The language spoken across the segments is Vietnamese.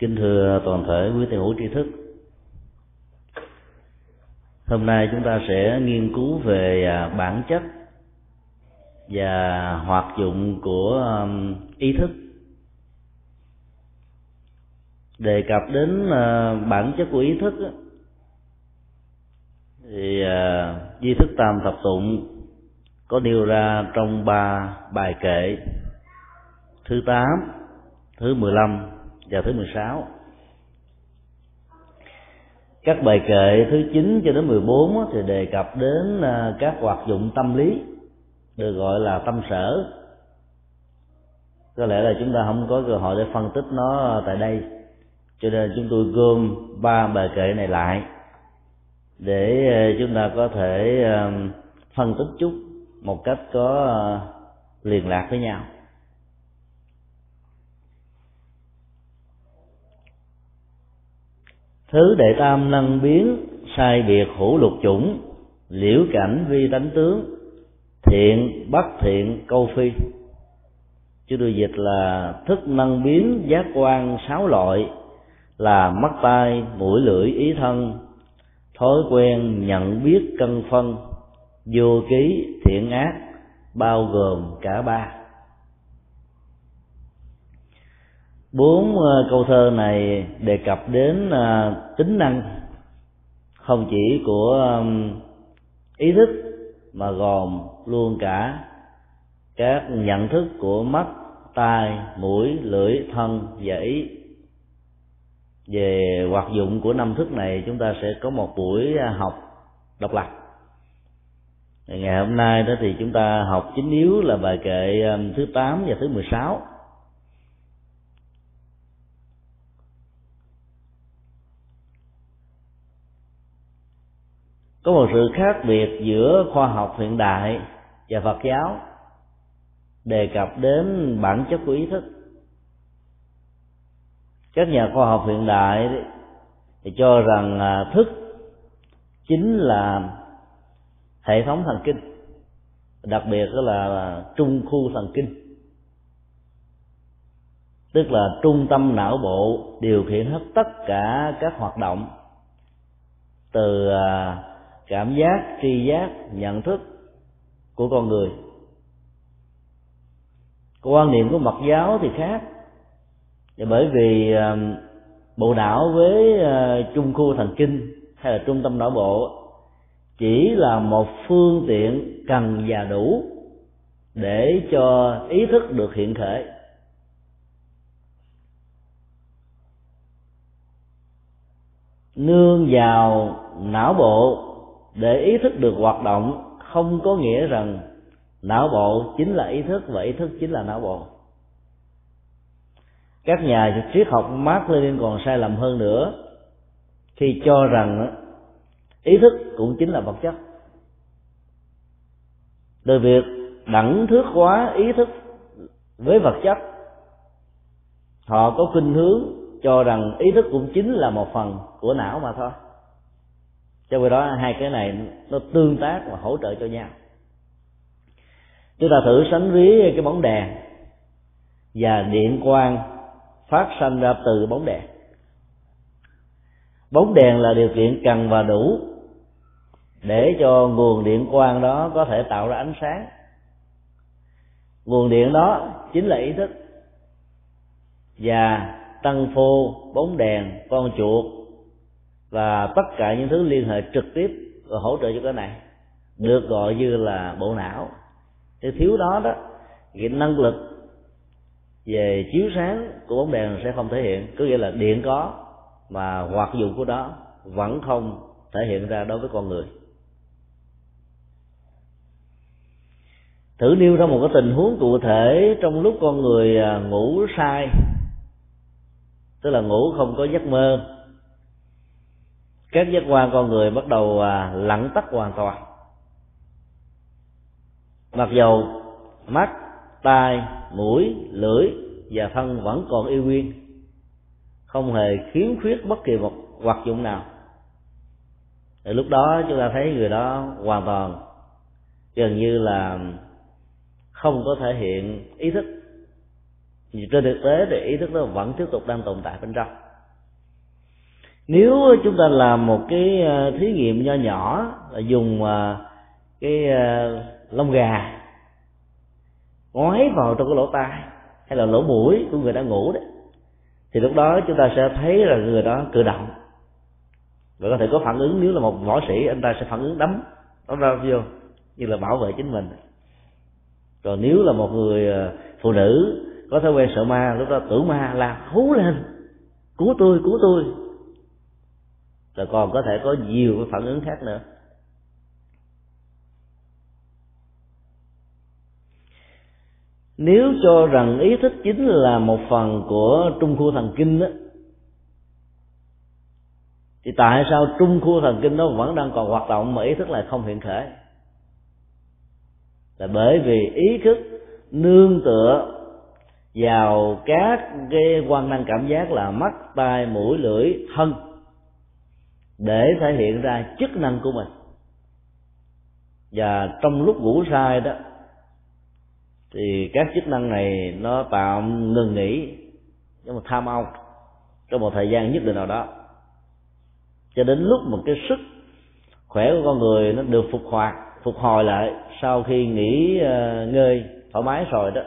Kính thưa toàn thể quý thầy hữu tri thức. Hôm nay chúng ta sẽ nghiên cứu về à, bản chất và hoạt dụng của ý thức. Đề cập đến à, bản chất của ý thức thì à, di thức tam thập tụng có nêu ra trong ba bài kệ. Thứ tám, thứ mười lăm và thứ 16 các bài kệ thứ 9 cho đến 14 thì đề cập đến à, các hoạt dụng tâm lý, được gọi là tâm sở. Có lẽ là chúng ta không có cơ hội để phân tích nó tại đây. Cho nên chúng tôi gom ba bài kệ này lại để à, chúng ta có thể à, phân tích chút một cách có liên lạc với nhau. Thứ đệ tam năng biến, sai biệt hữu lục chủng, liễu cảnh vi tánh tướng, thiện, bất thiện, câu phi. Chứ tôi dịch là thức năng biến giác quan sáu loại, là mắt tai, mũi lưỡi, ý thân, thói quen nhận biết cân phân, vô ký, thiện ác, bao gồm cả ba. Bốn ờ, câu thơ này đề cập đến ờ, tính năng không chỉ của ý thức mà gồm luôn cả các nhận thức của mắt, tai, mũi, lưỡi, thân và ý. Về hoạt dụng của năm thức này, chúng ta sẽ có một buổi ờ, học độc lập. Ngày hôm nay đó thì chúng ta học chính yếu là bài kệ thứ 8 và thứ 16 có một sự khác biệt giữa khoa học hiện đại và phật giáo, đề cập đến bản chất của ý thức. Các nhà khoa học hiện đại thì cho rằng à, thức chính là hệ thống thần kinh, đặc biệt đó là trung khu thần kinh, tức là trung tâm não bộ điều khiển hết tất cả các hoạt động từ à, cảm giác, tri giác, nhận thức của con người. Quan niệm của mật giáo thì khác. Bởi vì ờ, bộ não với ờ, trung khu thần kinh hay là trung tâm não bộ chỉ là một phương tiện cần và đủ để cho ý thức được hiện khởi nương vào não bộ để ý thức được hoạt động, không có nghĩa rằng não bộ chính là ý thức và ý thức chính là não bộ. Các nhà triết học Mark Lenin còn sai lầm hơn nữa khi cho rằng ý thức cũng chính là vật chất. Từ việc đẳng thước hóa ý thức với vật chất, họ có khuynh hướng cho rằng ý thức cũng chính là một phần của não mà thôi cho vì đó, hai cái này nó tương tác và hỗ trợ cho nhau. Chúng ta thử sánh ví cái bóng đèn và điện quang phát sanh ra từ bóng đèn. Bóng đèn là điều kiện cần và đủ để cho nguồn điện quang đó có thể tạo ra ánh sáng. Nguồn điện đó chính là ý thức và tăng phô bóng đèn con chuột và tất cả những thứ liên hệ trực tiếp và hỗ trợ cho cái này được gọi như là bộ não. Thì thiếu đó đó, cái năng lực về chiếu sáng của bóng đèn sẽ không thể hiện. Có nghĩa là điện có mà hoạt dụng của đó vẫn không thể hiện ra đối với con người. Thử nêu ra một cái tình huống cụ thể trong lúc con người à, ngủ sai, tức là ngủ không có giấc mơ các giác quan con người bắt đầu à, lặng tắt hoàn toàn. Mặc dầu mắt tai mũi lưỡi và thân vẫn còn yêu nguyên không hề khiếm khuyết bất kỳ một hoạt dụng nào. Ở lúc đó chúng ta thấy người đó hoàn toàn gần như là không có thể hiện ý thức. Trên thực tế thì ý thức đó vẫn tiếp tục đang tồn tại bên trong nếu chúng ta làm một cái ờ, thí nghiệm nho nhỏ là dùng ờ, cái ờ, lông gà ngoái vào trong cái lỗ tai hay là lỗ mũi của người đang ngủ đấy, thì lúc đó chúng ta sẽ thấy là người đó cử động và có thể có phản ứng. Nếu là một võ sĩ, anh ta sẽ phản ứng đấm đấm ra vô như là bảo vệ chính mình. Còn nếu là một người phụ nữ có thói quen sợ ma, lúc đó tưởng ma là hú lên, cứu tôi cứu tôi rồi còn có thể có nhiều cái phản ứng khác nữa. Nếu cho rằng ý thức chính là một phần của trung khu thần kinh đó, thì tại sao trung khu thần kinh nó vẫn đang còn hoạt động mà ý thức lại không hiện khởi là bởi vì ý thức nương tựa vào các cái quan năng cảm giác là mắt tai mũi lưỡi thân để thể hiện ra chức năng của mình. Và trong lúc ngủ sai đó, thì các chức năng này nó tạm ngừng nghỉ nhưng mà tham ông trong một thời gian nhất định nào đó. Cho đến lúc một cái sức khỏe của con người nó được phục hoạt phục hồi lại sau khi nghỉ ờ, ngơi thoải mái rồi đó,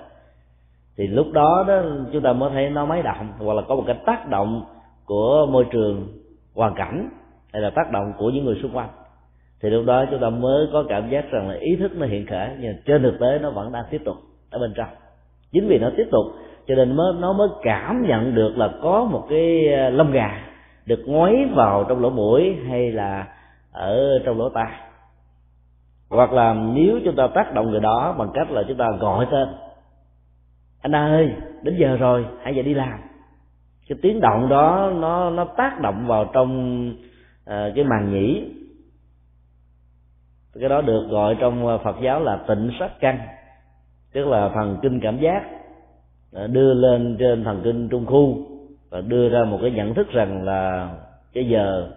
thì lúc đó đó chúng ta mới thấy nó máy động hoặc là có một cái tác động của môi trường hoàn cảnh hay là tác động của những người xung quanh. Thì lúc đó chúng ta mới có cảm giác rằng là ý thức nó hiện khởi, nhưng trên thực tế nó vẫn đang tiếp tục ở bên trong. Chính vì nó tiếp tục, cho nên mới, nó mới cảm nhận được là có một cái ờ, lông gà được ngoáy vào trong lỗ mũi hay là ở trong lỗ tai. Hoặc là nếu chúng ta tác động người đó bằng cách là chúng ta gọi tên, anh ơi, đến giờ rồi, hãy giờ đi làm. Cái tiếng động đó nó nó tác động vào trong Ờ, cái màng nhĩ. Cái đó được gọi trong ờ, phật giáo là tịnh sắc căn, tức là thần kinh cảm giác ờ, đưa lên trên thần kinh trung khu và đưa ra một cái nhận thức rằng là cái giờ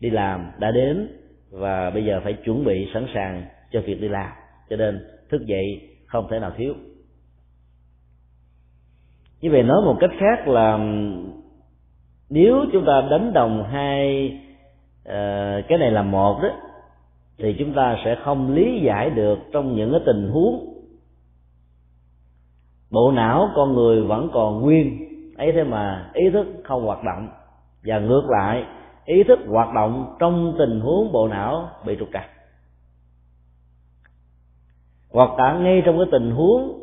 đi làm đã đến và bây giờ phải chuẩn bị sẵn sàng cho việc đi làm. Cho nên thức dậy không thể nào thiếu. Như vậy nói một cách khác là nếu chúng ta đánh đồng hai Ờ, cái này là một đó. Thì chúng ta sẽ không lý giải được trong những cái tình huống. Bộ não con người vẫn còn nguyên. Ấy thế mà ý thức không hoạt động. Và ngược lại, ý thức hoạt động trong tình huống bộ não bị trục trặc. Hoặc cả ngay trong cái tình huống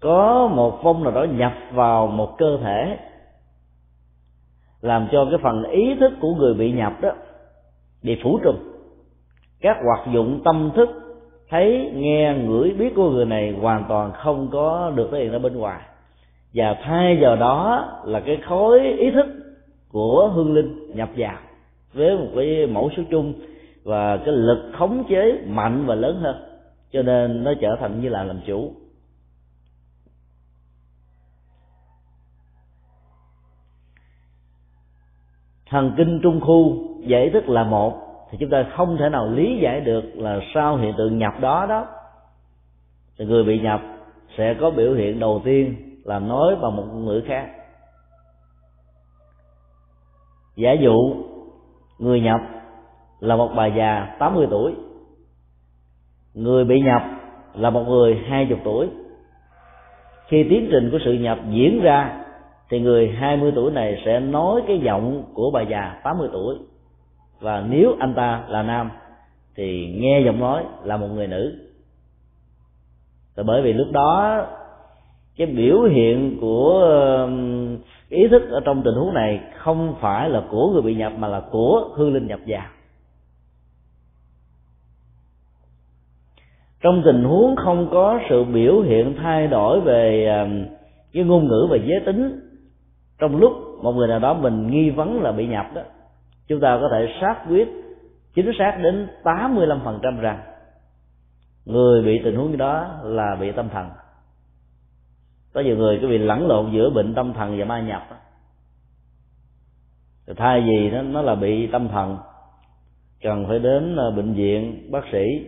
có một phong nào đó nhập vào một cơ thể làm cho cái phần ý thức của người bị nhập đó bị phủ trùm. Các hoạt dụng tâm thức, thấy, nghe, ngửi, biết của người này hoàn toàn không có được thể hiện ra bên ngoài. Và thay vào đó là cái khối ý thức của hương linh nhập vào với một cái mẫu số chung và cái lực khống chế mạnh và lớn hơn. Cho nên nó trở thành như là làm chủ. Thần kinh trung khu, giải thích là một, thì chúng ta không thể nào lý giải được là sau hiện tượng nhập đó đó. Thì người bị nhập sẽ có biểu hiện đầu tiên là nói bằng một ngữ khác. Giả dụ, người nhập là một bà già 80 tuổi, người bị nhập là một người hai chục tuổi. Khi tiến trình của sự nhập diễn ra thì người 20 tuổi này sẽ nói cái giọng của bà già 80 tuổi. Và nếu anh ta là nam, thì nghe giọng nói là một người nữ. Và bởi vì lúc đó, cái biểu hiện của ý thức ở trong tình huống này không phải là của người bị nhập mà là của hương linh nhập vào trong tình huống không có sự biểu hiện thay đổi về cái ngôn ngữ và giới tính trong lúc một người nào đó mình nghi vấn là bị nhập đó chúng ta có thể xác quyết chính xác đến 85% rằng người bị tình huống đó là bị tâm thần. Có nhiều người cứ bị lẫn lộn giữa bệnh tâm thần và ma nhập thay vì nó, nó là bị tâm thần cần phải đến ờ, bệnh viện bác sĩ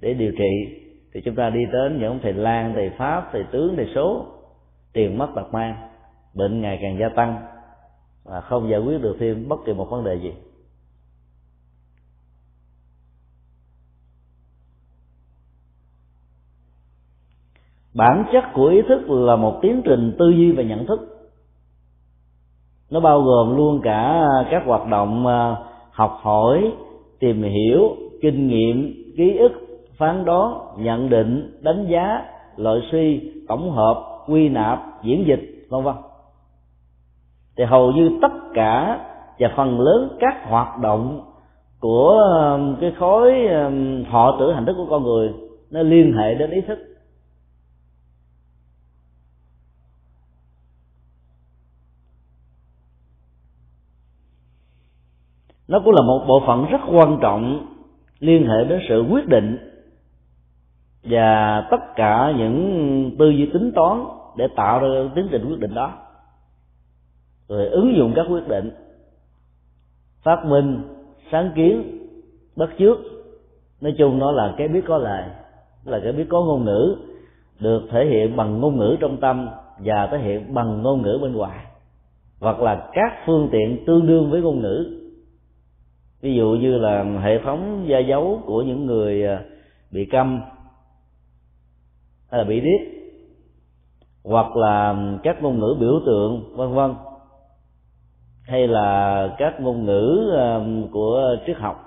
để điều trị thì chúng ta đi đến những thầy lang thầy pháp thầy tướng thầy số tiền mất tật mang bệnh ngày càng gia tăng và không giải quyết được thêm bất kỳ một vấn đề gì. Bản chất của ý thức là một tiến trình tư duy và nhận thức. Nó bao gồm luôn cả các hoạt động à, học hỏi, tìm hiểu, kinh nghiệm, ký ức, phán đoán, nhận định, đánh giá, loại suy, tổng hợp, quy nạp, diễn dịch, vân vân thì hầu như tất cả và phần lớn các hoạt động của um, cái khối um, họ tử hành thức của con người nó liên hệ đến ý thức. Nó cũng là một bộ phận rất quan trọng liên hệ đến sự quyết định và tất cả những tư duy tính toán để tạo ra tiến trình quyết định đó rồi ứng dụng các quyết định. Phát minh, sáng kiến, bắt chước. Nói chung nó là cái biết có lời là cái biết có ngôn ngữ, được thể hiện bằng ngôn ngữ trong tâm và thể hiện bằng ngôn ngữ bên ngoài. Hoặc là các phương tiện tương đương với ngôn ngữ. Ví dụ như là hệ thống gia dấu của những người à, bị câm hay là bị điếc. Hoặc là các ngôn ngữ biểu tượng, vân vân hay là các ngôn ngữ của triết học.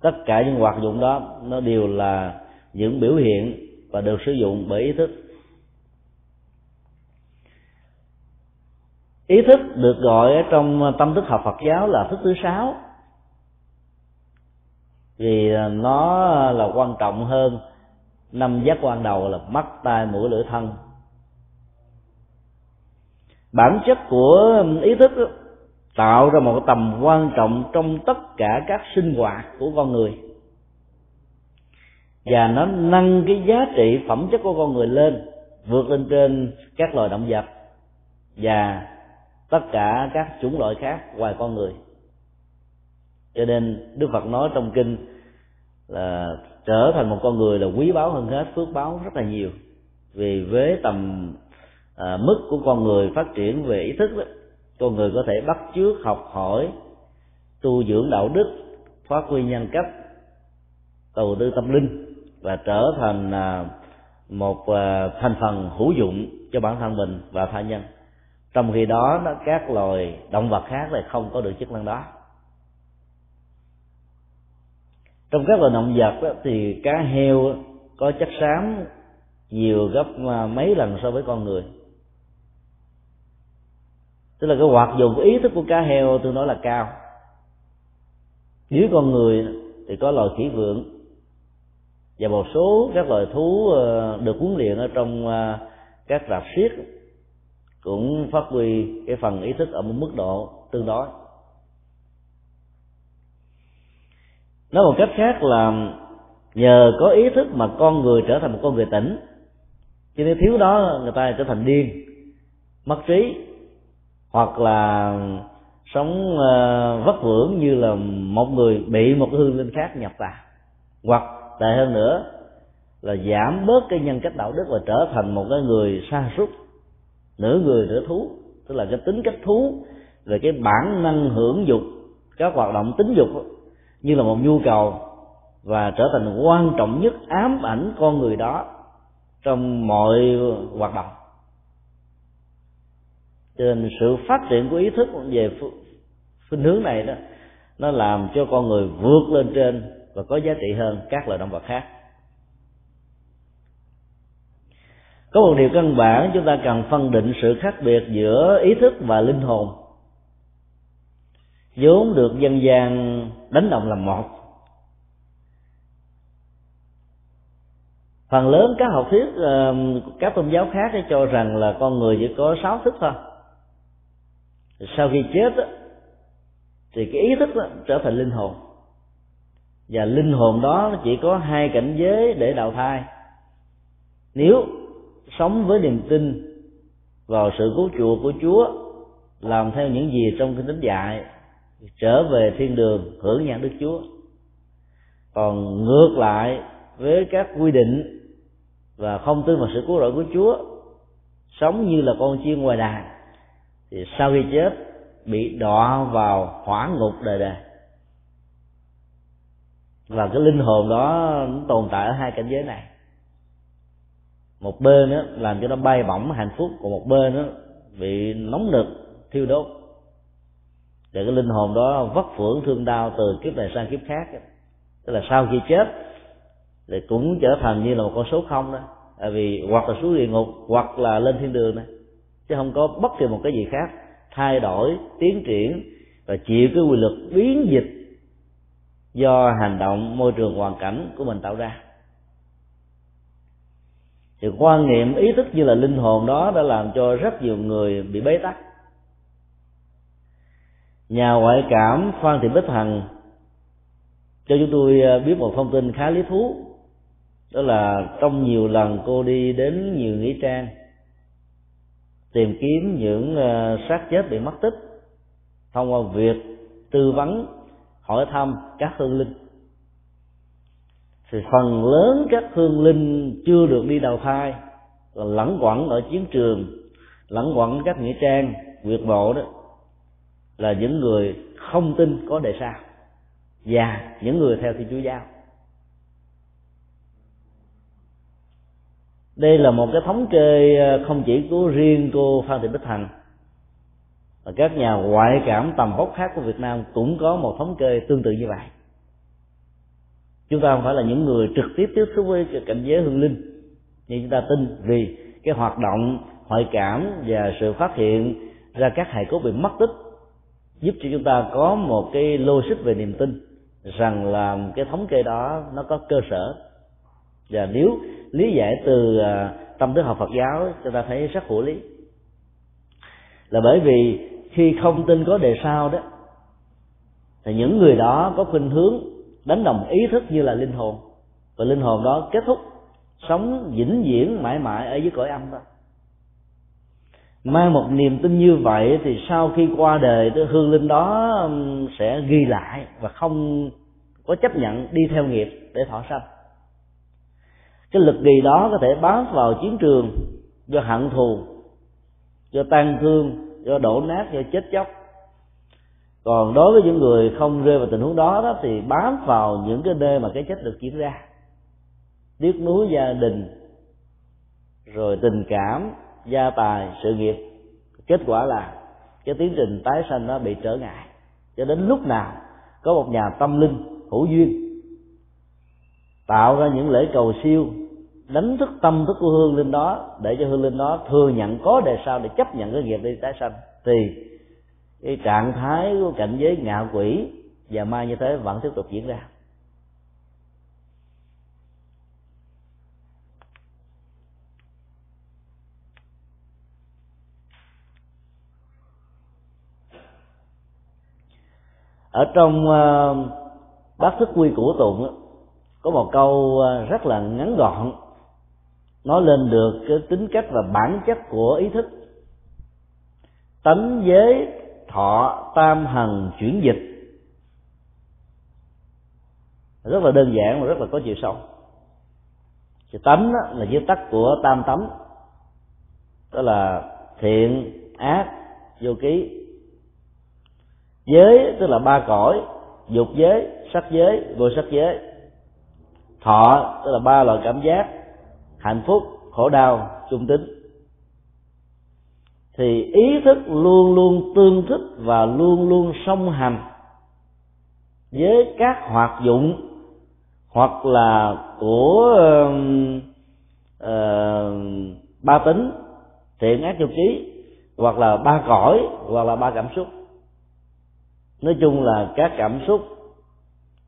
Tất cả những hoạt dụng đó, nó đều là những biểu hiện và được sử dụng bởi ý thức. Ý thức được gọi trong tâm thức học Phật giáo là thức thứ sáu. Vì ờ, nó là quan trọng hơn năm giác quan đầu là mắt, tai, mũi, lưỡi, thân bản chất của ý thức đó, tạo ra một tầm quan trọng trong tất cả các sinh hoạt của con người. Và nó nâng cái giá trị phẩm chất của con người lên vượt lên trên các loài động vật và tất cả các chủng loại khác ngoài con người. Cho nên đức phật nói trong kinh là trở thành một con người là quý báu hơn hết phước báo rất là nhiều. Vì với tầm à, mức của con người phát triển về ý thức đó, con người có thể bắt chước học hỏi tu dưỡng đạo đức phát huy nhân cách đầu tư tâm linh và trở thành à, một à, thành phần hữu dụng cho bản thân mình và tha nhân. Trong khi đó nó các loài động vật khác lại không có được chức năng đó. Trong các loài động vật đó, thì cá heo có chất xám nhiều gấp à, mấy lần so với con người tức là cái hoạt dụng ý thức của cá heo tôi nói là cao. Dưới con người thì có loài khỉ vượn và một số các loài thú ờ, được huấn luyện ở trong ờ, các rạp xiếc cũng phát huy cái phần ý thức ở một mức độ tương đối. Nói một cách khác là nhờ có ý thức mà con người trở thành một con người tỉnh chứ nếu thiếu đó người ta trở thành điên, mất trí hoặc là sống ờ, vất vưởng như là một người bị một hương linh khác nhập vào. Hoặc tệ hơn nữa là giảm bớt cái nhân cách đạo đức và trở thành một cái người sa sút, nửa người nửa thú. Tức là cái tính cách thú về cái bản năng hưởng dục, các hoạt động tính dục như là một nhu cầu và trở thành quan trọng nhất, ám ảnh con người đó trong mọi hoạt động cho nên sự phát triển của ý thức về phương hướng này đó, nó làm cho con người vượt lên trên và có giá trị hơn các loài động vật khác. Có một điều căn bản, chúng ta cần phân định sự khác biệt giữa ý thức và linh hồn. Vốn được dân gian đánh động làm một. Phần lớn các học thuyết ờ, các tôn giáo khác cho rằng là con người chỉ có sáu thức thôi sau khi chết thì cái ý thức đó trở thành linh hồn. Và linh hồn đó chỉ có hai cảnh giới để đào thai. Nếu sống với niềm tin vào sự cứu chuộc của Chúa, làm theo những gì trong kinh thánh dạy, trở về thiên đường hưởng nhận Đức Chúa. Còn ngược lại với các quy định và không tin vào sự cứu rỗi của Chúa, sống như là con chiên ngoài đàn thì sau khi chết, bị đọa vào hỏa ngục đời đời. Và cái linh hồn đó nó tồn tại ở hai cảnh giới này. Một bên đó làm cho nó bay bổng hạnh phúc, còn một bên đó bị nóng nực, thiêu đốt. Để cái linh hồn đó vất vưởng thương đau từ kiếp này sang kiếp khác tức là sau khi chết, thì cũng trở thành như là một con số không đó. Tại vì hoặc là xuống địa ngục, hoặc là lên thiên đường này chứ không có bất kỳ một cái gì khác. Thay đổi, tiến triển và chịu cái quy luật biến dịch do hành động, môi trường, hoàn cảnh của mình tạo ra. Thì quan niệm, ý thức như là linh hồn đó đã làm cho rất nhiều người bị bế tắc. Nhà ngoại cảm phan thị bích hằng cho chúng tôi à, biết một thông tin khá lý thú. Đó là trong nhiều lần cô đi đến nhiều nghĩa trang tìm kiếm những ờ, xác chết bị mất tích thông qua việc tư vấn, hỏi thăm các hương linh. Thì phần lớn các hương linh chưa được đi đầu thai là lẫn quẩn ở chiến trường, lẫn quẩn các nghĩa trang việt mộ đó, là những người không tin có đề sao và những người theo thiên chúa giáo. Đây là một cái thống kê ờ, không chỉ của riêng cô phan thị bích hằng và các nhà ngoại cảm tầm vóc khác của việt nam cũng có một thống kê tương tự như vậy. Chúng ta không phải là những người trực tiếp tiếp xúc với cảnh giới hương linh, nhưng chúng ta tin vì cái hoạt động ngoại cảm và sự phát hiện ra các hài cốt bị mất tích, giúp cho chúng ta có một cái logic về niềm tin rằng là cái thống kê đó nó có cơ sở. Và nếu lý giải từ à, tâm thức học Phật giáo, chúng ta thấy rất hữu lý. Là bởi vì khi không tin có đề sau đó, thì những người đó có khuynh hướng đánh đồng ý thức như là linh hồn. Và linh hồn đó kết thúc, sống vĩnh viễn mãi mãi ở dưới cõi âm đó. Mang một niềm tin như vậy thì sau khi qua đời, cái hương linh đó sẽ ghi lại và không có chấp nhận đi theo nghiệp để thọ sanh cái lực ghi đó có thể bám vào chiến trường do hận thù do tan thương do đổ nát do chết chóc. Còn đối với những người không rơi vào tình huống đó, đó thì bám vào những cái nơi mà cái chết được diễn ra. Tiếc nuối gia đình rồi tình cảm gia tài sự nghiệp. Kết quả là cái tiến trình tái sanh nó bị trở ngại. Cho đến lúc nào có một nhà tâm linh hữu duyên tạo ra những lễ cầu siêu đánh thức tâm thức của hương linh đó để cho hương linh đó thừa nhận có đề sao để chấp nhận cái nghiệp đi tái sanh. Thì cái trạng thái của cảnh giới ngạo quỷ và ma như thế vẫn tiếp tục diễn ra. Ở trong uh, bát thức quy củ tụng có một câu à, rất là ngắn gọn. Nói lên được cái tính cách và bản chất của ý thức. Tánh giới thọ tam hằng chuyển dịch. Rất là đơn giản và rất là có chiều sâu. Thì tánh là viết tắt của tam tánh đó là thiện, ác, vô ký. Giới tức là ba cõi, dục giới, sắc giới, vô sắc giới thọ tức là ba loại cảm giác hạnh phúc khổ đau trung tính. Thì ý thức luôn luôn tương thích và luôn luôn song hành với các hoạt dụng hoặc là của uh, uh, ba tính thiện ác dục trí hoặc là ba cõi hoặc là ba cảm xúc. Nói chung là các cảm xúc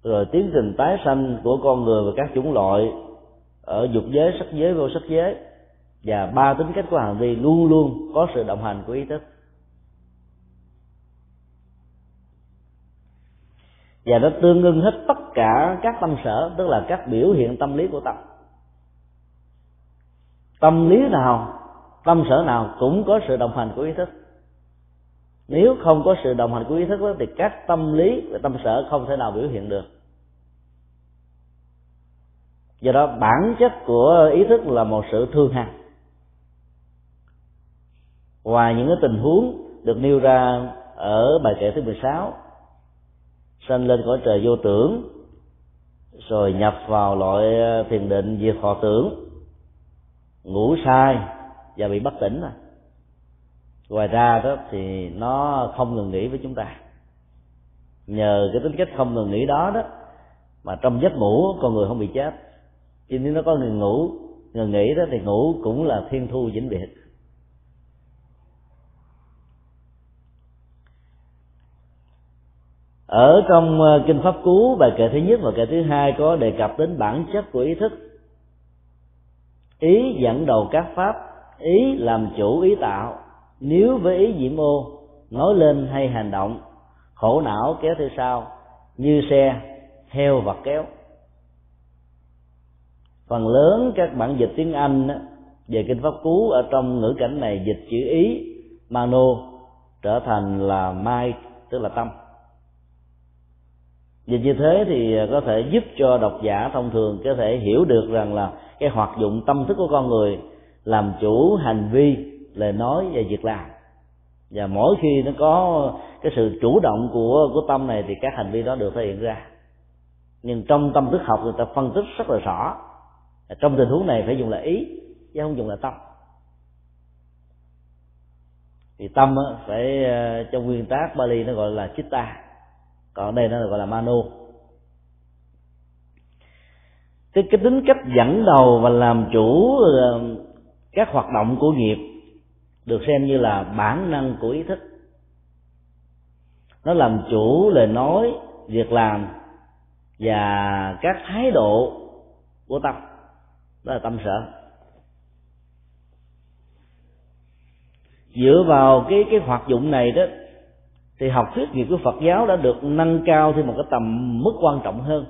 rồi tiến trình tái sanh của con người và các chủng loại ở dục giới, sắc giới, vô sắc giới. Và ba tính cách của hành vi luôn luôn có sự đồng hành của ý thức. Và nó tương ưng hết tất cả các tâm sở, tức là các biểu hiện tâm lý của tâm. Tâm lý nào, tâm sở nào cũng có sự đồng hành của ý thức nếu không có sự đồng hành của ý thức đó, thì các tâm lý và tâm sở không thể nào biểu hiện được. Do đó bản chất của ý thức là một sự thương hằng. Ngoài những cái tình huống được nêu ra ở bài kệ thứ 16 sanh lên cõi trời vô tưởng rồi nhập vào loại ờ, thiền định diệt họ tưởng ngủ sai và bị bất tỉnh rồi ngoài ra đó thì nó không ngừng nghỉ với chúng ta. Nhờ cái tính cách không ngừng nghỉ đó đó, mà trong giấc ngủ con người không bị chết. Chứ nếu nó có ngừng ngủ, ngừng nghỉ đó thì ngủ cũng là thiên thu vĩnh biệt. Ở trong ờ, kinh pháp cú, bài kệ thứ nhất và kệ thứ hai có đề cập đến bản chất của ý thức. Ý dẫn đầu các pháp, ý làm chủ, ý tạo nếu với ý nhiễm ô, nói lên hay hành động, khổ não kéo theo sau, như xe heo vật kéo. Phần lớn các bản dịch tiếng anh về kinh pháp cú, ở trong ngữ cảnh này dịch chữ ý, mano, trở thành là mai, tức là tâm. Dịch như thế thì có thể giúp cho độc giả thông thường có thể hiểu được rằng là cái hoạt dụng tâm thức của con người làm chủ hành vi lời nói và việc làm. Và mỗi khi nó có cái sự chủ động của của tâm này thì các hành vi đó được thể hiện ra. Nhưng trong tâm thức học người ta phân tích rất là rõ. Trong tình huống này phải dùng là ý, chứ không dùng là tâm. Thì tâm phải ờ, trong nguyên tác Bali nó gọi là chitta. Còn đây nó gọi là manu. Cái cái tính cách dẫn đầu và làm chủ ờ, các hoạt động của nghiệp được xem như là bản năng của ý thức. Nó làm chủ lời nói, việc làm và các thái độ của tâm. Đó là tâm sở. Dựa vào cái cái hoạt dụng này đó, thì học thuyết nghiệp của Phật giáo đã được nâng cao thêm một cái tầm mức quan trọng hơn.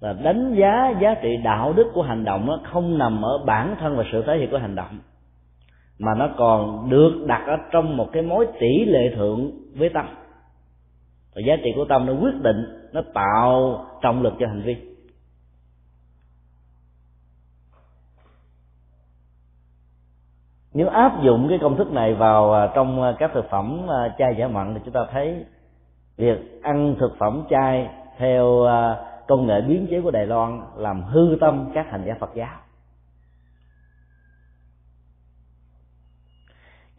Là đánh giá giá trị đạo đức của hành động không nằm ở bản thân và sự thể hiện của hành động mà nó còn được đặt ở trong một cái mối tỷ lệ thượng với tâm. Và giá trị của tâm nó quyết định, nó tạo trọng lực cho hành vi. Nếu áp dụng cái công thức này vào à, trong à, các thực phẩm à, chay giả mặn thì chúng ta thấy việc ăn thực phẩm chay theo công nghệ biến chế của Đài Loan làm hư tâm các hành giả Phật giáo.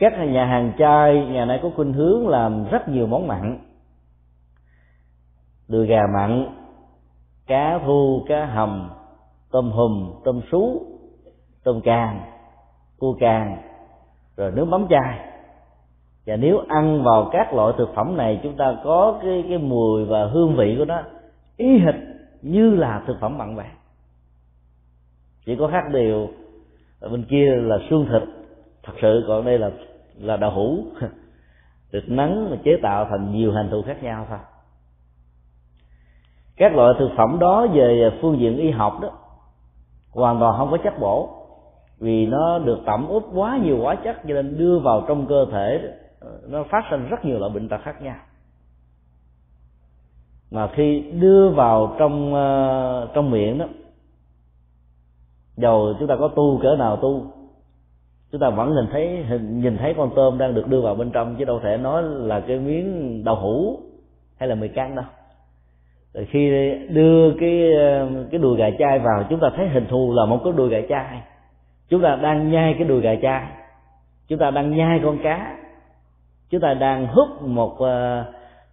Các nhà hàng chai, nhà này có khuynh hướng làm rất nhiều món mặn. Đùi gà mặn, cá thu, cá hầm, tôm hùm, tôm sú, tôm càng, cua càng, rồi nước mắm chai. Và nếu ăn vào các loại thực phẩm này, chúng ta có cái cái mùi và hương vị của nó y hệt như là thực phẩm mặn vàng. Chỉ có khác điều ở bên kia là xương thịt, thật sự còn đây là là đậu hũ được nắng mà chế tạo thành nhiều hành thù khác nhau thôi. Các loại thực phẩm đó về phương diện y học đó, hoàn toàn không có chất bổ. Vì nó được tẩm ướp quá nhiều hóa chất cho nên đưa vào trong cơ thể, nó phát sinh rất nhiều loại bệnh tật khác nhau. Mà khi đưa vào trong ờ, trong miệng đó, dầu chúng ta có tu cỡ nào tu chúng ta vẫn nhìn thấy nhìn thấy con tôm đang được đưa vào bên trong chứ đâu thể nói là cái miếng đậu hũ hay là mì căng đâu. Rồi khi đưa cái cái đùi gà chai vào chúng ta thấy hình thù là một cái đùi gà chai. Chúng ta đang nhai cái đùi gà chai. Chúng ta đang nhai con cá. Chúng ta đang hút một uh,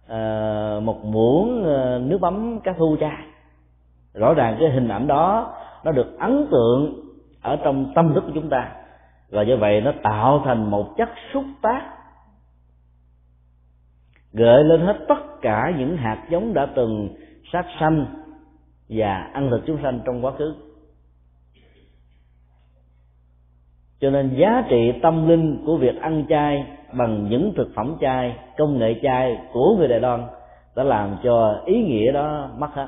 uh, một muỗng ờ, nước mắm cá thu chai rõ ràng cái hình ảnh đó nó được ấn tượng ở trong tâm thức của chúng ta và do vậy nó tạo thành một chất xúc tác, gợi lên hết tất cả những hạt giống đã từng sát sanh và ăn thịt chúng sanh trong quá khứ. Cho nên giá trị tâm linh của việc ăn chay bằng những thực phẩm chay, công nghệ chay của người đài loan đã làm cho ý nghĩa đó mất hết.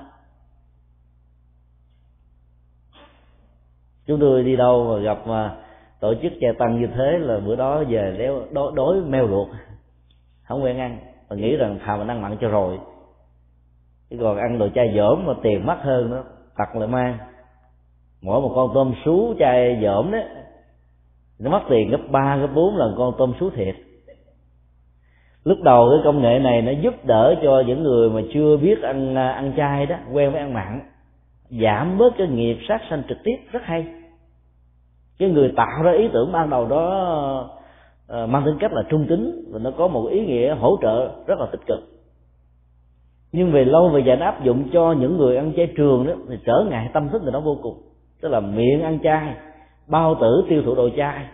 Chúng tôi đi đâu mà gặp mà tổ chức chay tăng như thế là bữa đó về đéo đối, đối meo ruột, không quen ăn. Và nghĩ rằng thà mình ăn mặn cho rồi. Chứ còn ăn đồ chai dởm mà tiền mắc hơn nữa tặc lại mang. Mỗi một con tôm sú chai dởm đấy nó mất tiền gấp ba gấp bốn lần con tôm sú thiệt. Lúc đầu cái công nghệ này nó giúp đỡ cho những người mà chưa biết ăn à, ăn chay đó quen với ăn mặn. Giảm bớt cái nghiệp sát sanh trực tiếp rất hay cái người tạo ra ý tưởng ban đầu đó ờ, mang tính cách là trung tính và nó có một ý nghĩa hỗ trợ rất là tích cực. Nhưng về lâu về dài nó áp dụng cho những người ăn chay trường đó thì trở ngại tâm thức người đó vô cùng. Tức là miệng ăn chay bao tử tiêu thụ đồ chay.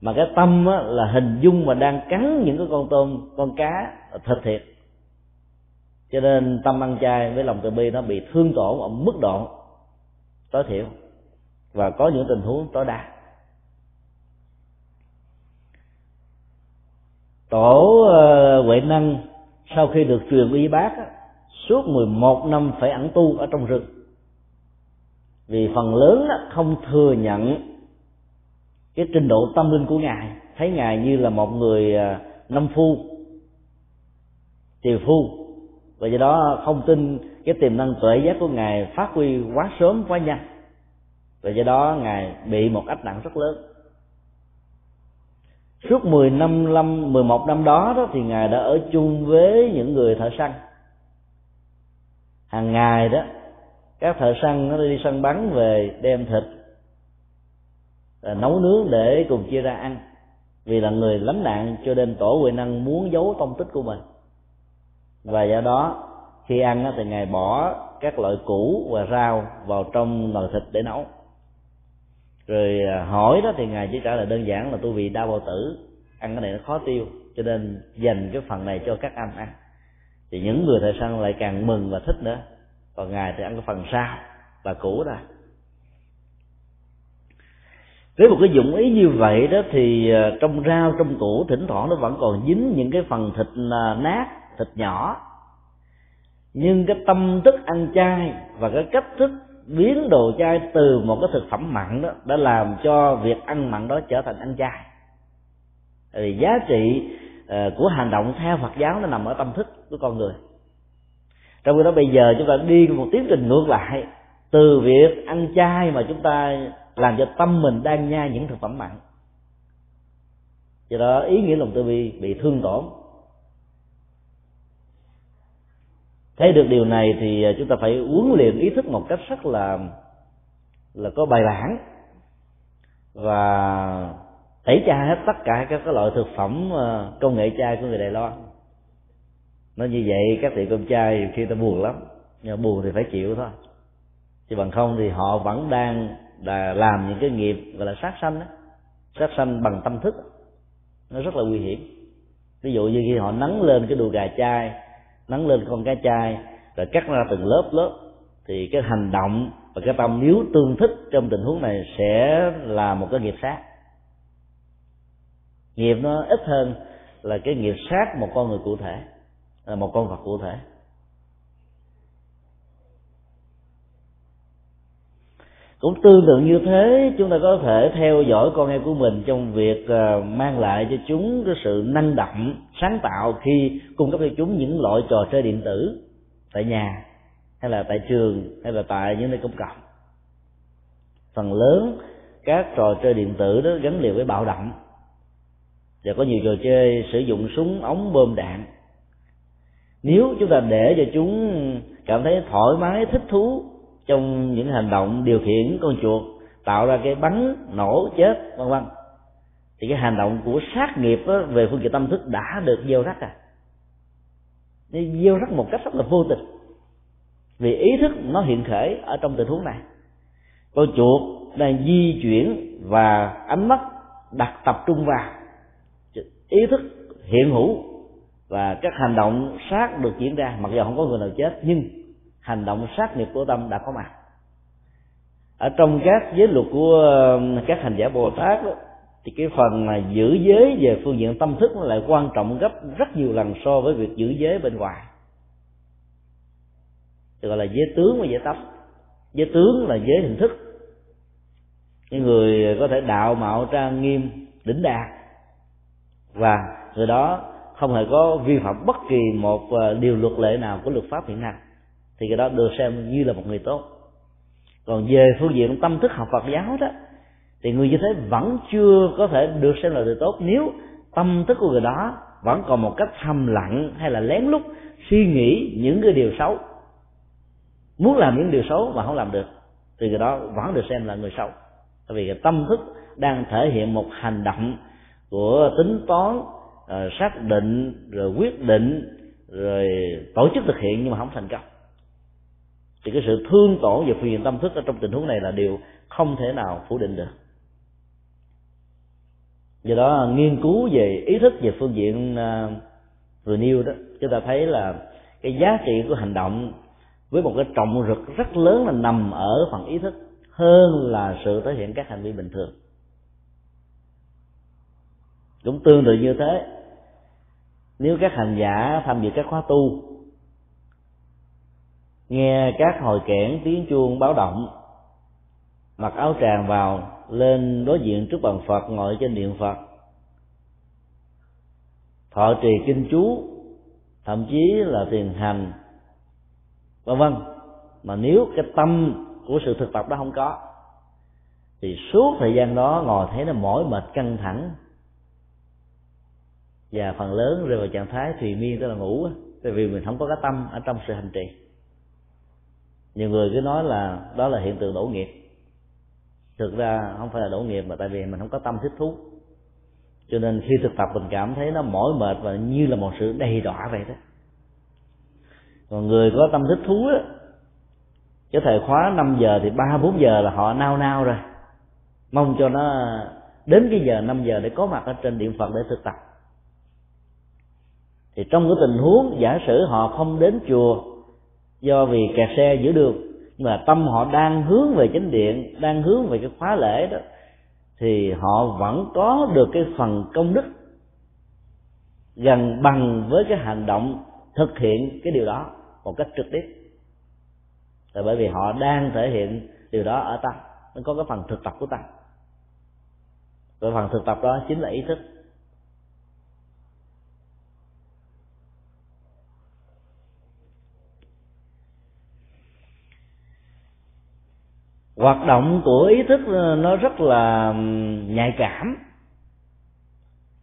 Mà cái tâm á, là hình dung mà đang cắn những cái con tôm con cá thịt thiệt. Cho nên tâm ăn chay với lòng từ bi nó bị thương tổn ở mức độ tối thiểu. Và có những tình huống tối đa. Tổ ờ, huệ năng sau khi được truyền y bác suốt 11 năm phải ẩn tu ở trong rừng. Vì phần lớn không thừa nhận cái trình độ tâm linh của ngài. Thấy ngài như là một người à, năm phu tiều phu. Và do đó không tin cái tiềm năng tuệ giác của ngài phát huy quá sớm quá nhanh. Và do đó ngài bị một ách nặng rất lớn suốt 10 năm năm 11 năm đó, đó thì ngài đã ở chung với những người thợ săn. Hàng ngày đó các thợ săn nó đi săn bắn về đem thịt à, nấu nướng để cùng chia ra ăn. Vì là người lánh nạn cho nên tổ huệ năng muốn giấu tông tích của mình. Và do đó khi ăn thì ngài bỏ các loại củ và rau vào trong nồi thịt để nấu rồi à, hỏi đó thì ngài chỉ trả lời đơn giản là tôi bị đau bao tử, ăn cái này nó khó tiêu, cho nên dành cái phần này cho các anh ăn. Thì những người thợ săn lại càng mừng và thích nữa. Còn ngài thì ăn cái phần sau và củ ra. Với một cái dụng ý như vậy đó thì à, trong rau, trong củ, thỉnh thoảng nó vẫn còn dính những cái phần thịt à, nát, thịt nhỏ. Nhưng cái tâm thức ăn chay và cái cách thức biến đồ chay từ một cái thực phẩm mặn đó, đã làm cho việc ăn mặn đó trở thành ăn chay. Thì giá trị ờ, của hành động theo Phật giáo nó nằm ở tâm thức của con người. Trong khi đó bây giờ chúng ta đi một tiến trình ngược lại, từ việc ăn chay mà chúng ta làm cho tâm mình đang nhai những thực phẩm mặn. Do đó ý nghĩa lòng từ bi bị thương tổn. Thấy được điều này thì à, chúng ta phải huấn luyện ý thức một cách rất là là có bài bản và tẩy chay hết tất cả các loại thực phẩm à, công nghệ chay của người Đài Loan. Nó như vậy, các tiệm cơm chay khi ta buồn lắm, nhưng buồn thì phải chịu thôi. Chứ bằng không thì họ vẫn đang là làm những cái nghiệp gọi là sát sanh đó sát sanh bằng tâm thức. Nó rất là nguy hiểm. Ví dụ như khi họ nắng lên cái đùi gà chai nắng lên con cá chai rồi cắt ra từng lớp lớp, thì cái hành động và cái tâm nếu tương thích trong tình huống này sẽ là một cái nghiệp sát. Nghiệp nó ít hơn là cái nghiệp sát một con người cụ thể, là một con vật cụ thể. Cũng tương tự như thế, chúng ta có thể theo dõi con em của mình trong việc à, mang lại cho chúng cái sự năng động, sáng tạo khi cung cấp cho chúng những loại trò chơi điện tử tại nhà, hay là tại trường, hay là tại những nơi công cộng. Phần lớn các trò chơi điện tử đó gắn liền với bạo động và có nhiều trò chơi sử dụng súng, ống bơm đạn. Nếu chúng ta để cho chúng cảm thấy thoải mái, thích thú trong những hành động điều khiển con chuột tạo ra cái bắn nổ chết vân vân. Thì cái hành động của sát nghiệp đó, về phương diện tâm thức đã được gieo rắc à. Gieo rắc một cách rất là vô tình. Vì ý thức nó hiện khởi ở trong tình huống này. Con chuột đang di chuyển và ánh mắt đặt tập trung vào ý thức hiện hữu và các hành động sát được diễn ra mặc dù không có người nào chết nhưng hành động sát nghiệp của tâm đã có mặt. Ở trong các giới luật của um, các hành giả bồ tát đó, thì cái phần mà giữ giới về phương diện tâm thức nó lại quan trọng gấp rất nhiều lần so với việc giữ giới bên ngoài. Thì gọi là giới tướng và giới tánh. Giới tướng là giới hình thức. Những người có thể đạo mạo trang nghiêm đỉnh đạt và người đó không hề có vi phạm bất kỳ một uh, điều luật lệ nào của luật pháp hiện hành thì cái đó được xem như là một người tốt. Còn về phương diện tâm thức học Phật giáo đó, thì người như thế vẫn chưa có thể được xem là người tốt. Nếu tâm thức của người đó vẫn còn một cách thầm lặng hay là lén lút suy nghĩ những cái điều xấu, muốn làm những điều xấu mà không làm được, thì người đó vẫn được xem là người xấu. Bởi vì cái tâm thức đang thể hiện một hành động của tính toán ờ, xác định, rồi quyết định, rồi tổ chức thực hiện nhưng mà không thành công thì cái sự thương tổn và phiền tâm thức ở trong tình huống này là điều không thể nào phủ định được. Do đó, nghiên cứu về ý thức về phương diện à, vừa nêu đó, chúng ta thấy là cái giá trị của hành động với một cái trọng rực rất lớn là nằm ở phần ý thức hơn là sự thể hiện các hành vi bình thường. Cũng tương tự như thế. Nếu các hành giả tham dự các khóa tu nghe các hồi kẽn tiếng chuông báo động, mặc áo tràng vào, lên đối diện trước bàn phật ngồi trên điện phật. Thọ trì kinh chú, thậm chí là thiền hành, vân vân. Mà nếu cái tâm của sự thực tập đó không có, thì suốt thời gian đó ngồi thấy nó mỏi mệt căng thẳng. Và phần lớn rơi vào trạng thái thùy miên, tức là ngủ tại vì mình không có cái tâm ở trong sự hành trì nhiều người cứ nói là đó là hiện tượng đổ nghiệp. Thực ra không phải là đổ nghiệp mà tại vì mình không có tâm thích thú. Cho nên khi thực tập mình cảm thấy nó mỏi mệt và như là một sự đầy đọa vậy đó. Còn người có tâm thích thú á, cái thời khóa 5 giờ thì ba, bốn giờ là họ nao nao rồi. Mong cho nó đến cái giờ 5 giờ để có mặt ở trên điện phật để thực tập. Thì trong cái tình huống giả sử họ không đến chùa do vì kẹt xe giữa đường nhưng mà tâm họ đang hướng về chánh điện, đang hướng về cái khóa lễ đó, thì họ vẫn có được cái phần công đức gần bằng với cái hành động thực hiện cái điều đó một cách trực tiếp. Là bởi vì họ đang thể hiện điều đó ở tâm nó có cái phần thực tập của tâm và phần thực tập đó chính là ý thức. Hoạt động của ý thức ờ, nó rất là nhạy cảm.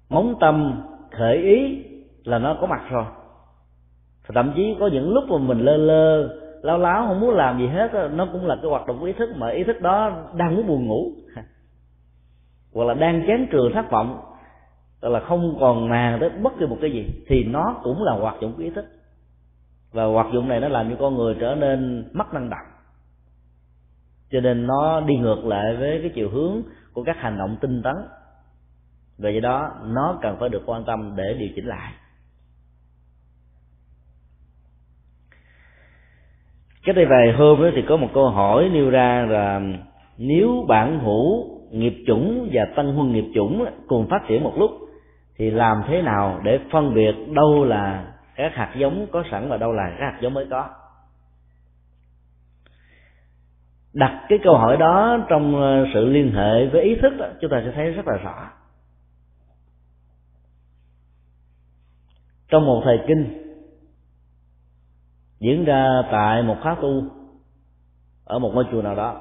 Móng tâm khởi ý là nó có mặt rồi. Thậm chí có những lúc mà mình lơ lơ lao láo, không muốn làm gì hết nó cũng là cái hoạt động của ý thức, mà ý thức đó đang muốn buồn ngủ. Hoặc là đang chán trường thất vọng, tức là không còn màng tới bất kỳ một cái gì, thì nó cũng là hoạt dụng của ý thức. Và hoạt dụng này nó làm cho con người trở nên mất năng động cho nên nó đi ngược lại với cái chiều hướng của các hành động tinh tấn. Và vậy đó, nó cần phải được quan tâm để điều chỉnh lại. Cách đây vài hôm đó thì có một câu hỏi nêu ra là nếu bản hữu nghiệp chủng và tân huân nghiệp chủng cùng phát triển một lúc, thì làm thế nào để phân biệt đâu là các hạt giống có sẵn và đâu là các hạt giống mới có? Đặt cái câu hỏi đó trong ờ, sự liên hệ với ý thức đó, chúng ta sẽ thấy rất là rõ. Trong một thời kinh diễn ra tại một khóa tu ở một ngôi chùa nào đó.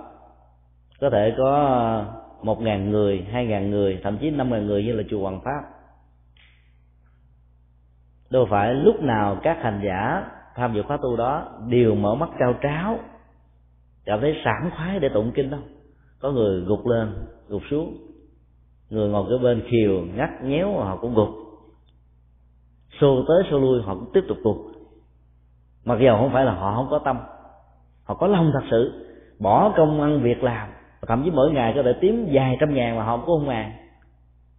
Có thể có một ngàn người hai ngàn người thậm chí năm ngàn người như là chùa Hoàng Pháp. Đâu phải lúc nào các hành giả tham dự khóa tu đó đều mở mắt cao tráo cảm thấy sảng khoái để tụng kinh đâu có người gục lên, gục xuống. Người ngồi cái bên khiều, ngắt nhéo, họ cũng gục. Xô tới xô lui, họ cũng tiếp tục gục. Mặc dù không phải là họ không có tâm, họ có lòng thật sự, bỏ công ăn việc làm. Thậm chí mỗi ngày có thể kiếm vài trăm ngàn mà họ cũng không ngàn.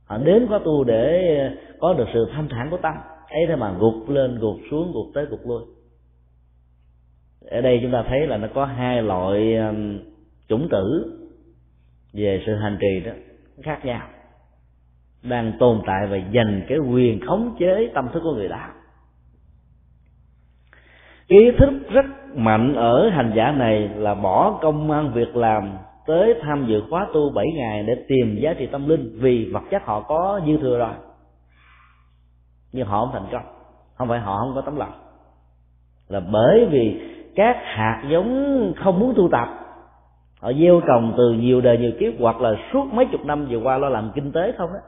Họ đến có tu để có được sự thanh thản của tâm. Ấy thế mà gục lên, gục xuống, gục tới, gục lui ở đây chúng ta thấy là nó có hai loại um, chủng tử về sự hành trì đó, khác nhau, đang tồn tại và dành cái quyền khống chế tâm thức của người đạo ý thức rất mạnh ở hành giả này là bỏ công ăn việc làm, tới tham dự khóa tu 7 ngày để tìm giá trị tâm linh vì vật chất họ có dư thừa rồi. Nhưng họ không thành công, không phải họ không có tấm lòng. Là bởi vì các hạt giống không muốn tu tập. Họ gieo trồng từ nhiều đời nhiều kiếp hoặc là suốt mấy chục năm vừa qua lo làm kinh tế không á.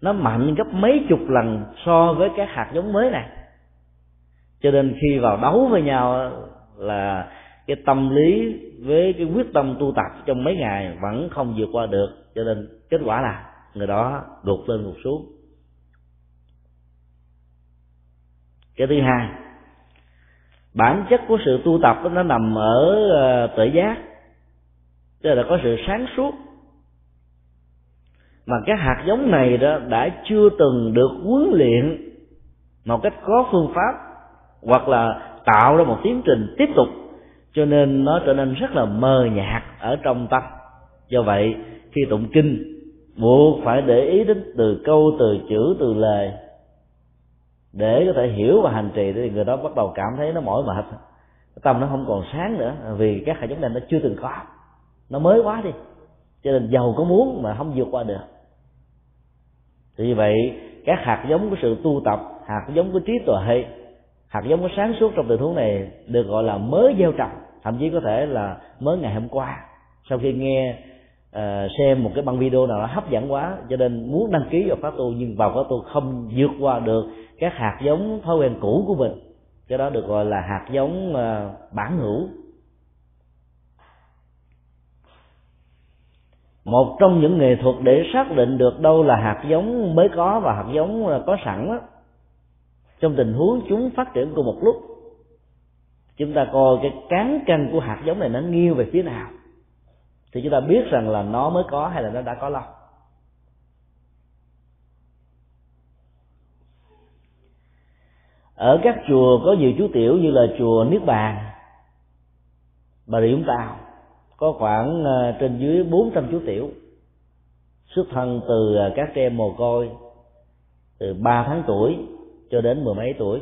Nó mạnh gấp mấy chục lần so với các hạt giống mới này. Cho nên khi vào đấu với nhau là cái tâm lý với cái quyết tâm tu tập trong mấy ngày vẫn không vượt qua được. Cho nên kết quả là người đó đột lên một xuống. Cái thứ hai bản chất của sự tu tập nó nằm ở ờ, tự giác. Tức là có sự sáng suốt. Mà cái hạt giống này đó đã chưa từng được huấn luyện một cách có phương pháp hoặc là tạo ra một tiến trình tiếp tục. Cho nên nó trở nên rất là mờ nhạt ở trong tâm. Do vậy, khi tụng kinh, buộc phải để ý đến từ câu, từ chữ, từ lời để có thể hiểu và hành trì thì người đó bắt đầu cảm thấy nó mỏi mệt. Tâm nó không còn sáng nữa vì các hạt giống này nó chưa từng có. Nó mới quá đi. Cho nên giàu có muốn mà không vượt qua được. Thì như vậy các hạt giống của sự tu tập hạt giống của trí tuệ hạt giống của sáng suốt trong tình huống này được gọi là mới gieo trồng. Thậm chí có thể là mới ngày hôm qua. Sau khi nghe uh, xem một cái băng video nào đó hấp dẫn quá cho nên muốn đăng ký vào pháp tu nhưng vào pháp tu không vượt qua được các hạt giống thói quen cũ của mình cái đó được gọi là hạt giống ờ, bản hữu một trong những nghệ thuật để xác định được đâu là hạt giống mới có và hạt giống ờ, có sẵn đó, trong tình huống chúng phát triển cùng một lúc chúng ta coi cái cán cân của hạt giống này nó nghiêng về phía nào thì chúng ta biết rằng là nó mới có hay là nó đã có lâu. Ở các chùa có nhiều chú tiểu như là chùa niết bàn, bà rịa vũng tàu, có khoảng ờ, trên dưới 400 chú tiểu, xuất thân từ ờ, các trẻ em mồ côi, từ 3 tháng tuổi cho đến mười mấy tuổi.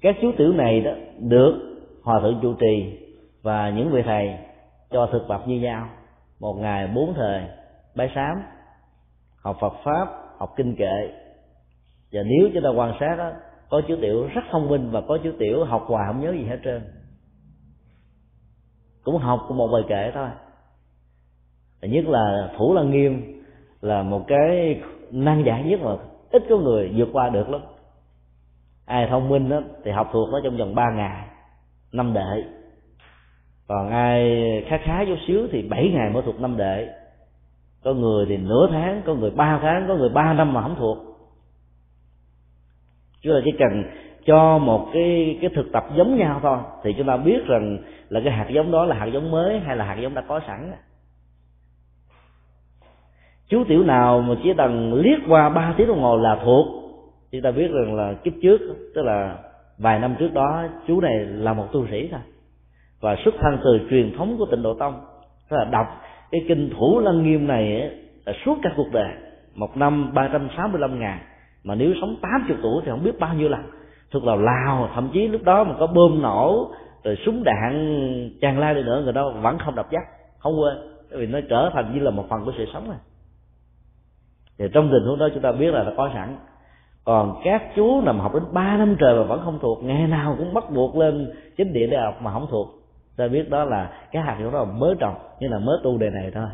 Các chú tiểu này đó được hòa thượng chủ trì và những vị thầy cho thực tập như nhau, một ngày bốn thời bái sám, học Phật pháp, học kinh kệ và nếu chúng ta quan sát đó có chú tiểu rất thông minh và có chú tiểu học hoài không nhớ gì hết trơn. Cũng học một bài kệ thôi. Nhất là thủ lăng nghiêm là một cái năng giải nhất mà ít có người vượt qua được lắm. Ai thông minh đó, thì học thuộc nó trong vòng ba ngày năm đệ. Còn ai khá khá chút xíu thì bảy ngày mới thuộc năm đệ. Có người thì nửa tháng có người ba tháng có người ba năm mà không thuộc chúng ta chỉ cần cho một cái cái thực tập giống nhau thôi. Thì chúng ta biết rằng là cái hạt giống đó là hạt giống mới hay là hạt giống đã có sẵn. Chú tiểu nào mà chỉ cần liếc qua ba tiếng đồng hồ là thuộc. Chúng ta biết rằng là kiếp trước, tức là vài năm trước đó, chú này là một tu sĩ thôi. Và xuất thân từ truyền thống của tịnh độ tông. Tức là đọc cái kinh thủ lăng nghiêm này là suốt cả cuộc đời. Một năm ba trăm sáu mươi lăm ngàn mà nếu sống tám chục tuổi thì không biết bao nhiêu lần. Thuộc lào lào, thậm chí lúc đó mà có bơm nổ, rồi súng đạn, tràn la đi nữa, người đó vẫn không đập dắt không quên. Vì nó trở thành như là một phần của sự sống này. Thì trong tình huống đó chúng ta biết là nó có sẵn. Còn các chú nằm học đến ba năm trời mà vẫn không thuộc, ngày nào cũng bắt buộc lên chính địa để học mà không thuộc. Ta biết đó là cái hạt giống đó là mới trồng, như là mới tu đề này thôi.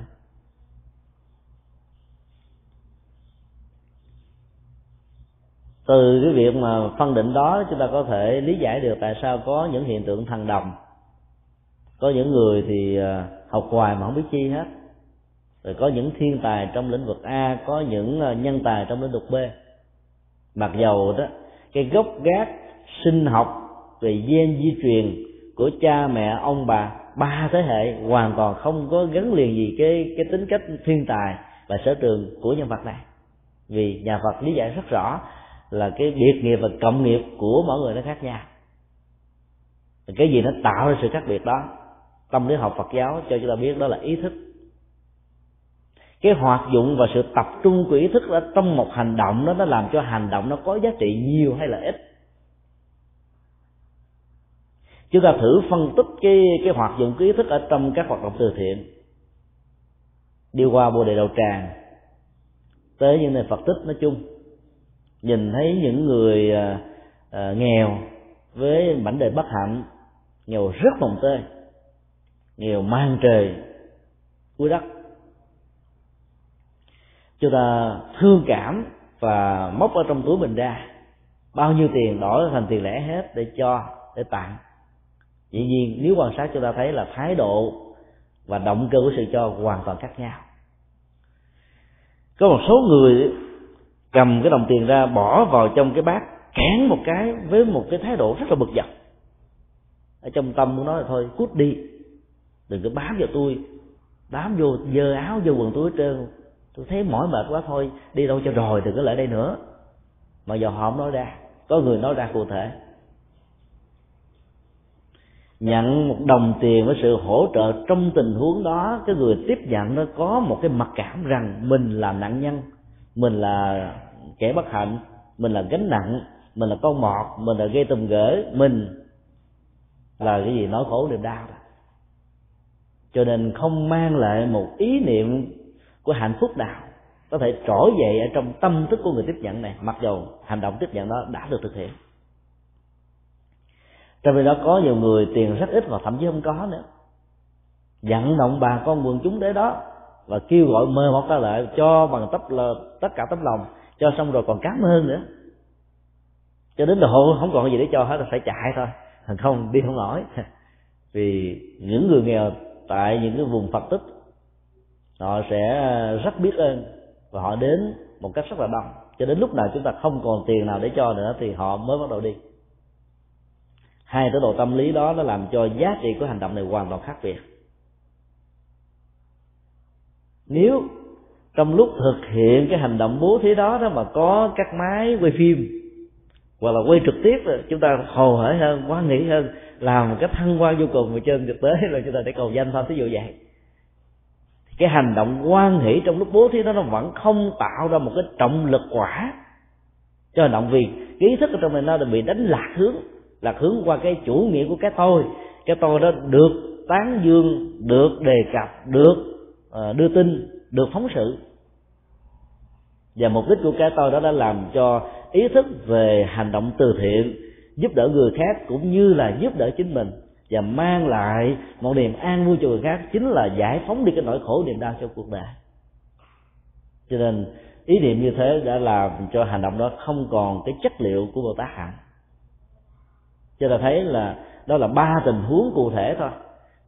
Từ cái việc mà phân định đó, chúng ta có thể lý giải được tại sao có những hiện tượng thần đồng. Có những người thì à, học hoài mà không biết chi hết. Rồi có những thiên tài trong lĩnh vực a, có những à, nhân tài trong lĩnh vực b. Mặc dầu đó, cái gốc gác sinh học về gen di truyền của cha mẹ, ông bà, ba thế hệ hoàn toàn không có gắn liền gì cái cái tính cách thiên tài và sở trường của nhân vật này. Vì nhà Phật lý giải rất rõ là cái biệt nghiệp và cộng nghiệp của mỗi người nó khác nhau. Cái gì nó tạo ra sự khác biệt đó, tâm lý học Phật giáo cho chúng ta biết đó là ý thức. Cái hoạt dụng và sự tập trung của ý thức đó, trong một hành động đó, nó làm cho hành động nó có giá trị nhiều hay là ít. Chúng ta thử phân tích cái cái hoạt dụng của ý thức ở trong các hoạt động từ thiện. Đi qua bồ đề đầu tràng, tới những nơi phật tích nói chung nhìn thấy những người à, à, nghèo với mảnh đời bất hạnh nghèo rất mồng tơi nghèo mang trời cuối đất chúng ta thương cảm và móc ở trong túi mình ra bao nhiêu tiền đổi thành tiền lẻ hết để cho để tặng. Dĩ nhiên nếu quan sát chúng ta thấy là thái độ và động cơ của sự cho hoàn toàn khác nhau. Có một số người cầm cái đồng tiền ra, bỏ vào trong cái bát cản một cái với một cái thái độ rất là bực dọc. Ở trong tâm của nó là thôi, cút đi, đừng có bám vào tôi, bám vô dơ áo vô quần tôi hết trơn. Tôi thấy mỏi mệt quá thôi, đi đâu cho rồi, đừng có lại đây nữa. Mà giờ họ không nói ra, có người nói ra cụ thể. Nhận một đồng tiền với sự hỗ trợ trong tình huống đó, cái người tiếp nhận nó có một cái mặc cảm rằng mình là nạn nhân, mình là kẻ bất hạnh, mình là gánh nặng, mình là con mọt, mình là gây tùm gỡ, mình là cái gì nói khổ niềm đau. Đó cho nên không mang lại một ý niệm của hạnh phúc nào có thể trỗi dậy ở trong tâm thức của người tiếp nhận này, mặc dù hành động tiếp nhận đó đã được thực hiện. Trong khi đó có nhiều người tiền rất ít hoặc thậm chí không có nữa. Vận động bà con quần chúng đến đó và kêu gọi mời một ta lại cho bằng tất là tất cả tấm lòng cho xong rồi còn cám ơn nữa. Cho đến độ không còn gì để cho hết là phải chạy thôi. Thằng không đi không nổi. Vì những người nghèo tại những cái vùng phật tích, họ sẽ rất biết ơn và họ đến một cách rất là đông. Cho đến lúc nào chúng ta không còn tiền nào để cho nữa thì họ mới bắt đầu đi. Hai thái độ tâm lý đó nó làm cho giá trị của hành động này hoàn toàn khác biệt. Nếu trong lúc thực hiện cái hành động bố thí đó đó mà có các máy quay phim, hoặc là quay trực tiếp, chúng ta hồ hởi hơn, quá nghĩ hơn, làm một cách thăng quan vô cùng mà trên thực tế là chúng ta để cầu danh thôi ví dụ vậy. Cái hành động quan hỷ trong lúc bố thí đó nó vẫn không tạo ra một cái trọng lực quả cho hành động, vì cái ý thức ở trong này nó bị đánh lạc hướng lạc hướng qua cái chủ nghĩa của cái tôi. Cái tôi đó được tán dương, được đề cập, được ờ, đưa tin được phóng sự. Và mục đích của cái tôi đó đã làm cho ý thức về hành động từ thiện, giúp đỡ người khác cũng như là giúp đỡ chính mình và mang lại một niềm an vui cho người khác chính là giải phóng đi cái nỗi khổ niềm đau cho cuộc đời. Cho nên, ý niệm như thế đã làm cho hành động đó không còn cái chất liệu của bồ tát hạnh cho ta thấy là đó là ba tình huống cụ thể thôi,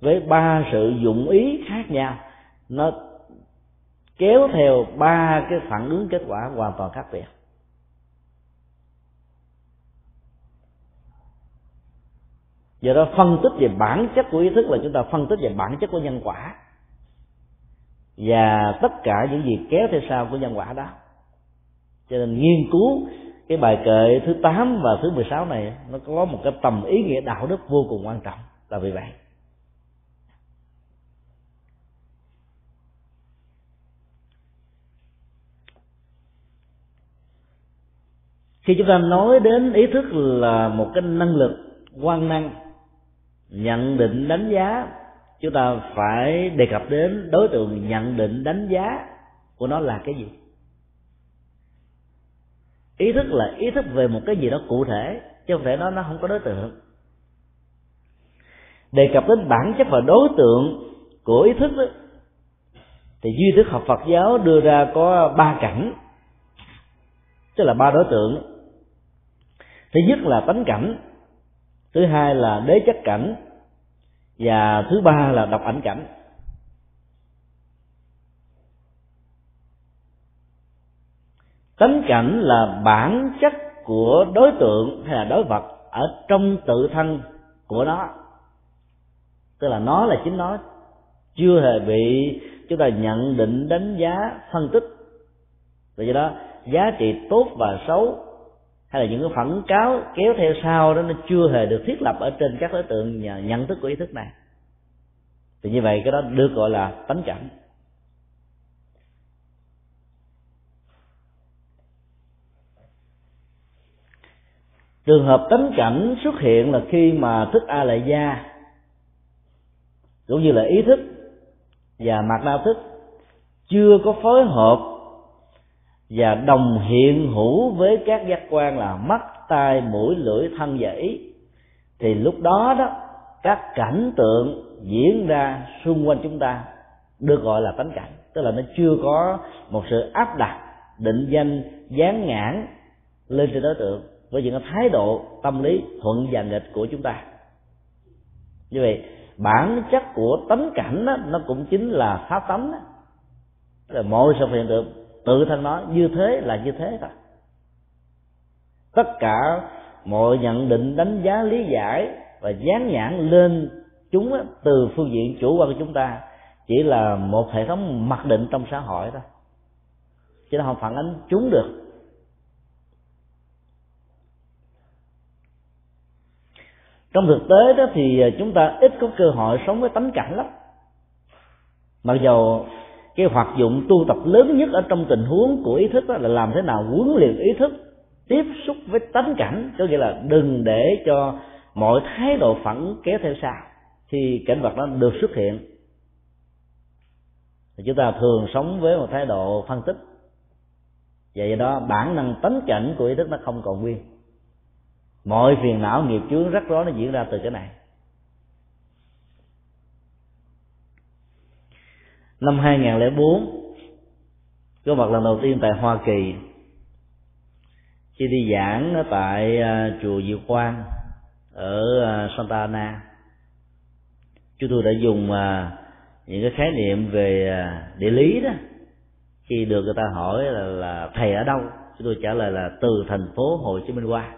với ba sự dụng ý khác nhau. Nó kéo theo ba cái phản ứng kết quả hoàn toàn khác biệt. Do đó phân tích về bản chất của ý thức là chúng ta phân tích về bản chất của nhân quả. Và tất cả những gì kéo theo sau của nhân quả đó. Cho nên nghiên cứu cái bài kệ thứ 8 và thứ 16 này, nó có một cái tầm ý nghĩa đạo đức vô cùng quan trọng. Là vì vậy khi chúng ta nói đến ý thức là một cái năng lực quan năng nhận định đánh giá chúng ta phải đề cập đến đối tượng nhận định đánh giá của nó là cái gì. Ý thức là ý thức về một cái gì đó cụ thể chứ không thể nói nó không có đối tượng. Đề cập đến bản chất và đối tượng của ý thức đó, thì duy thức học Phật giáo đưa ra có ba cảnh tức là ba đối tượng thứ nhất là tánh cảnh. Thứ hai là đế chất cảnh. Và thứ ba là độc ảnh cảnh. Tánh cảnh là bản chất của đối tượng hay là đối vật ở trong tự thân của nó. Tức là nó là chính nó. Chưa hề bị chúng ta nhận định đánh giá phân tích. Vì vậy đó, giá trị tốt và xấu hay là những cái phản cáo kéo theo sau đó nó chưa hề được thiết lập ở trên các đối tượng nhận thức của ý thức này. Thì như vậy cái đó được gọi là tánh cảnh. Trường hợp tánh cảnh xuất hiện là khi mà thức a lại gia, cũng như là ý thức và mạt na thức chưa có phối hợp và đồng hiện hữu với các giác quan là mắt tai mũi lưỡi thân và ý. Thì lúc đó đó các cảnh tượng diễn ra xung quanh chúng ta được gọi là tánh cảnh. Tức là nó chưa có một sự áp đặt định danh dán nhãn lên trên đối tượng. Với những cái thái độ tâm lý thuận và nghịch của chúng ta. Như vậy bản chất của tánh cảnh đó, nó cũng chính là pháp tánh đó. là mọi sự hiện tượng tự thân nó như thế là như thế thôi tất cả mọi nhận định, đánh giá, lý giải và dán nhãn lên chúng từ phương diện chủ quan của chúng ta chỉ là một hệ thống mặc định trong xã hội thôi. Chứ nó không phản ánh chúng được. Trong thực tế đó thì chúng ta ít có cơ hội sống với tánh cảnh lắm. Mặc dầu cái hoạt dụng tu tập lớn nhất ở trong tình huống của ý thức đó là làm thế nào huấn luyện ý thức, tiếp xúc với tánh cảnh, có nghĩa là đừng để cho mọi thái độ phẳng kéo theo sau. Khi cảnh vật đó được xuất hiện, thì chúng ta thường sống với một thái độ phân tích. Vậy đó, bản năng tánh cảnh của ý thức nó không còn nguyên. Mọi phiền não nghiệp chướng rắc rối nó diễn ra từ cái này. Năm 2004 có mặt lần đầu tiên tại Hoa Kỳ khi đi giảng tại à, chùa Diệu Quang ở à, Santa Ana. Chúng tôi đã dùng à, những cái khái niệm về địa lý đó. Khi được người ta hỏi là, là thầy ở đâu chúng tôi trả lời là từ thành phố Hồ Chí Minh qua.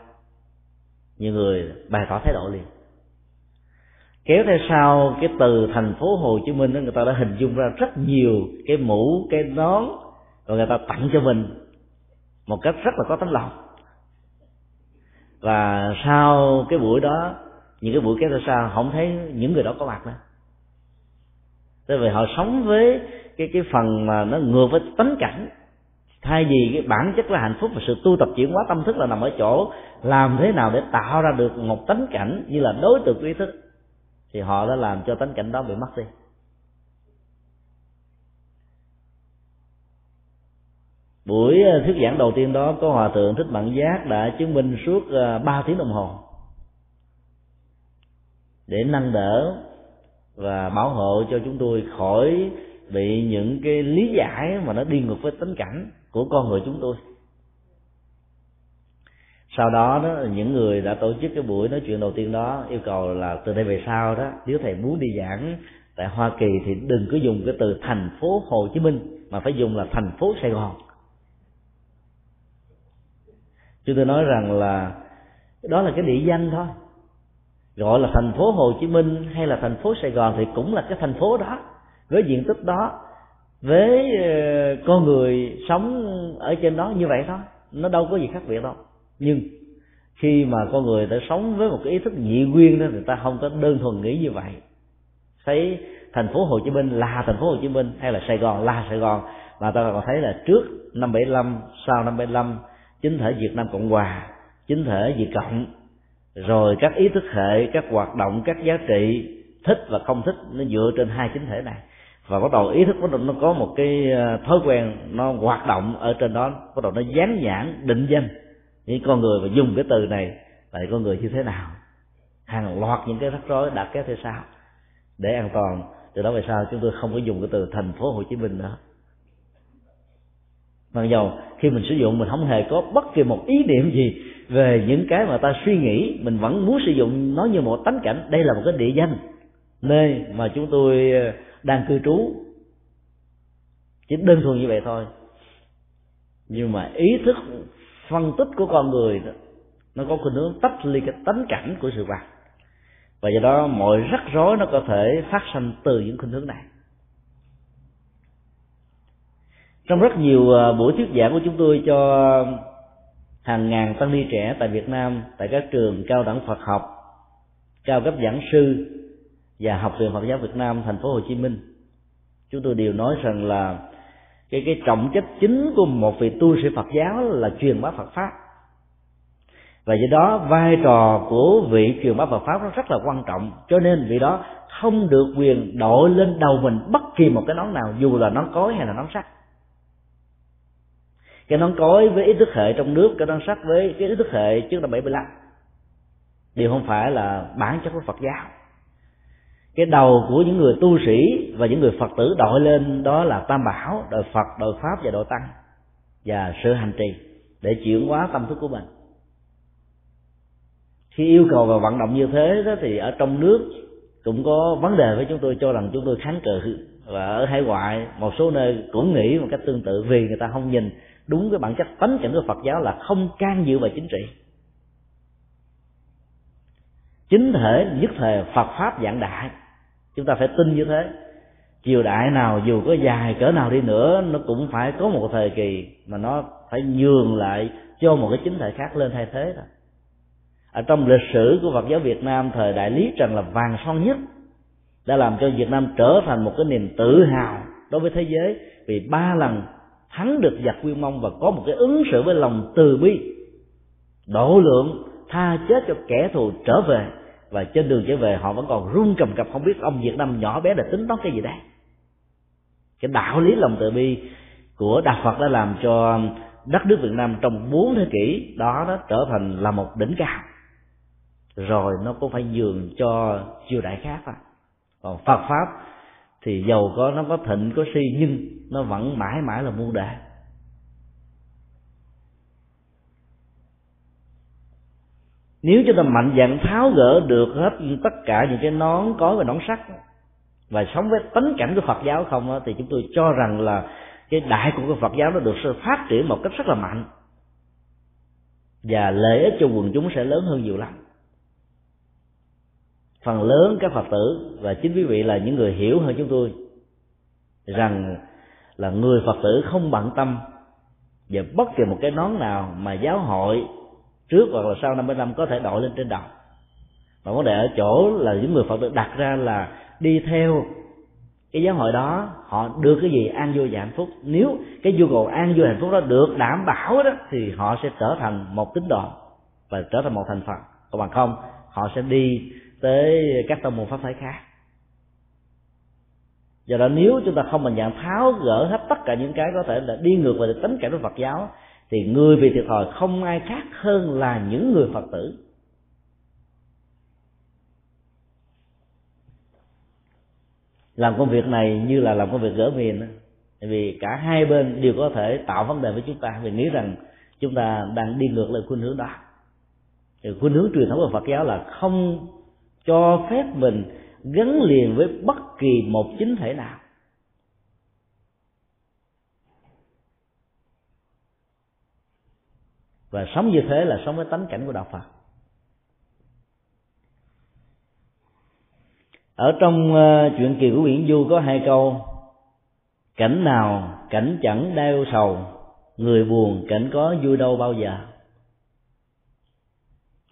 Nhiều người bày tỏ thái độ liền kéo theo sau cái từ thành phố Hồ Chí Minh đó, người ta đã hình dung ra rất nhiều cái mũ, cái nón, rồi người ta tặng cho mình một cách rất là có tấm lòng. Và sau cái buổi đó, những cái buổi kéo theo sau, không thấy những người đó có mặt nữa. Tại vì họ sống với cái cái phần mà nó ngược với tánh cảnh, thay vì cái bản chất là hạnh phúc và sự tu tập chuyển hóa tâm thức là nằm ở chỗ làm thế nào để tạo ra được một tánh cảnh như là đối tượng ý thức thì họ đã làm cho tánh cảnh đó bị mất đi. Buổi ờ, thuyết giảng đầu tiên đó, có hòa thượng thích mạng giác đã chứng minh suốt ờ, 3 tiếng đồng hồ để nâng đỡ và bảo hộ cho chúng tôi khỏi bị những cái lý giải mà nó đi ngược với tính cảnh của con người chúng tôi sau đó đó, những người đã tổ chức cái buổi nói chuyện đầu tiên đó, yêu cầu là từ đây về sau đó, nếu thầy muốn đi giảng tại Hoa Kỳ thì đừng có dùng cái từ thành phố Hồ Chí Minh, mà phải dùng là thành phố Sài Gòn. Chúng tôi nói rằng là đó là cái địa danh thôi. Gọi là thành phố Hồ Chí Minh hay là thành phố Sài Gòn thì cũng là cái thành phố đó, với diện tích đó, với ờ, con người sống ở trên đó như vậy thôi. Nó đâu có gì khác biệt đâu nhưng khi mà con người đã sống với một cái ý thức nhị nguyên đó, người ta không có đơn thuần nghĩ như vậy. Thấy thành phố Hồ Chí Minh là thành phố Hồ Chí Minh hay là Sài Gòn là Sài Gòn, mà ta còn thấy là trước năm 75 sau năm 75 chính thể Việt Nam Cộng Hòa, chính thể Việt Cộng, rồi các ý thức hệ, các hoạt động, các giá trị, thích và không thích, nó dựa trên hai chính thể này. Và bắt đầu ý thức bắt đầu nó có một cái ờ, thói quen nó hoạt động ở trên đó, bắt đầu nó dán nhãn định danh những con người mà dùng cái từ này là con người như thế nào? Hàng loạt những cái rắc rối đã kéo theo sau. Để an toàn, từ đó về sau chúng tôi không có dùng cái từ thành phố Hồ Chí Minh nữa. Mặc dầu khi mình sử dụng mình không hề có bất kỳ một ý niệm gì về những cái mà ta suy nghĩ, mình vẫn muốn sử dụng nó như một tánh cảnh. Đây là một cái địa danh, nơi mà chúng tôi ờ, đang cư trú. Chỉ đơn thuần như vậy thôi. Nhưng mà ý thức phân tích của con người đó, nó có khuynh hướng tách ly cái tánh cảnh của sự vật. Và do đó mọi rắc rối nó có thể phát sinh từ những khuynh hướng này. Trong rất nhiều à, buổi thuyết giảng của chúng tôi cho hàng ngàn tăng ni trẻ tại Việt Nam tại các trường cao đẳng Phật học cao cấp giảng sư và học viện Phật giáo Việt Nam thành phố Hồ Chí Minh chúng tôi đều nói rằng là cái cái trọng trách chính của một vị tu sĩ Phật giáo là truyền bá Phật pháp. Và do đó, vai trò của vị truyền bá Phật pháp nó rất là quan trọng. Cho nên vị đó không được quyền đội lên đầu mình bất kỳ một cái nón nào, dù là nón cối hay là nón sắt. Cái nón cối với ý thức hệ trong nước, cái nón sắt với cái ý thức hệ trước năm 75 đều không phải là bản chất của Phật giáo cái đầu của những người tu sĩ và những người phật tử đội lên đó là tam bảo, đội phật, đội pháp và đội tăng và sự hành trì để chuyển hóa tâm thức của mình. Khi yêu cầu và vận động như thế đó thì ở trong nước cũng có vấn đề với chúng tôi cho rằng chúng tôi kháng cự. Và ở hải ngoại, một số nơi cũng nghĩ một cách tương tự vì người ta không nhìn đúng cái bản chất tánh cảnh của Phật giáo là không can dự vào chính trị. Chính thể, nhất thể Phật pháp dạng đại chúng ta phải tin như thế. Triều đại nào dù có dài cỡ nào đi nữa, nó cũng phải có một thời kỳ mà nó phải nhường lại cho một cái chính thể khác lên thay thế thôi. Ở trong lịch sử của Phật giáo Việt Nam, thời đại Lý Trần là vàng son nhất, đã làm cho Việt Nam trở thành một cái niềm tự hào đối với thế giới vì ba lần thắng được giặc Quy Mông và có một cái ứng xử với lòng từ bi độ lượng tha chết cho kẻ thù trở về và trên đường trở về, họ vẫn còn run cầm cập, không biết ông Việt Nam nhỏ bé là tính toán cái gì đây cái đạo lý lòng từ bi của đạo Phật đã làm cho đất nước Việt Nam trong bốn thế kỷ đó nó trở thành là một đỉnh cao. Rồi nó cũng phải nhường cho triều đại khác à. còn Phật pháp thì giàu có, nó có thịnh, có si, nhưng nó vẫn mãi mãi là muôn đời. Nếu chúng ta mạnh dạn tháo gỡ được hết tất cả những cái nón có và nón sắt và sống với tánh cảnh của Phật giáo không thì chúng tôi cho rằng là cái đại của Phật giáo nó được sự phát triển một cách rất là mạnh. Và lợi ích cho quần chúng sẽ lớn hơn nhiều lắm. Phần lớn các phật tử, và chính quý vị là những người hiểu hơn chúng tôi, rằng là người phật tử không bận tâm về bất kỳ một cái nón nào mà giáo hội trước hoặc là sau năm mươi năm có thể đội lên trên đầu. Mà vấn đề ở chỗ là những người phật tử đặt ra là đi theo cái giáo hội đó, họ được cái gì an vui và hạnh phúc. Nếu cái nhu cầu an vui hạnh phúc đó được đảm bảo đó, thì họ sẽ trở thành một tín đồ và trở thành một thành phần. Còn bằng không, họ sẽ đi tới các tông môn pháp phái khác. Do đó, nếu chúng ta không mạnh dạng tháo gỡ hết tất cả những cái có thể là đi ngược về tính cảnh của Phật giáo thì người bị thiệt thòi không ai khác hơn là những người Phật tử. Làm công việc này như là làm công việc gỡ miền vì cả hai bên đều có thể tạo vấn đề với chúng ta. Vì nghĩ rằng chúng ta đang đi ngược lại khuynh hướng đó. Thì khuynh hướng truyền thống của Phật giáo là không cho phép mình gắn liền với bất kỳ một chính thể nào. Và sống như thế là sống với tánh cảnh của đạo phật. Ở trong uh, chuyện kỳ của nguyễn du có hai câu. Cảnh nào cảnh chẳng đau sầu. Người buồn cảnh có vui đâu bao giờ.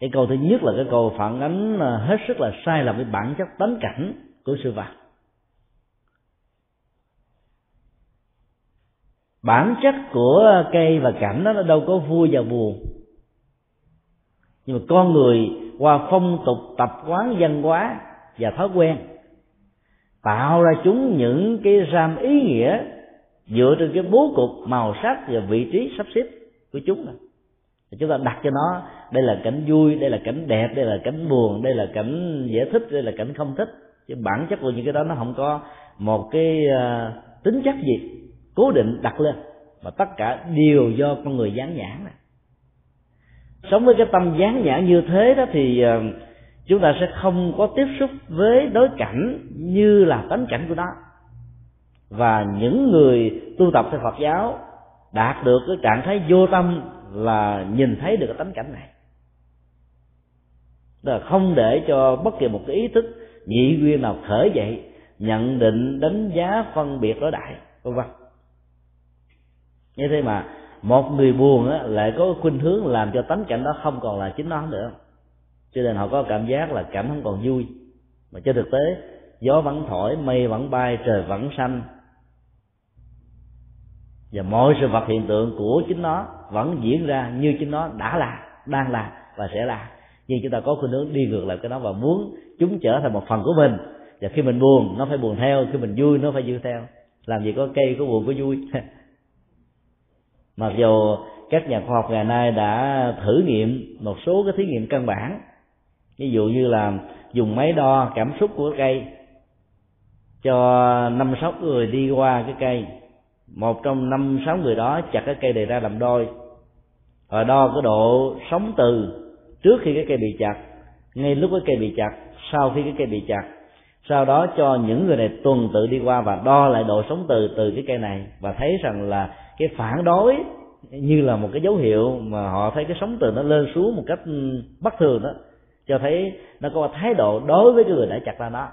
Cái câu thứ nhất là cái câu phản ánh ờ, hết sức là sai lầm với bản chất tánh cảnh của sư vật bản chất của cây và cảnh đó nó đâu có vui và buồn. Nhưng mà con người qua phong tục tập quán văn hóa và thói quen tạo ra chúng những cái ram ý nghĩa dựa trên cái bố cục màu sắc và vị trí sắp xếp của chúng này chúng ta đặt cho nó đây là cảnh vui đây là cảnh đẹp đây là cảnh buồn đây là cảnh dễ thích đây là cảnh không thích. Chứ bản chất của những cái đó nó không có một cái uh, tính chất gì cố định đặt lên. Mà tất cả đều do con người dán nhãn này sống với cái tâm dán nhãn như thế đó thì ờ, chúng ta sẽ không có tiếp xúc với đối cảnh như là tánh cảnh của nó. Và những người tu tập theo Phật giáo đạt được cái trạng thái vô tâm là nhìn thấy được cái tánh cảnh này. Tức là không để cho bất kỳ một cái ý thức nhị nguyên nào khởi dậy, nhận định, đánh giá, phân biệt đối đại, vân vân như thế mà một người buồn á, lại có khuynh hướng làm cho tánh cảnh đó không còn là chính nó nữa. Cho nên họ có cảm giác là cảnh không còn vui. Mà trên thực tế gió vẫn thổi mây vẫn bay trời vẫn xanh. Và mọi sự vật hiện tượng của chính nó vẫn diễn ra như chính nó đã là đang là và sẽ là. Nhưng chúng ta có khuynh hướng đi ngược lại cái đó và muốn chúng trở thành một phần của mình. Và khi mình buồn nó phải buồn theo khi mình vui nó phải vui theo. Làm gì có cây có buồn có vui. mặc dù các nhà khoa học ngày nay đã thử nghiệm một số cái thí nghiệm căn bản, ví dụ như là dùng máy đo cảm xúc của cây cho năm sáu người đi qua cái cây, một trong năm sáu người đó chặt cái cây này ra làm đôi, và đo cái độ sống từ trước khi cái cây bị chặt, ngay lúc cái cây bị chặt, sau khi cái cây bị chặt, sau đó cho những người này tuần tự đi qua và đo lại độ sống từ từ cái cây này và thấy rằng là cái phản đối như là một cái dấu hiệu mà họ thấy cái sống từ nó lên xuống một cách ừ, bất thường đó cho thấy nó có thái độ đối với cái người đã chặt ra nó.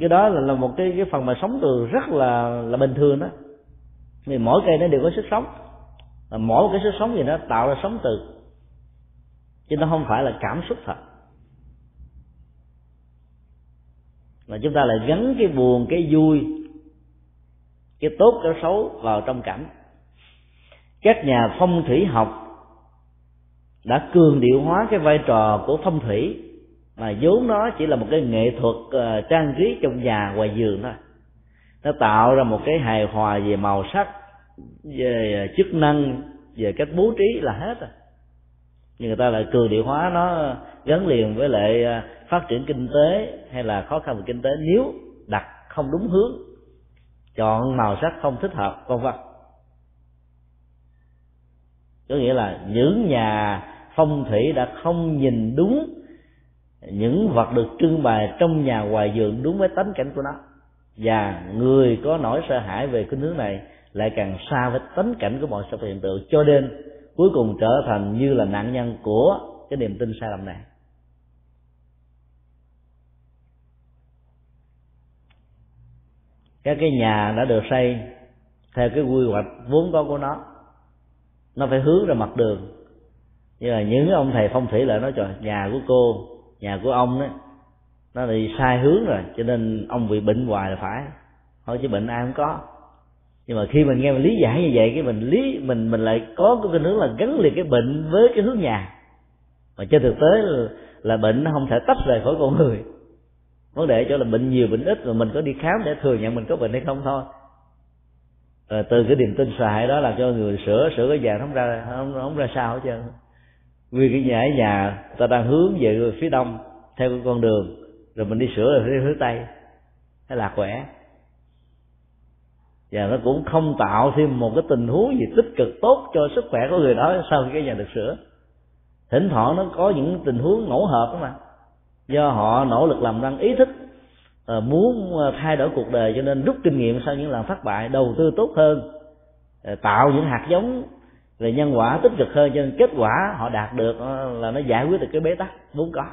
Cái đó là, là một cái cái phần mà sống từ rất là là bình thường đó. Vì mỗi cây nó đều có sức sống. Và mỗi một cái sức sống gì nó tạo ra sống từ. Chứ nó không phải là cảm xúc thật. Mà chúng ta lại gắn cái buồn cái vui cái tốt, cái xấu vào trong cảnh. Các nhà phong thủy học đã cường điệu hóa cái vai trò của phong thủy, mà vốn nó chỉ là một cái nghệ thuật ờ, trang trí trong nhà ngoài giường thôi. Nó tạo ra một cái hài hòa về màu sắc, về ờ, chức năng, về cách bố trí là hết rồi. Nhưng người ta lại cường điệu hóa nó gắn liền với lại ờ, phát triển kinh tế hay là khó khăn về kinh tế nếu đặt không đúng hướng chọn màu sắc không thích hợp, vân vân. Có nghĩa là những nhà phong thủy đã không nhìn đúng những vật được trưng bày trong nhà ngoài giường đúng với tánh cảnh của nó. Và người có nỗi sợ hãi về cái hướng này lại càng xa với tánh cảnh của mọi sự hiện tượng, cho nên cuối cùng trở thành như là nạn nhân của cái niềm tin sai lầm này. Các cái nhà đã được xây theo cái quy hoạch vốn có của nó. Nó phải hướng ra mặt đường. Nhưng mà những ông thầy phong thủy lại nói trời nhà của cô nhà của ông đó nó bị sai hướng rồi cho nên ông bị bệnh hoài là phải. Thôi chứ bệnh ai không có. Nhưng mà khi mình nghe mình lý giải như vậy cái mình lý mình mình lại có cái hướng là gắn liền cái bệnh với cái hướng nhà. Mà trên thực tế là, là bệnh nó không thể tách rời khỏi con người vấn đề chỗ là bệnh nhiều bệnh ít mà mình có đi khám để thừa nhận mình có bệnh hay không thôi. Rồi từ cái niềm tin sợ hãi đó làm cho người sửa sửa cái vàng không ra không, không ra sao hết trơn. Vì cái nhà ở nhà ta đang hướng về phía đông theo cái con đường rồi mình đi sửa rồi hướng tây. Nó lạc quẻ và nó cũng không tạo thêm một cái tình huống gì tích cực tốt cho sức khỏe của người đó sau khi cái nhà được sửa. Thỉnh thoảng nó có những tình huống ngẫu hợp đó mà do họ nỗ lực làm năng ý thức ờ, muốn ờ, thay đổi cuộc đời cho nên rút kinh nghiệm sau những lần thất bại, đầu tư tốt hơn ờ, tạo những hạt giống về nhân quả tích cực hơn cho nên kết quả họ đạt được là nó giải quyết được cái bế tắc vốn có.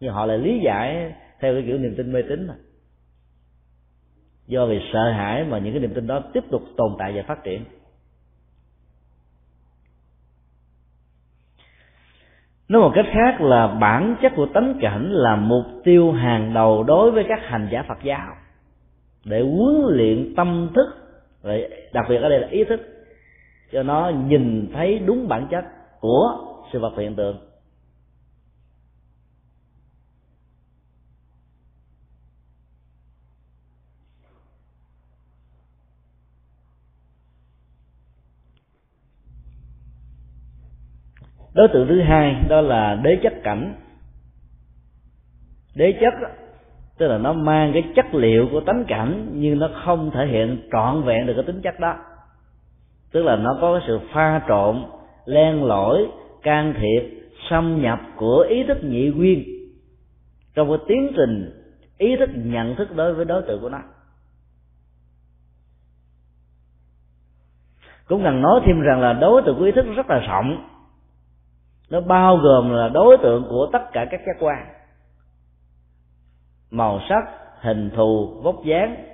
Nhưng họ lại lý giải theo cái kiểu niềm tin mê tín mà. Do vì sợ hãi mà những cái niềm tin đó tiếp tục tồn tại và phát triển. Nói một cách khác là bản chất của tánh cảnh là mục tiêu hàng đầu đối với các hành giả phật giáo. Để huấn luyện tâm thức đặc biệt ở đây là ý thức, cho nó nhìn thấy đúng bản chất của sự vật hiện tượng. Đối tượng thứ hai đó là đế chất cảnh. Đế chất tức là nó mang cái chất liệu của tánh cảnh, nhưng nó không thể hiện trọn vẹn được cái tính chất đó. Tức là nó có cái sự pha trộn, len lỏi, can thiệp, xâm nhập của ý thức nhị nguyên trong cái tiến trình ý thức nhận thức đối với đối tượng của nó. Cũng cần nói thêm rằng là đối tượng của ý thức rất là rộng nó bao gồm là đối tượng của tất cả các giác quan. Màu sắc, hình thù, vóc dáng,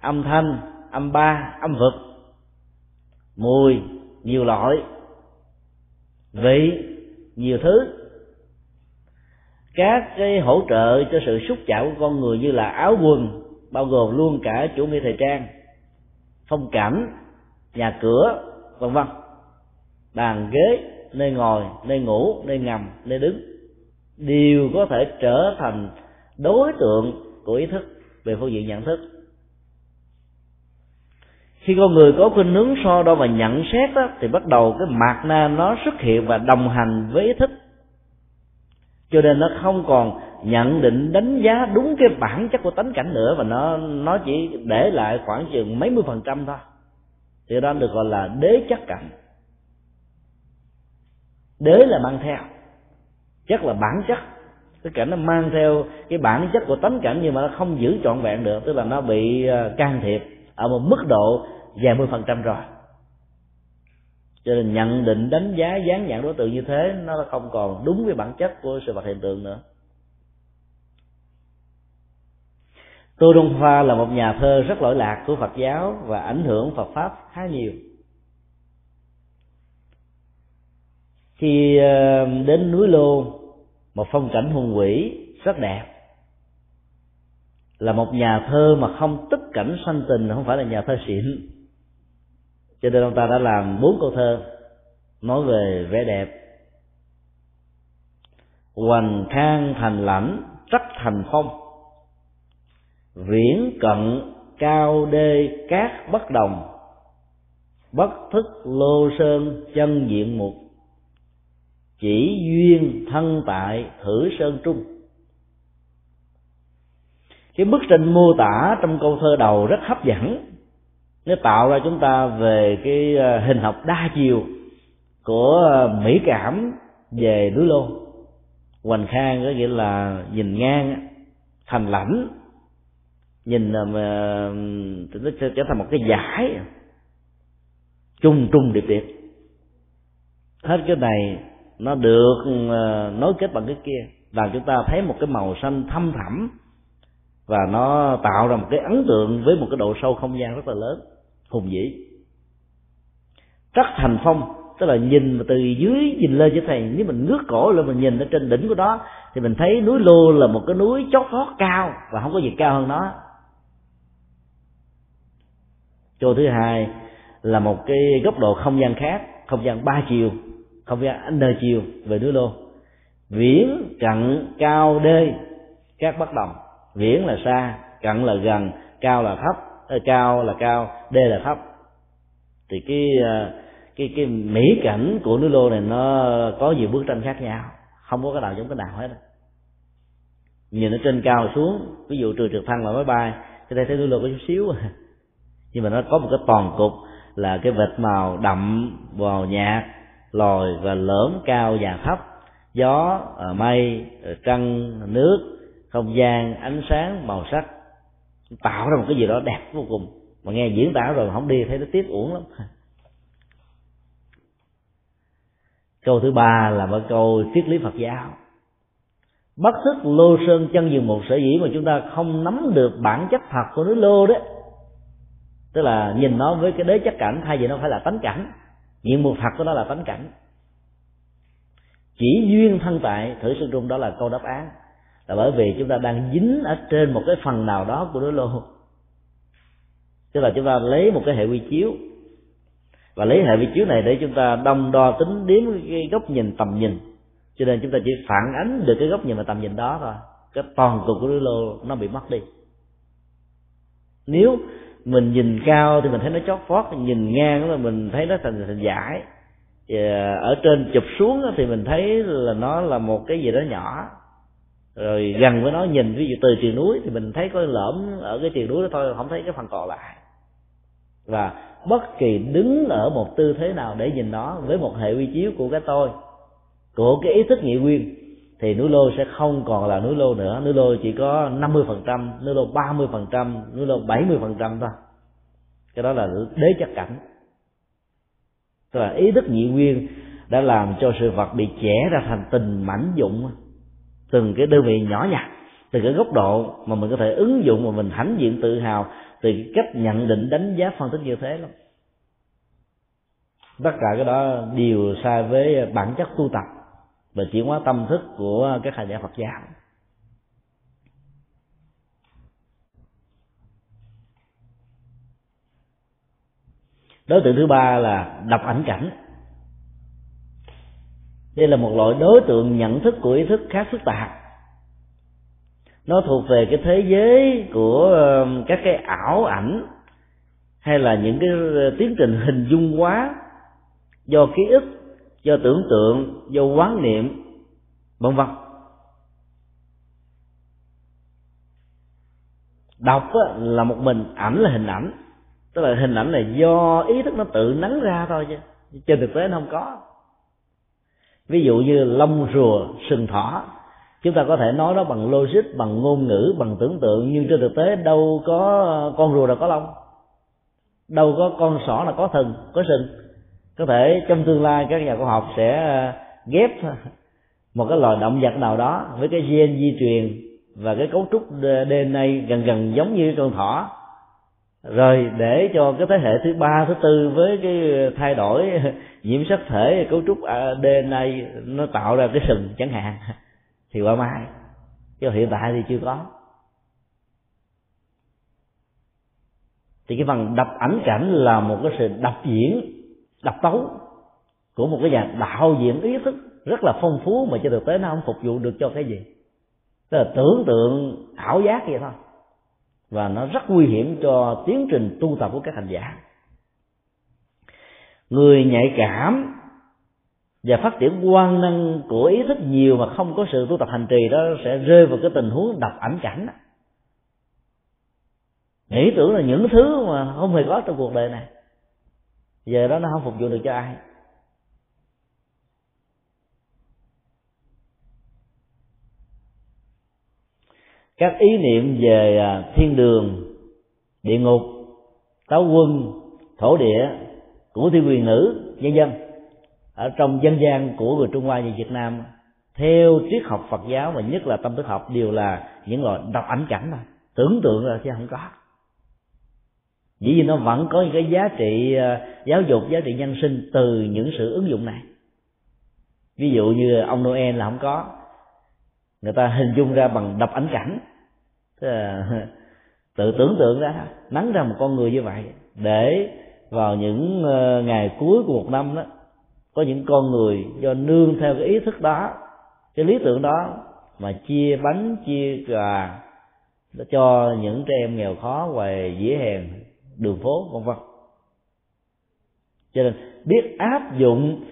âm thanh, âm ba, âm vực, mùi, nhiều loại, vị, nhiều thứ. Các cái hỗ trợ cho sự xúc chạm của con người như là áo quần, bao gồm luôn cả chủ nghĩa thời trang, phong cảnh, nhà cửa, vân vân. Bàn ghế nơi ngồi nơi ngủ nơi ngầm nơi đứng đều có thể trở thành đối tượng của ý thức về phương diện nhận thức. Khi con người có khuynh hướng so đo và nhận xét đó, thì bắt đầu cái mạt na nó xuất hiện và đồng hành với ý thức. Cho nên nó không còn nhận định đánh giá đúng cái bản chất của tánh cảnh nữa và nó nó chỉ để lại khoảng chừng mấy mươi phần trăm thôi. Thì đó được gọi là đế chất cảnh đế là mang theo. Chắc là bản chất. Cái cảnh nó mang theo cái bản chất của tánh cảnh nhưng mà nó không giữ trọn vẹn được, tức là nó bị ờ, can thiệp ở một mức độ vài mươi phần trăm rồi. Cho nên nhận định, đánh giá, dán nhãn đối tượng như thế, nó không còn đúng với bản chất của sự vật hiện tượng nữa. Tô đông hoa là một nhà thơ rất lỗi lạc của phật giáo và ảnh hưởng phật pháp khá nhiều. Khi ờ, đến núi lô, một phong cảnh hùng vĩ, rất đẹp. Là một nhà thơ mà không tích cảnh sanh tình, không phải là nhà thơ xịn. Cho nên ông ta đã làm bốn câu thơ, nói về vẻ đẹp. Hoành khang thành lãnh trắc thành phong. Viễn cận, cao đê cát bất đồng. Bất thức lô sơn, chân diện mục chỉ duyên thân tại thử sơn trung. Cái bức tranh mô tả trong câu thơ đầu rất hấp dẫn. Nó tạo ra chúng ta về cái ờ, hình học đa chiều của ờ, mỹ cảm về núi lô. Hoành khang có nghĩa là nhìn ngang thành lãnh, nhìn ờ, mà nó trở thành một cái giải trung trung điệp điệp hết cái này nó được ờ, nối kết bằng cái kia. Làm chúng ta thấy một cái màu xanh thâm thẳm. Và nó tạo ra một cái ấn tượng với một cái độ sâu không gian rất là lớn, hùng vĩ. Trắc thành phong, tức là nhìn từ dưới nhìn lên cho thầy nếu mình ngước cổ lên mình nhìn ở trên đỉnh của đó, thì mình thấy núi lô là một cái núi chót vót cao và không có gì cao hơn nó. Chỗ thứ hai là một cái góc độ không gian khác, không gian ba chiều không gian đời chiều về núi lô. Viễn cận cao đê, các bất đồng. Viễn là xa, cận là gần, cao là thấp. Ờ, cao là cao, đê là thấp. Thì cái ờ, cái cái mỹ cảnh của núi lô này nó có nhiều bức tranh khác nhau. Không có cái nào giống cái nào hết. Nhìn ở trên cao xuống, ví dụ trừ trực thăng là máy bay, cái đây thấy núi lô có chút xíu. Nhưng mà nó có một cái toàn cục là cái vệt màu đậm vào nhạt lòi và lõm cao và thấp. Gió ờ, mây ờ, trăng, nước, không gian, ánh sáng, màu sắc. Tạo ra một cái gì đó đẹp vô cùng. Mà nghe diễn tả rồi không đi, thấy nó tiếc uổng lắm. Câu thứ ba là một câu triết lý phật giáo. Bất thức lô sơn chân dừng một sở dĩ mà chúng ta không nắm được bản chất thật của núi lô đó. Tức là nhìn nó với cái đế chất cảnh, thay vì nó phải là tánh cảnh diện một thật của nó là tánh cảnh. Chỉ duyên thân tại thử sự trung đó là câu đáp án. Là bởi vì chúng ta đang dính ở trên một cái phần nào đó của đối lô tức là chúng ta lấy một cái hệ quy chiếu. Và lấy hệ quy chiếu này để chúng ta đong đo tính điếm cái góc nhìn tầm nhìn. Cho nên chúng ta chỉ phản ánh được cái góc nhìn và tầm nhìn đó thôi. Cái toàn cục của đối lô nó bị mất đi. Nếu mình nhìn cao thì mình thấy nó chót vót, nhìn ngang là mình thấy nó thành thành giải ở trên chụp xuống thì mình thấy là nó là một cái gì đó nhỏ. Rồi gần với nó nhìn, ví dụ từ triền núi thì mình thấy có lõm ở cái triền núi đó thôi, không thấy cái phần còn lại. Và bất kỳ đứng ở một tư thế nào để nhìn nó với một hệ quy chiếu của cái tôi, của cái ý thức nhị nguyên thì núi lô sẽ không còn là núi lô nữa. Núi lô chỉ có 50% phần trăm, núi lô 30% phần trăm, núi lô 70% phần trăm thôi. Cái đó là đế chất cảnh. Tức là ý thức nhị nguyên đã làm cho sự vật bị chẻ ra thành tình mảnh dụng từng cái đơn vị nhỏ nhặt, từ cái góc độ mà mình có thể ứng dụng mà mình hãnh diện tự hào từ cái cách nhận định, đánh giá, phân tích như thế lắm. Tất cả cái đó đều sai với bản chất tu tập và chuyển hóa tâm thức của các hành giả Phật giáo đối tượng thứ ba là đọc ảnh cảnh. Đây là một loại đối tượng nhận thức của ý thức khá phức tạp. Nó thuộc về cái thế giới của um, các cái ảo ảnh hay là những cái tiến trình hình dung hóa do ký ức do tưởng tượng, do quán niệm, vân vân. Đọc là một mình ảnh là hình ảnh. Tức là hình ảnh là do ý thức nó tự nắng ra thôi chứ. Trên thực tế nó không có. Ví dụ như lông rùa sừng thỏ. Chúng ta có thể nói nó bằng logic, bằng ngôn ngữ, bằng tưởng tượng, nhưng trên thực tế đâu có con rùa nào có lông. Đâu có con sỏ nào có thần, có sừng có thể trong tương lai các nhà khoa học sẽ ờ, ghép một cái loài động vật nào đó với cái gen di truyền và cái cấu trúc DNA gần gần giống như con thỏ. Rồi để cho cái thế hệ thứ ba, thứ tư với cái thay đổi nhiễm sắc thể, cấu trúc ờ, DNA nó tạo ra cái sừng chẳng hạn thì qua mai. Chứ hiện tại thì chưa có. Thì cái phần đập ảnh cảnh là một cái sự đập diễn đập tấu của một cái nhà đạo diễn ý thức rất là phong phú mà trên thực tế nó không phục vụ được cho cái gì. Tức là tưởng tượng ảo giác vậy thôi. Và nó rất nguy hiểm cho tiến trình tu tập của các hành giả. Người nhạy cảm và phát triển quan năng của ý thức nhiều mà không có sự tu tập hành trì đó sẽ rơi vào cái tình huống đập ảnh cảnh. Nghĩ tưởng là những thứ mà không hề có trong cuộc đời này giờ đó nó không phục vụ được cho ai. Các ý niệm về à, thiên đường, địa ngục, táo quân, thổ địa của thiên quyền nữ nhân dân ở trong dân gian của người trung hoa và việt nam, theo triết học phật giáo và nhất là tâm thức học đều là những loại đọc ảnh cảnh mà tưởng tượng là chứ không có dĩ nhiên nó vẫn có những cái giá trị ờ, giáo dục, giá trị nhân sinh từ những sự ứng dụng này. Ví dụ như ông noel là không có. Người ta hình dung ra bằng đập ảnh cảnh. Tự tưởng tượng ra nắng ra một con người như vậy, để vào những ờ, ngày cuối của một năm đó, có những con người do nương theo cái ý thức đó, cái lý tưởng đó mà chia bánh, chia quà cho những trẻ em nghèo khó ngoài dĩa hèn đường phố vân vân. Cho nên biết áp dụng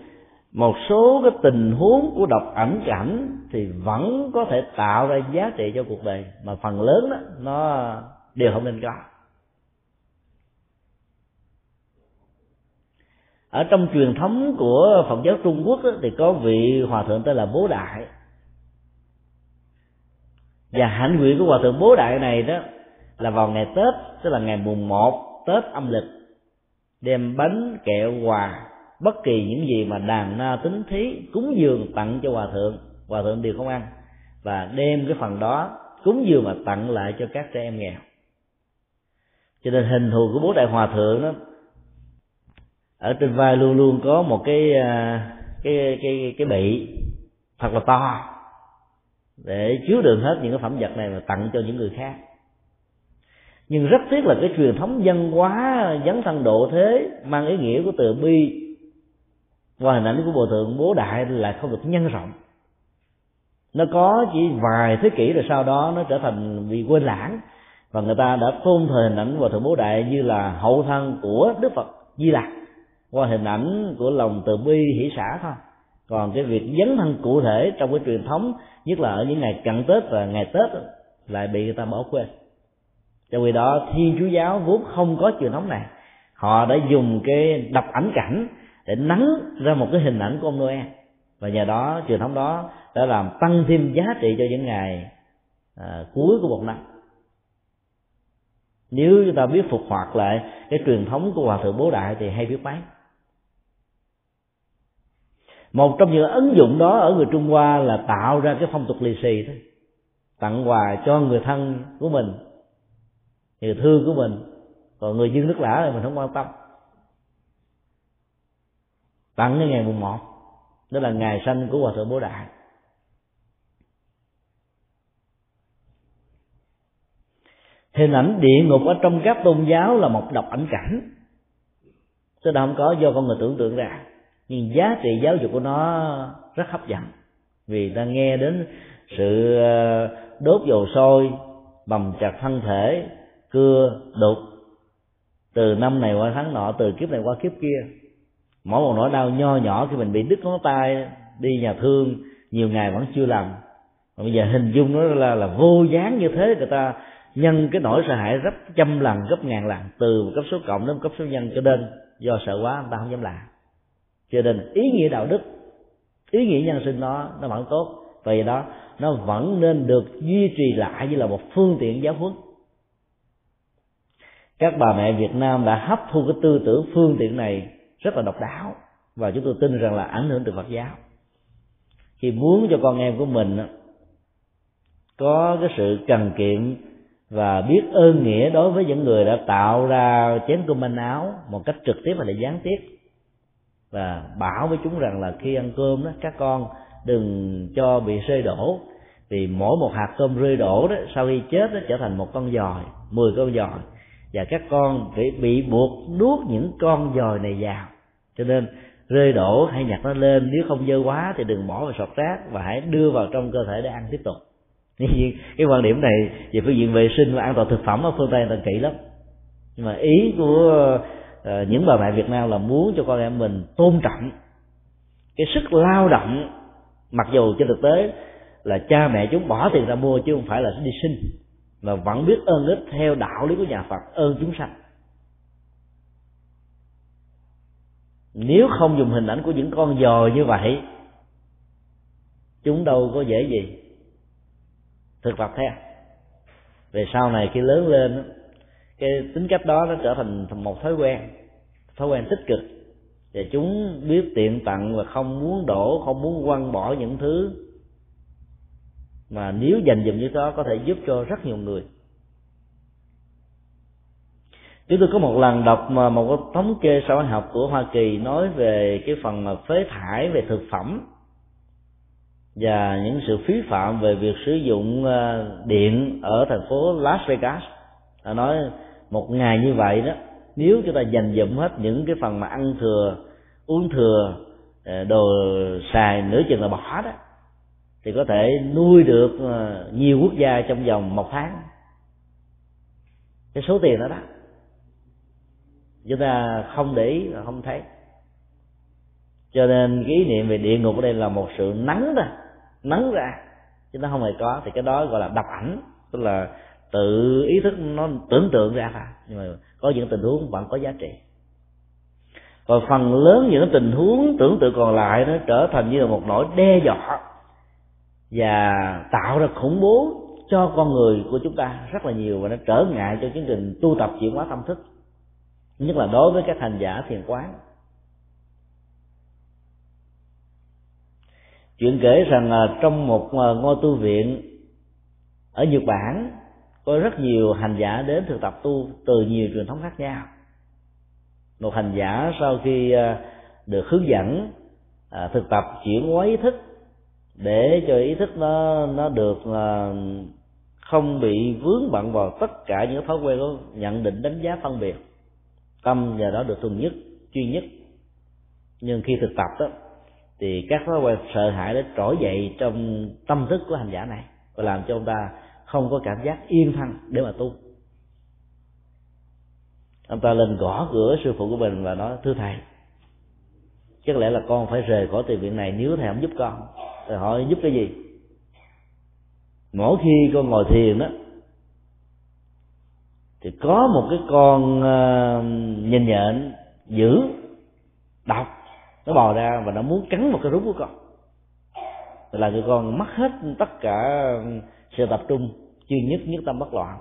một số cái tình huống của đọc ảnh cảnh thì vẫn có thể tạo ra giá trị cho cuộc đời mà phần lớn đó nó đều không nên có. Ở trong truyền thống của phật giáo trung quốc đó, thì có vị hòa thượng tên là bố đại. Và hạnh nguyện của hòa thượng bố đại này đó là vào ngày tết tức là ngày mùng một tết âm lịch, đem bánh, kẹo, quà, bất kỳ những gì mà đàn na tính thí cúng dường tặng cho hòa thượng hòa thượng đều không ăn. Và đem cái phần đó cúng dường mà tặng lại cho các trẻ em nghèo. Cho nên hình thù của bố đại hòa thượng đó, ở trên vai luôn luôn có một cái à, cái cái cái bị thật là to, để chứa đựng hết những cái phẩm vật này mà tặng cho những người khác nhưng rất tiếc là cái truyền thống dân hóa, dấn thân độ thế mang ý nghĩa của từ bi qua hình ảnh của bồ tượng bố đại là không được nhân rộng. Nó có chỉ vài thế kỷ rồi sau đó nó trở thành bị quên lãng và người ta đã tôn thờ hình ảnh của thượng bố đại như là hậu thân của đức phật di lặc qua hình ảnh của lòng từ bi hỷ xã thôi. Còn cái việc dấn thân cụ thể trong cái truyền thống, nhất là ở những ngày cận tết và ngày tết, lại bị người ta bỏ quên trong khi đó thiên chúa giáo vốn không có truyền thống này. Họ đã dùng cái đập ảnh cảnh để nắng ra một cái hình ảnh của ông Noel. Và nhờ đó truyền thống đó đã làm tăng thêm giá trị cho những ngày à, cuối của một năm. Nếu chúng ta biết phục hoạt lại cái truyền thống của hòa thượng bố đại thì hay biết mấy một trong những ứng dụng đó ở người trung hoa là tạo ra cái phong tục lì xì thôi. Tặng quà cho người thân của mình người thương của mình. Còn người dân nước lã thì mình không quan tâm. Tặng cái ngày mùng một. Đó là ngày sanh của hòa thượng bố đại. Hình ảnh địa ngục ở trong các tôn giáo là một độc ảnh cảnh. Chứ đâu không có do con người tưởng tượng ra. Nhưng giá trị giáo dục của nó rất hấp dẫn. Vì ta nghe đến sự ờ, đốt dầu sôi, bầm chặt thân thể cưa đục. Từ năm này qua tháng nọ, từ kiếp này qua kiếp kia, mỗi một nỗi đau nho nhỏ khi mình bị đứt ngón tay, đi nhà thương, nhiều ngày vẫn chưa làm mà bây giờ hình dung nó là là vô dáng như thế, người ta nhân cái nỗi sợ hãi gấp trăm lần, gấp ngàn lần, từ một cấp số cộng đến một cấp số nhân cho nên do sợ quá, người ta không dám làm. Cho nên ý nghĩa đạo đức, ý nghĩa nhân sinh nó nó vẫn tốt. Vì đó, nó vẫn nên được duy trì lại như là một phương tiện giáo huấn các bà mẹ Việt Nam đã hấp thu cái tư tưởng phương tiện này rất là độc đáo và chúng tôi tin rằng là ảnh hưởng từ Phật giáo. Khi muốn cho con em của mình có cái sự cần kiệm và biết ơn nghĩa đối với những người đã tạo ra chén cơm manh áo một cách trực tiếp và là gián tiếp và bảo với chúng rằng là khi ăn cơm đó, các con đừng cho bị rơi đổ, vì mỗi một hạt cơm rơi đổ đó, sau khi chết nó trở thành một con giòi, mười con giòi và các con phải bị buộc nuốt những con dòi này vào. Cho nên, rơi đổ hay nhặt nó lên, nếu không dơ quá thì đừng bỏ vào sọt rác và hãy đưa vào trong cơ thể để ăn tiếp tục. Nhưng cái quan điểm này về phương diện vệ sinh và an toàn thực phẩm ở phương tây là kỹ lắm. Nhưng mà ý của ờ, những bà mẹ việt nam là muốn cho con em mình tôn trọng cái sức lao động, mặc dù trên thực tế là cha mẹ chúng bỏ tiền ra mua chứ không phải là đi sinh mà vẫn biết ơn ích theo đạo lý của nhà phật, ơn chúng sanh. Nếu không dùng hình ảnh của những con dò như vậy, chúng đâu có dễ gì thực vật theo. Về sau này khi lớn lên, cái tính cách đó nó trở thành một thói quen thói quen tích cực. Và chúng biết tiện tặng và không muốn đổ, không muốn quăng bỏ những thứ mà nếu dành dụm như đó, có thể giúp cho rất nhiều người. Chúng tôi có một lần đọc mà một cái thống kê xã hội học của hoa kỳ nói về cái phần phế thải về thực phẩm và những sự phí phạm về việc sử dụng ờ, điện ở thành phố Las Vegas. Ta nói một ngày như vậy đó, nếu chúng ta dành dụm hết những cái phần mà ăn thừa, uống thừa ờ, đồ xài nửa chừng là bỏ đó thì có thể nuôi được ờ, nhiều quốc gia trong vòng một tháng. Cái số tiền đó đó. Chúng ta không để ý không thấy. Cho nên cái ý niệm về địa ngục ở đây là một sự nắng ra nắng ra. Chứ nó không hề có. Thì cái đó gọi là đập ảnh. Tức là tự ý thức nó tưởng tượng ra thôi. Nhưng mà có những tình huống vẫn có giá trị. Còn phần lớn những tình huống tưởng tượng còn lại nó trở thành như là một nỗi đe dọa và tạo ra khủng bố cho con người của chúng ta rất là nhiều và nó trở ngại cho chương trình tu tập chuyển hóa tâm thức, nhất là đối với các hành giả thiền quán. Chuyện kể rằng à, trong một à, ngôi tu viện ở nhật bản, có rất nhiều hành giả đến thực tập tu từ nhiều truyền thống khác nhau. Một hành giả sau khi à, được hướng dẫn thực tập chuyển hóa ý thức để cho ý thức nó nó được là không bị vướng bận vào tất cả những thói quen của nhận định, đánh giá, phân biệt. Tâm nhờ đó được thuần nhất duy nhất. Nhưng khi thực tập đó, thì các thói quen sợ hãi đã trỗi dậy trong tâm thức của hành giả này và làm cho ông ta không có cảm giác yên thân để mà tu. Ông ta lên gõ cửa sư phụ của mình và nói, thưa thầy, chắc lẽ là con phải rời khỏi tiền viện này nếu thầy không giúp con thì hỏi giúp cái gì? Mỗi khi con ngồi thiền đó thì có một cái con ờ, uh, nhìn nhện dữ độc nó bò ra và nó muốn cắn một cái rút của con. Là cho con mất hết tất cả sự tập trung chuyên nhất nhất tâm bất loạn.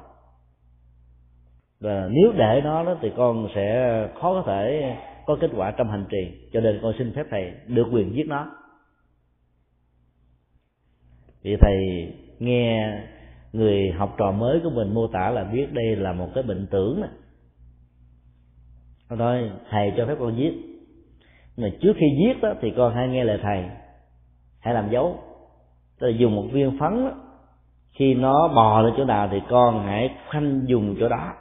Và nếu để nó đó thì con sẽ khó có thể có kết quả trong hành trì cho nên con xin phép thầy được quyền giết nó vì thầy nghe người học trò mới của mình mô tả là biết đây là một cái bệnh tưởng này thôi thầy cho phép con giết. Mà trước khi giết đó thì con hãy nghe lời thầy. Hãy làm dấu. Tức là dùng một viên phấn đó, khi nó bò lên chỗ nào thì con hãy khoanh dùng chỗ đó.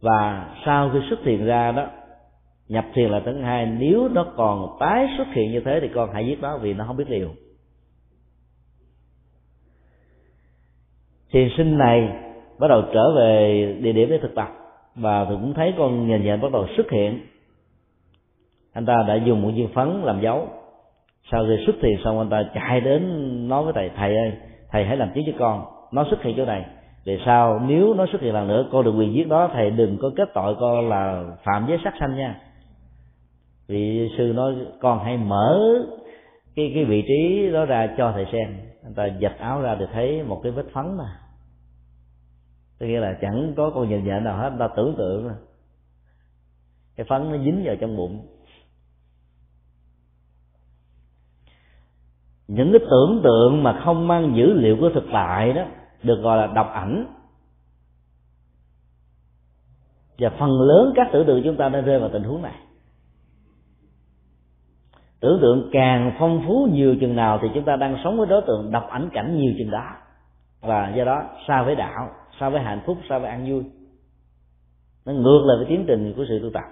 Và sau khi xuất hiện ra đó nhập thiền là thứ hai. Nếu nó còn tái xuất hiện như thế thì con hãy giết nó vì nó không biết điều thiền sinh này bắt đầu trở về địa điểm để thực tập và tôi cũng thấy con nhện nhện bắt đầu xuất hiện. Anh ta đã dùng một viên phấn làm dấu. Sau khi xuất thiền xong, anh ta chạy đến nói với thầy thầy ơi, thầy hãy làm chứng cho con, nó xuất hiện chỗ này. Về sau, nếu nó xuất hiện lần nữa, con được quyền giết đó, thầy đừng có kết tội con là phạm giới sát sanh nha. Vị sư nói, con hãy mở cái cái vị trí đó ra cho thầy xem. Anh ta giật áo ra thì thấy một cái vết phấn mà tức nghĩa là chẳng có con nhện nhện nào hết, ta tưởng tượng mà cái phấn nó dính vào trong bụng. Những cái tưởng tượng mà không mang dữ liệu của thực tại đó, được gọi là độc ảnh. Và phần lớn các tưởng tượng chúng ta đã rơi vào tình huống này. Tưởng tượng càng phong phú nhiều chừng nào thì chúng ta đang sống với đối tượng độc ảnh cảnh nhiều chừng đó. Và do đó xa với đạo so với hạnh phúc, so với an vui. Nó ngược lại với tiến trình của sự tu tập.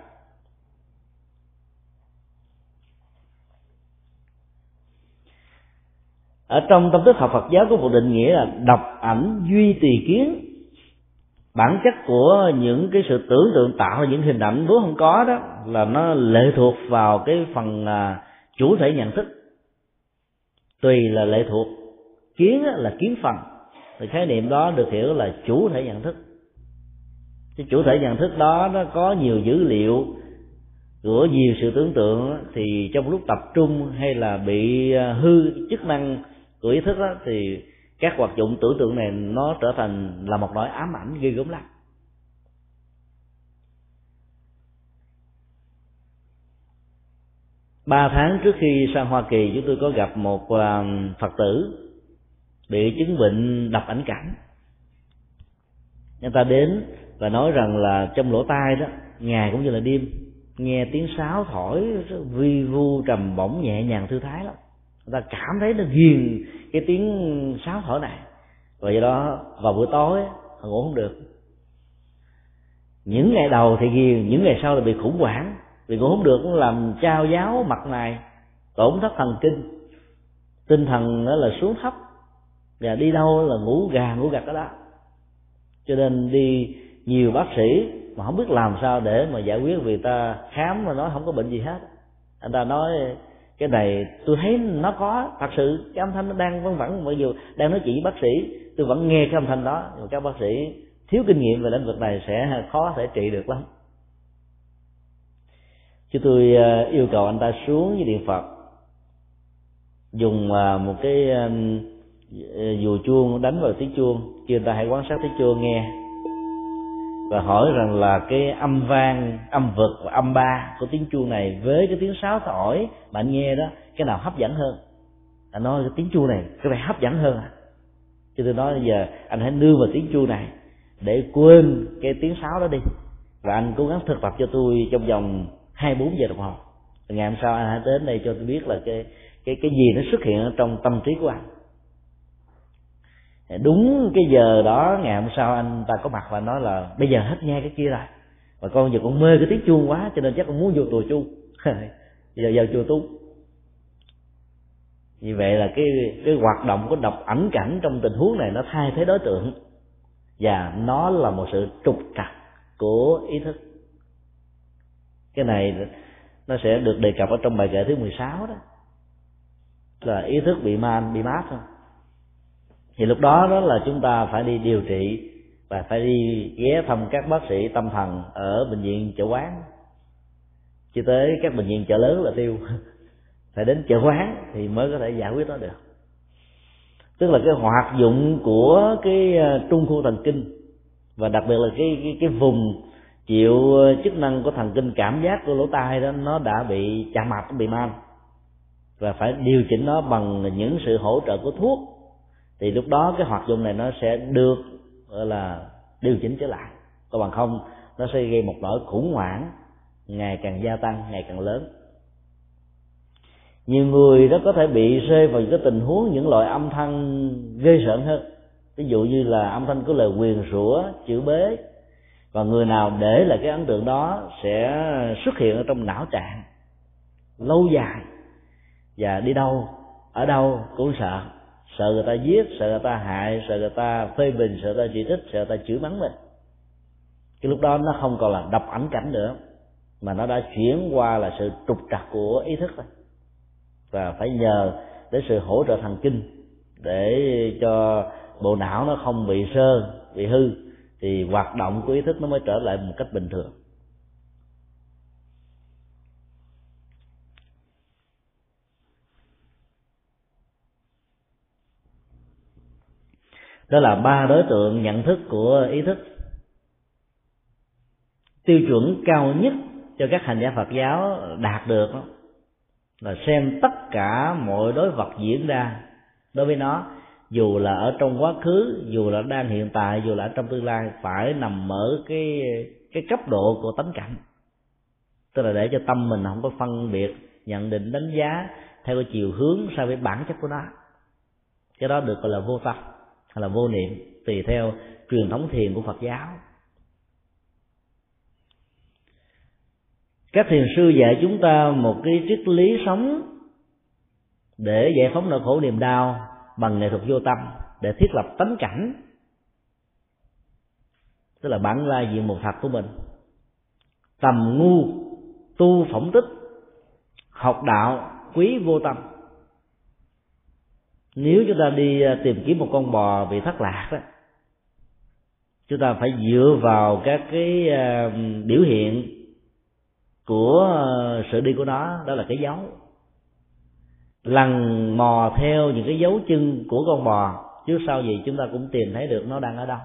Ở trong tâm thức học Phật giáo có một định nghĩa là đọc ảnh, duy tùy kiến. Bản chất của những cái sự tưởng tượng tạo ra những hình ảnh vốn không có đó là nó lệ thuộc vào cái phần à, chủ thể nhận thức. Tùy là lệ thuộc. Kiến là kiến phần thì khái niệm đó được hiểu là chủ thể nhận thức. Cái chủ thể nhận thức đó nó có nhiều dữ liệu của nhiều sự tưởng tượng thì trong lúc tập trung hay là bị à, hư chức năng của ý thức đó, thì các hoạt dụng tưởng tượng này nó trở thành là một nỗi ám ảnh ghê gớm lắm. Ba tháng trước khi sang hoa kỳ chúng tôi có gặp một à, phật tử bị chứng bệnh đập ảnh cảnh người ta đến và nói rằng là trong lỗ tai đó, ngày cũng như là đêm, nghe tiếng sáo thổi, vi vu trầm bổng nhẹ nhàng thư thái lắm. Người ta cảm thấy nó ghiền cái tiếng sáo thổi này. Và do đó, vào buổi tối, họ ngủ không được. Những ngày đầu thì ghiền, những ngày sau là bị khủng hoảng, vì ngủ không được cũng làm trao giáo mặt này tổn thất thần kinh. Tinh thần đó là xuống thấp và đi đâu là ngủ gà, ngủ gật ở đó. Cho nên đi nhiều bác sĩ mà không biết làm sao để mà giải quyết, vì ta khám mà nói không có bệnh gì hết. Anh ta nói, cái này tôi thấy nó có, thật sự cái âm thanh nó đang văng vẳng, mặc dù đang nói chuyện với bác sĩ, tôi vẫn nghe cái âm thanh đó. Nhưng các bác sĩ thiếu kinh nghiệm về lĩnh vực này sẽ khó thể trị được lắm. Chứ tôi ờ, yêu cầu anh ta xuống với điện phật, dùng ờ, một cái dù chuông đánh vào tiếng chuông, kia ta hãy quan sát tiếng chuông nghe và hỏi rằng là cái âm vang, âm vực và âm ba của tiếng chuông này với cái tiếng sáo thổi mà anh nghe đó, cái nào hấp dẫn hơn? Ta nói cái tiếng chuông này, cái này hấp dẫn hơn à? Cho tôi nói bây giờ anh hãy đưa vào tiếng chuông này để quên cái tiếng sáo đó đi. Và anh cố gắng thực tập cho tôi trong vòng hai bốn giờ đồng hồ. Ngày hôm sau anh hãy đến đây cho tôi biết là cái cái cái gì nó xuất hiện ở trong tâm trí của anh đúng cái giờ đó, ngày hôm sau anh ta có mặt và nói là, bây giờ hết nghe cái kia rồi. Và con giờ con mê cái tiếng chuông quá, cho nên chắc con muốn vô tù chuông giờ vào chùa tu. Như vậy là cái cái hoạt động của đọc ảnh cảnh trong tình huống này nó thay thế đối tượng. Và nó là một sự trục trặc của ý thức. Cái này nó sẽ được đề cập ở trong bài kệ thứ 16 đó. Là ý thức bị man bị mát thôi thì lúc đó đó là chúng ta phải đi điều trị và phải đi ghé thăm các bác sĩ tâm thần ở bệnh viện chợ quán. Chứ tới các bệnh viện chợ lớn là tiêu. Phải đến chợ quán thì mới có thể giải quyết nó được. Tức là cái hoạt dụng của cái ờ, trung khu thần kinh và đặc biệt là cái cái, cái vùng chịu ờ, chức năng của thần kinh cảm giác của lỗ tai đó nó đã bị chạm mạch bị man và phải điều chỉnh nó bằng những sự hỗ trợ của thuốc thì lúc đó cái hoạt dụng này nó sẽ được, gọi là, điều chỉnh trở lại. Còn bằng không, nó sẽ gây một nỗi khủng hoảng, ngày càng gia tăng, ngày càng lớn. Nhiều người đó có thể bị rơi vào những cái tình huống những loại âm thanh ghê sợ hơn. Ví dụ như là âm thanh của lời quyền rủa chữ bế. Và người nào để lại cái ấn tượng đó sẽ xuất hiện ở trong não trạng, lâu dài. Và đi đâu, ở đâu cũng sợ sợ người ta giết, sợ người ta hại, sợ người ta phê bình, sợ người ta chỉ trích, sợ người ta chửi mắng mình. Cái lúc đó nó không còn là đập ảnh cảnh nữa, mà nó đã chuyển qua là sự trục trặc của ý thức rồi. Và phải nhờ đến sự hỗ trợ thần kinh để cho bộ não nó không bị sơ bị hư, thì hoạt động của ý thức nó mới trở lại một cách bình thường. Đó là ba đối tượng nhận thức của ý thức. Tiêu chuẩn cao nhất cho các hành giả Phật giáo đạt được đó, là xem tất cả mọi đối vật diễn ra đối với nó dù là ở trong quá khứ dù là đang hiện tại dù là ở trong tương lai phải nằm ở cái cái cấp độ của tánh cảnh. Tức là để cho tâm mình không có phân biệt nhận định đánh giá theo cái chiều hướng so với bản chất của nó. Cái đó được gọi là vô tâm hay là vô niệm, tùy theo truyền thống thiền của phật giáo. Các thiền sư dạy chúng ta một cái triết lý sống để giải phóng nỗi khổ niềm đau bằng nghệ thuật vô tâm để thiết lập tánh cảnh, tức là bản lai diện một thật của mình. Tầm ngu, tu phỏng tích, học đạo quý vô tâm nếu chúng ta đi à, tìm kiếm một con bò bị thất lạc đó, chúng ta phải dựa vào các cái à, biểu hiện của à, sự đi của nó, đó là cái dấu. Lần mò theo những cái dấu chân của con bò trước sau gì chúng ta cũng tìm thấy được nó đang ở đâu.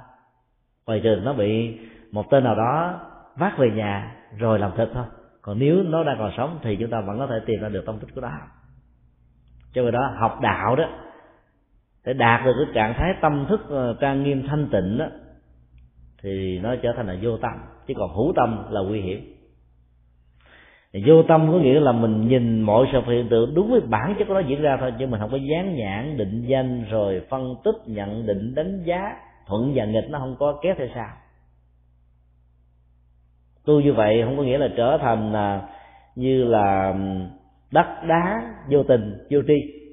Ngoài trừ nó bị một tên nào đó vác về nhà rồi làm thịt thôi. Còn nếu nó đang còn sống thì chúng ta vẫn có thể tìm ra được tông tích của nó. Cho nên đó học đạo đó để đạt được cái trạng thái tâm thức ờ, trang nghiêm thanh tịnh đó, thì nó trở thành là vô tâm. Chứ còn hữu tâm là nguy hiểm. Vô tâm có nghĩa là mình nhìn mọi sự hiện tượng đúng với bản chất của nó diễn ra thôi, chứ mình không có dán nhãn, định danh, rồi phân tích, nhận định, đánh giá, thuận và nghịch nó không có kéo theo sao tu như vậy không có nghĩa là trở thành là như là đất đá vô tình, vô tri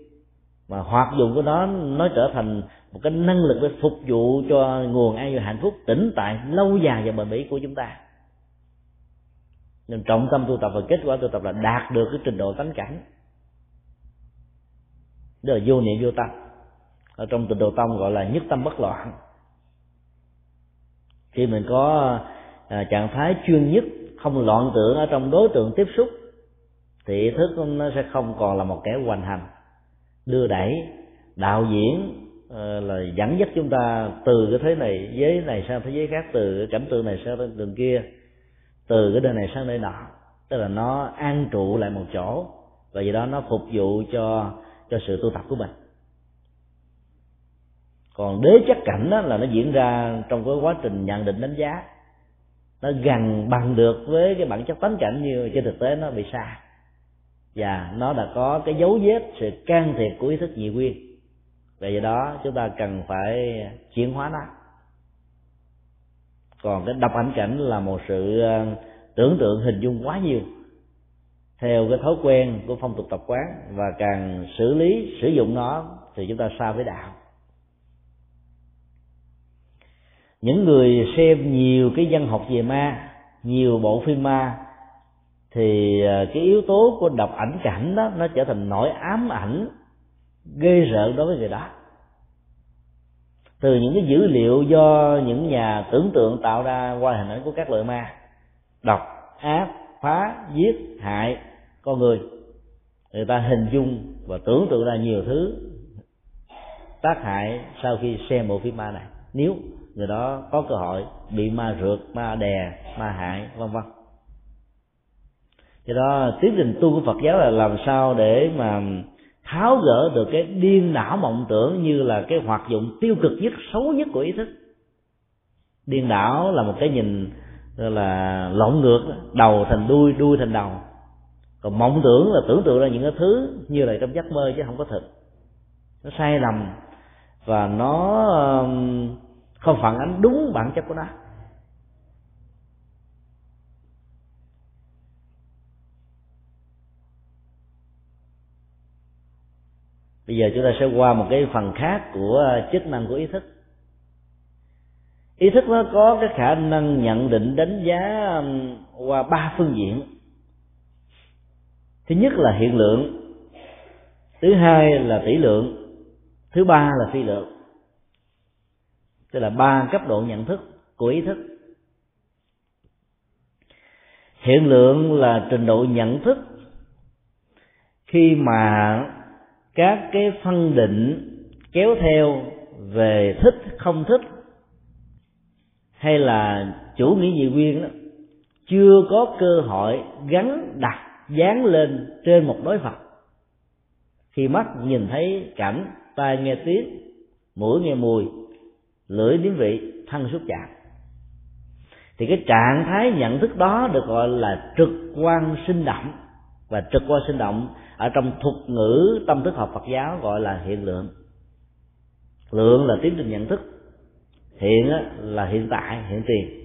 mà hoạt dụng của nó nó trở thành một cái năng lực để phục vụ cho nguồn an vui hạnh phúc tĩnh tại lâu dài và bền bỉ của chúng ta. Nên trọng tâm tu tập và kết quả tu tập là đạt được cái trình độ tánh cảnh. Đó là vô niệm vô tâm. Ở trong tịnh độ tâm gọi là nhất tâm bất loạn. Khi mình có à, trạng thái chuyên nhất không loạn tưởng ở trong đối tượng tiếp xúc thì ý thức nó sẽ không còn là một kẻ hoành hành đưa đẩy, đạo diễn ờ, là dẫn dắt chúng ta từ cái thế này, giới này sang thế giới khác, từ cái cảnh tượng này sang đường kia, từ cái nơi này sang nơi nọ. Tức là nó an trụ lại một chỗ, và vì đó nó phục vụ cho cho sự tu tập của mình. Còn đế chất cảnh đó là nó diễn ra trong cái quá trình nhận định đánh giá. Nó gần bằng được với cái bản chất tánh cảnh như trên thực tế nó bị xa và nó đã có cái dấu vết, sự can thiệp của ý thức nhị nguyên. Vì vậy đó, chúng ta cần phải chuyển hóa nó. Còn cái đọc ảnh cảnh là một sự ờ, tưởng tượng hình dung quá nhiều. Theo cái thói quen của phong tục tập quán và càng xử lý, sử dụng nó thì chúng ta xa với đạo. Những người xem nhiều cái văn học về ma, nhiều bộ phim ma thì à, cái yếu tố của đọc ảnh cảnh đó, nó trở thành nỗi ám ảnh ghê rợn đối với người đó. Từ những cái dữ liệu do những nhà tưởng tượng tạo ra qua hình ảnh của các loại ma độc ác, phá, giết, hại con người người ta hình dung và tưởng tượng ra nhiều thứ tác hại sau khi xem bộ phim ma này. Nếu người đó có cơ hội bị ma rượt, ma đè, ma hại, vân vân do đó tiến trình tu của phật giáo là làm sao để mà tháo gỡ được cái điên đảo mộng tưởng như là cái hoạt dụng tiêu cực nhất, xấu nhất của ý thức. Điên đảo là một cái nhìn là lộn ngược, đầu thành đuôi đuôi thành đầu. Còn mộng tưởng là tưởng tượng ra những cái thứ như là trong giấc mơ chứ không có thực. Nó sai lầm và nó không phản ánh đúng bản chất của nó. Bây giờ chúng ta sẽ qua một cái phần khác của chức năng của ý thức. Ý thức nó có cái khả năng nhận định, đánh giá um, qua ba phương diện. Thứ nhất là hiện lượng, thứ hai là tỷ lượng, thứ ba là phi lượng. Tức là ba cấp độ nhận thức của ý thức. Hiện lượng là trình độ nhận thức khi mà các cái phân định kéo theo về thích không thích hay là chủ nghĩa dị nguyên đó, chưa có cơ hội gắn đặt dán lên trên một đối phật khi mắt nhìn thấy cảnh, tai nghe tiếng, mũi nghe mùi, lưỡi nếm vị, thân xúc chạm, thì cái trạng thái nhận thức đó được gọi là trực quan sinh động và trực quan sinh động ở trong thuật ngữ tâm thức học Phật giáo gọi là hiện lượng. Lượng là tiến trình nhận thức, hiện là hiện tại, hiện tiền.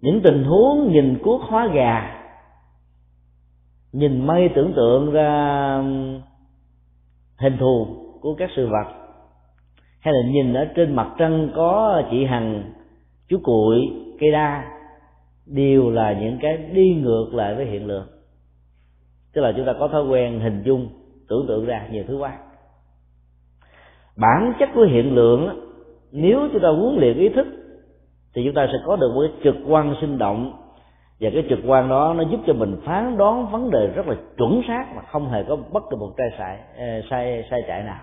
Những tình huống nhìn cuốc hóa gà, nhìn mây tưởng tượng ra hình thù của các sự vật hay là nhìn ở trên mặt trăng có chị hằng, chú cuội cây đa, đều là những cái đi ngược lại với hiện lượng tức là chúng ta có thói quen hình dung, tưởng tượng ra nhiều thứ quá. Bản chất của hiện lượng nếu chúng ta huấn luyện ý thức, thì chúng ta sẽ có được một cái trực quan sinh động. Và cái trực quan đó nó giúp cho mình phán đoán vấn đề rất là chuẩn xác mà không hề có bất kỳ một trai ờ, sai sai sai chạy nào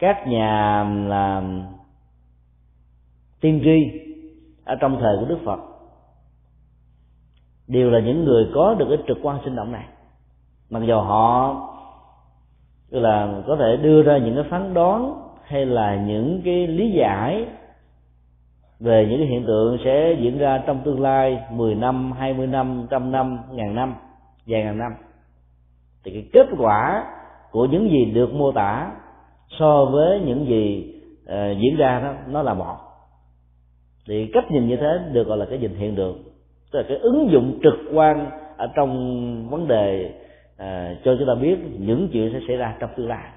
các nhà làm tiên tri ở trong thời của đức phật đều là những người có được cái trực quan sinh động này. Mặc dù họ tức là có thể đưa ra những cái phán đoán hay là những cái lý giải về những cái hiện tượng sẽ diễn ra trong tương lai 10 năm, 20 năm, trăm năm, ngàn năm, vài ngàn năm. Thì cái kết quả của những gì được mô tả so với những gì uh, diễn ra đó nó là một. Thì cách nhìn như thế được gọi là cái nhìn hiện được. Tức là cái ứng dụng trực quan ở trong vấn đề à, cho chúng ta biết những chuyện sẽ xảy ra trong tương lai.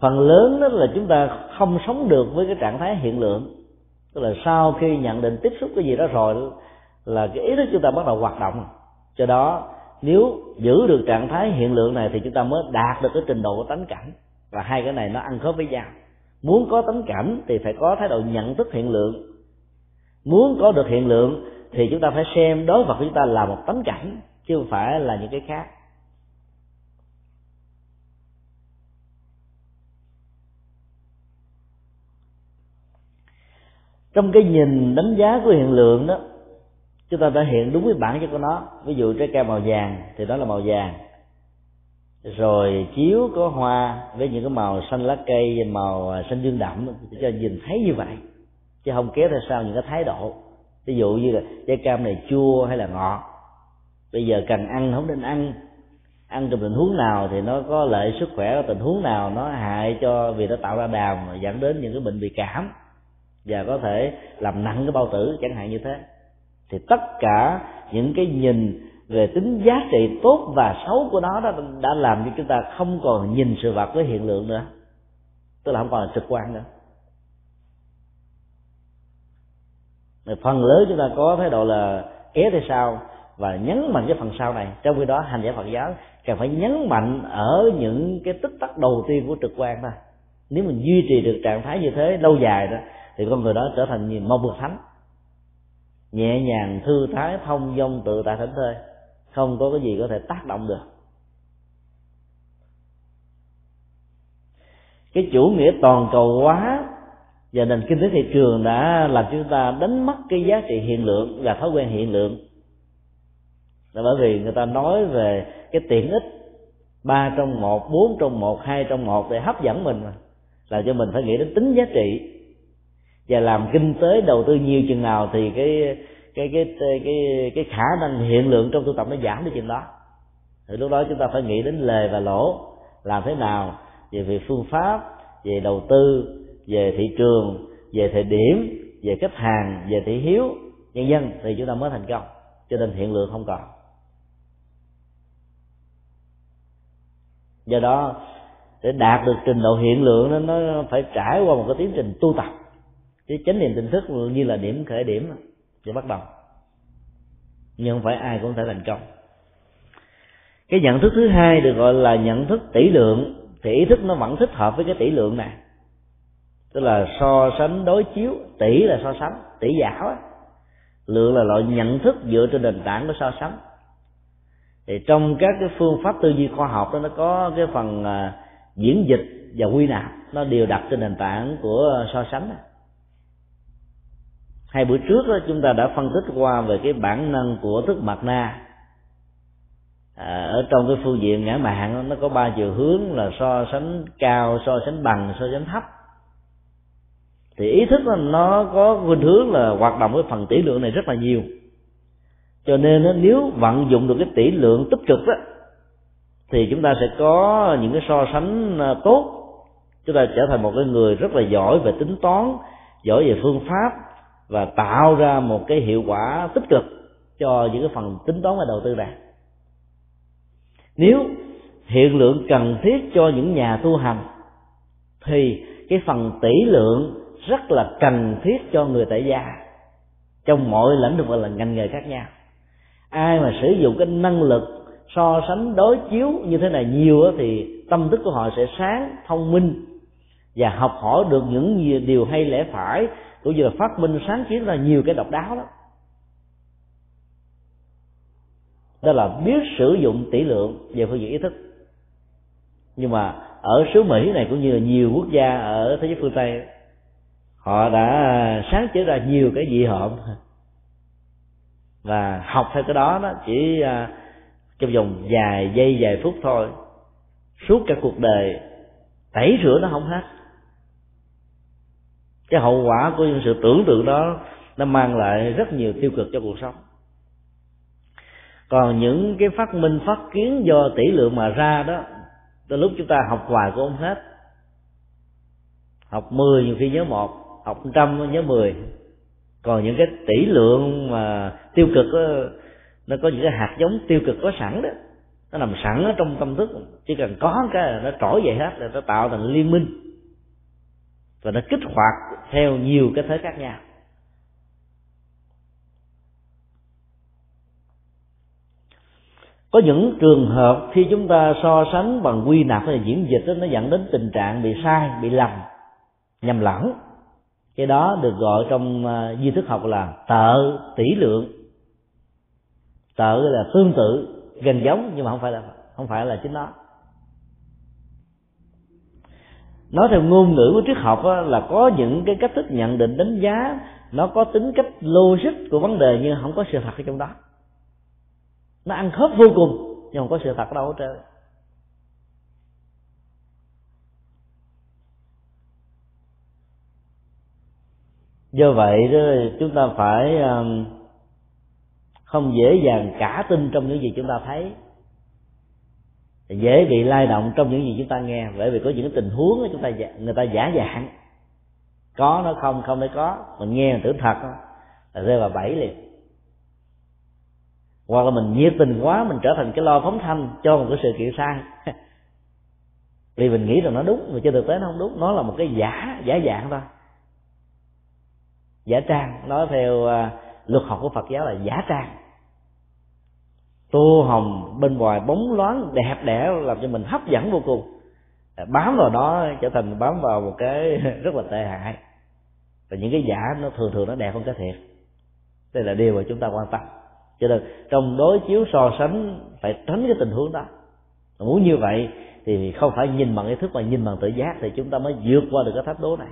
Phần lớn đó là chúng ta không sống được với cái trạng thái hiện lượng. Tức là sau khi nhận định tiếp xúc cái gì đó rồi là cái ý thức chúng ta bắt đầu hoạt động. Cho đó nếu giữ được trạng thái hiện lượng này thì chúng ta mới đạt được cái trình độ của tánh cảnh. Và hai cái này nó ăn khớp với nhau. Muốn có tánh cảnh thì phải có thái độ nhận thức hiện lượng. Muốn có được hiện lượng thì chúng ta phải xem đối vật của chúng ta là một tánh cảnh, chứ không phải là những cái khác. Trong cái nhìn đánh giá của hiện lượng đó chúng ta thể hiện đúng với bản chất của nó. Ví dụ trái cây màu vàng, thì đó là màu vàng. Rồi chiếu có hoa với những cái màu xanh lá cây màu à, xanh dương đậm cho nhìn thấy như vậy. Chứ không kéo theo sau những cái thái độ. Ví dụ như là trái cam này chua hay là ngọt. Bây giờ cần ăn không nên ăn. Ăn trong tình huống nào thì nó có lợi sức khỏe tình huống nào nó hại cho, vì nó tạo ra đàm dẫn đến những cái bệnh bị cảm. Và có thể làm nặng cái bao tử, chẳng hạn như thế thì tất cả những cái nhìn về tính giá trị tốt và xấu của nó đó đã làm cho chúng ta không còn nhìn sự vật với hiện lượng nữa. Tức là không còn là trực quan nữa. Phần lớn chúng ta có thái độ là kéo theo sau và nhấn mạnh cái phần sau này. Trong khi đó hành giả phật giáo cần phải nhấn mạnh ở những cái tích tắc đầu tiên của trực quan thôi. Nếu mình duy trì được trạng thái như thế lâu dài đó, thì con người đó trở thành một bậc thánh nhẹ nhàng thư thái thông dong tự tại thảnh thơi. Không có cái gì có thể tác động được. Cái chủ nghĩa toàn cầu hóa và nền kinh tế thị trường đã làm cho chúng ta đánh mất cái giá trị hiện lượng và thói quen hiện lượng. Là bởi vì người ta nói về cái tiện ích, ba trong một, bốn trong một, hai trong một để hấp dẫn mình mà. Là cho mình phải nghĩ đến tính giá trị và làm kinh tế đầu tư nhiều chừng nào thì cái cái cái cái cái, cái khả năng hiện lượng trong tu tập nó giảm đi chừng đó. Thì lúc đó chúng ta phải nghĩ đến lề và lỗ làm thế nào về việc phương pháp về đầu tư về thị trường về thời điểm về khách hàng về thị hiếu nhân dân thì chúng ta mới thành công. Cho nên hiện lượng không còn. Do đó để đạt được trình độ hiện lượng đó, nó phải trải qua một cái tiến trình tu tập chứ chánh niệm tỉnh thức như là điểm khởi điểm để bắt đầu. Nhưng không phải ai cũng thể thành công. Cái nhận thức thứ hai được gọi là nhận thức tỷ lượng, thì ý thức nó vẫn thích hợp với cái tỷ lượng này. Tức là so sánh đối chiếu, tỷ là so sánh, tỷ giả á lượng là loại nhận thức dựa trên nền tảng của so sánh. Thì trong các cái phương pháp tư duy khoa học đó, nó có cái phần à, diễn dịch và quy nạp, nó đều đặt trên nền tảng của à, so sánh đó hai bữa trước đó, chúng ta đã phân tích qua về cái bản năng của thức mặt na. À, ở trong cái phương diện ngã mạng nó có ba chiều hướng là so sánh cao so sánh bằng so sánh thấp. Thì ý thức nó có khuynh hướng là hoạt động với phần tỷ lượng này rất là nhiều. Cho nên nếu vận dụng được cái tỷ lượng tích cực đó thì chúng ta sẽ có những cái so sánh à, tốt. Chúng ta trở thành một cái người rất là giỏi về tính toán giỏi về phương pháp và tạo ra một cái hiệu quả tích cực cho những cái phần tính toán và đầu tư này nếu hiện lượng cần thiết cho những nhà tu hành, thì cái phần tỷ lượng rất là cần thiết cho người tại gia, trong mọi lĩnh vực và là ngành nghề khác nhau. Ai mà sử dụng cái năng lực so sánh đối chiếu như thế này nhiều thì tâm thức của họ sẽ sáng, thông minh và học hỏi được những điều hay lẽ phải cũng như là phát minh sáng kiến ra nhiều cái độc đáo đó đó là biết sử dụng tỷ lượng về phương diện ý thức. Nhưng mà ở xứ mỹ này cũng như là nhiều quốc gia ở thế giới phương tây, họ đã sáng chế ra nhiều cái dị hợm. Và học theo cái đó đó chỉ à, trong vòng vài giây, vài phút thôi, suốt cả cuộc đời, tẩy rửa nó không hết cái hậu quả của những sự tưởng tượng đó nó mang lại rất nhiều tiêu cực cho cuộc sống. Còn những cái phát minh phát kiến do tỷ lượng mà ra đó từ lúc chúng ta học hoài cũng không hết. Học 10 nhiều khi nhớ một học trăm nhớ 10 còn những cái tỷ lượng mà tiêu cực đó, nó có những cái hạt giống tiêu cực có sẵn đó. Nó nằm sẵn ở trong tâm thức. Chỉ cần có cái nó trỗi dậy hết là nó tạo thành liên minh và nó kích hoạt theo nhiều cái thế khác nhau. Có những trường hợp khi chúng ta so sánh bằng quy nạp hay là diễn dịch đó, nó dẫn đến tình trạng bị sai bị lầm nhầm lẫn. Cái đó được gọi trong uh, di thức học là tợ tỷ lượng. Tợ là tương tự gần giống nhưng mà không phải là không phải là chính nó. Nói theo ngôn ngữ của triết học á, là có những cái cách thức nhận định đánh giá nó có tính cách logic của vấn đề nhưng không có sự thật ở trong đó. Nó ăn khớp vô cùng nhưng không có sự thật đâu hết trơn. Do vậy đó chúng ta phải um, không dễ dàng cả tin trong những gì chúng ta thấy dễ bị lay động trong những gì chúng ta nghe, bởi vì có những tình huống chúng ta người ta giả dạng. Có nó không không để có. Mình nghe tưởng thật là rơi vào bẫy liền. Hoặc là mình nhiệt tình quá, mình trở thành cái lo phóng thanh cho một cái sự kiện sai. Vì mình nghĩ rằng nó đúng, mà trên thực tế nó không đúng. Nó là một cái giả giả dạng thôi. Giả trang. Nói theo à, luật học của phật giáo là giả trang tô hồng bên ngoài bóng loáng đẹp đẽ làm cho mình hấp dẫn vô cùng. À, bám vào đó trở thành, bám vào một cái rất là tệ hại. Và những cái giả nó thường thường nó đẹp hơn cái thiệt. Đây là điều mà chúng ta quan tâm. Cho nên trong đối chiếu so sánh, phải tránh cái tình huống đó. Muốn như vậy thì không phải nhìn bằng ý thức mà nhìn bằng tự giác thì chúng ta mới vượt qua được cái thách đố này.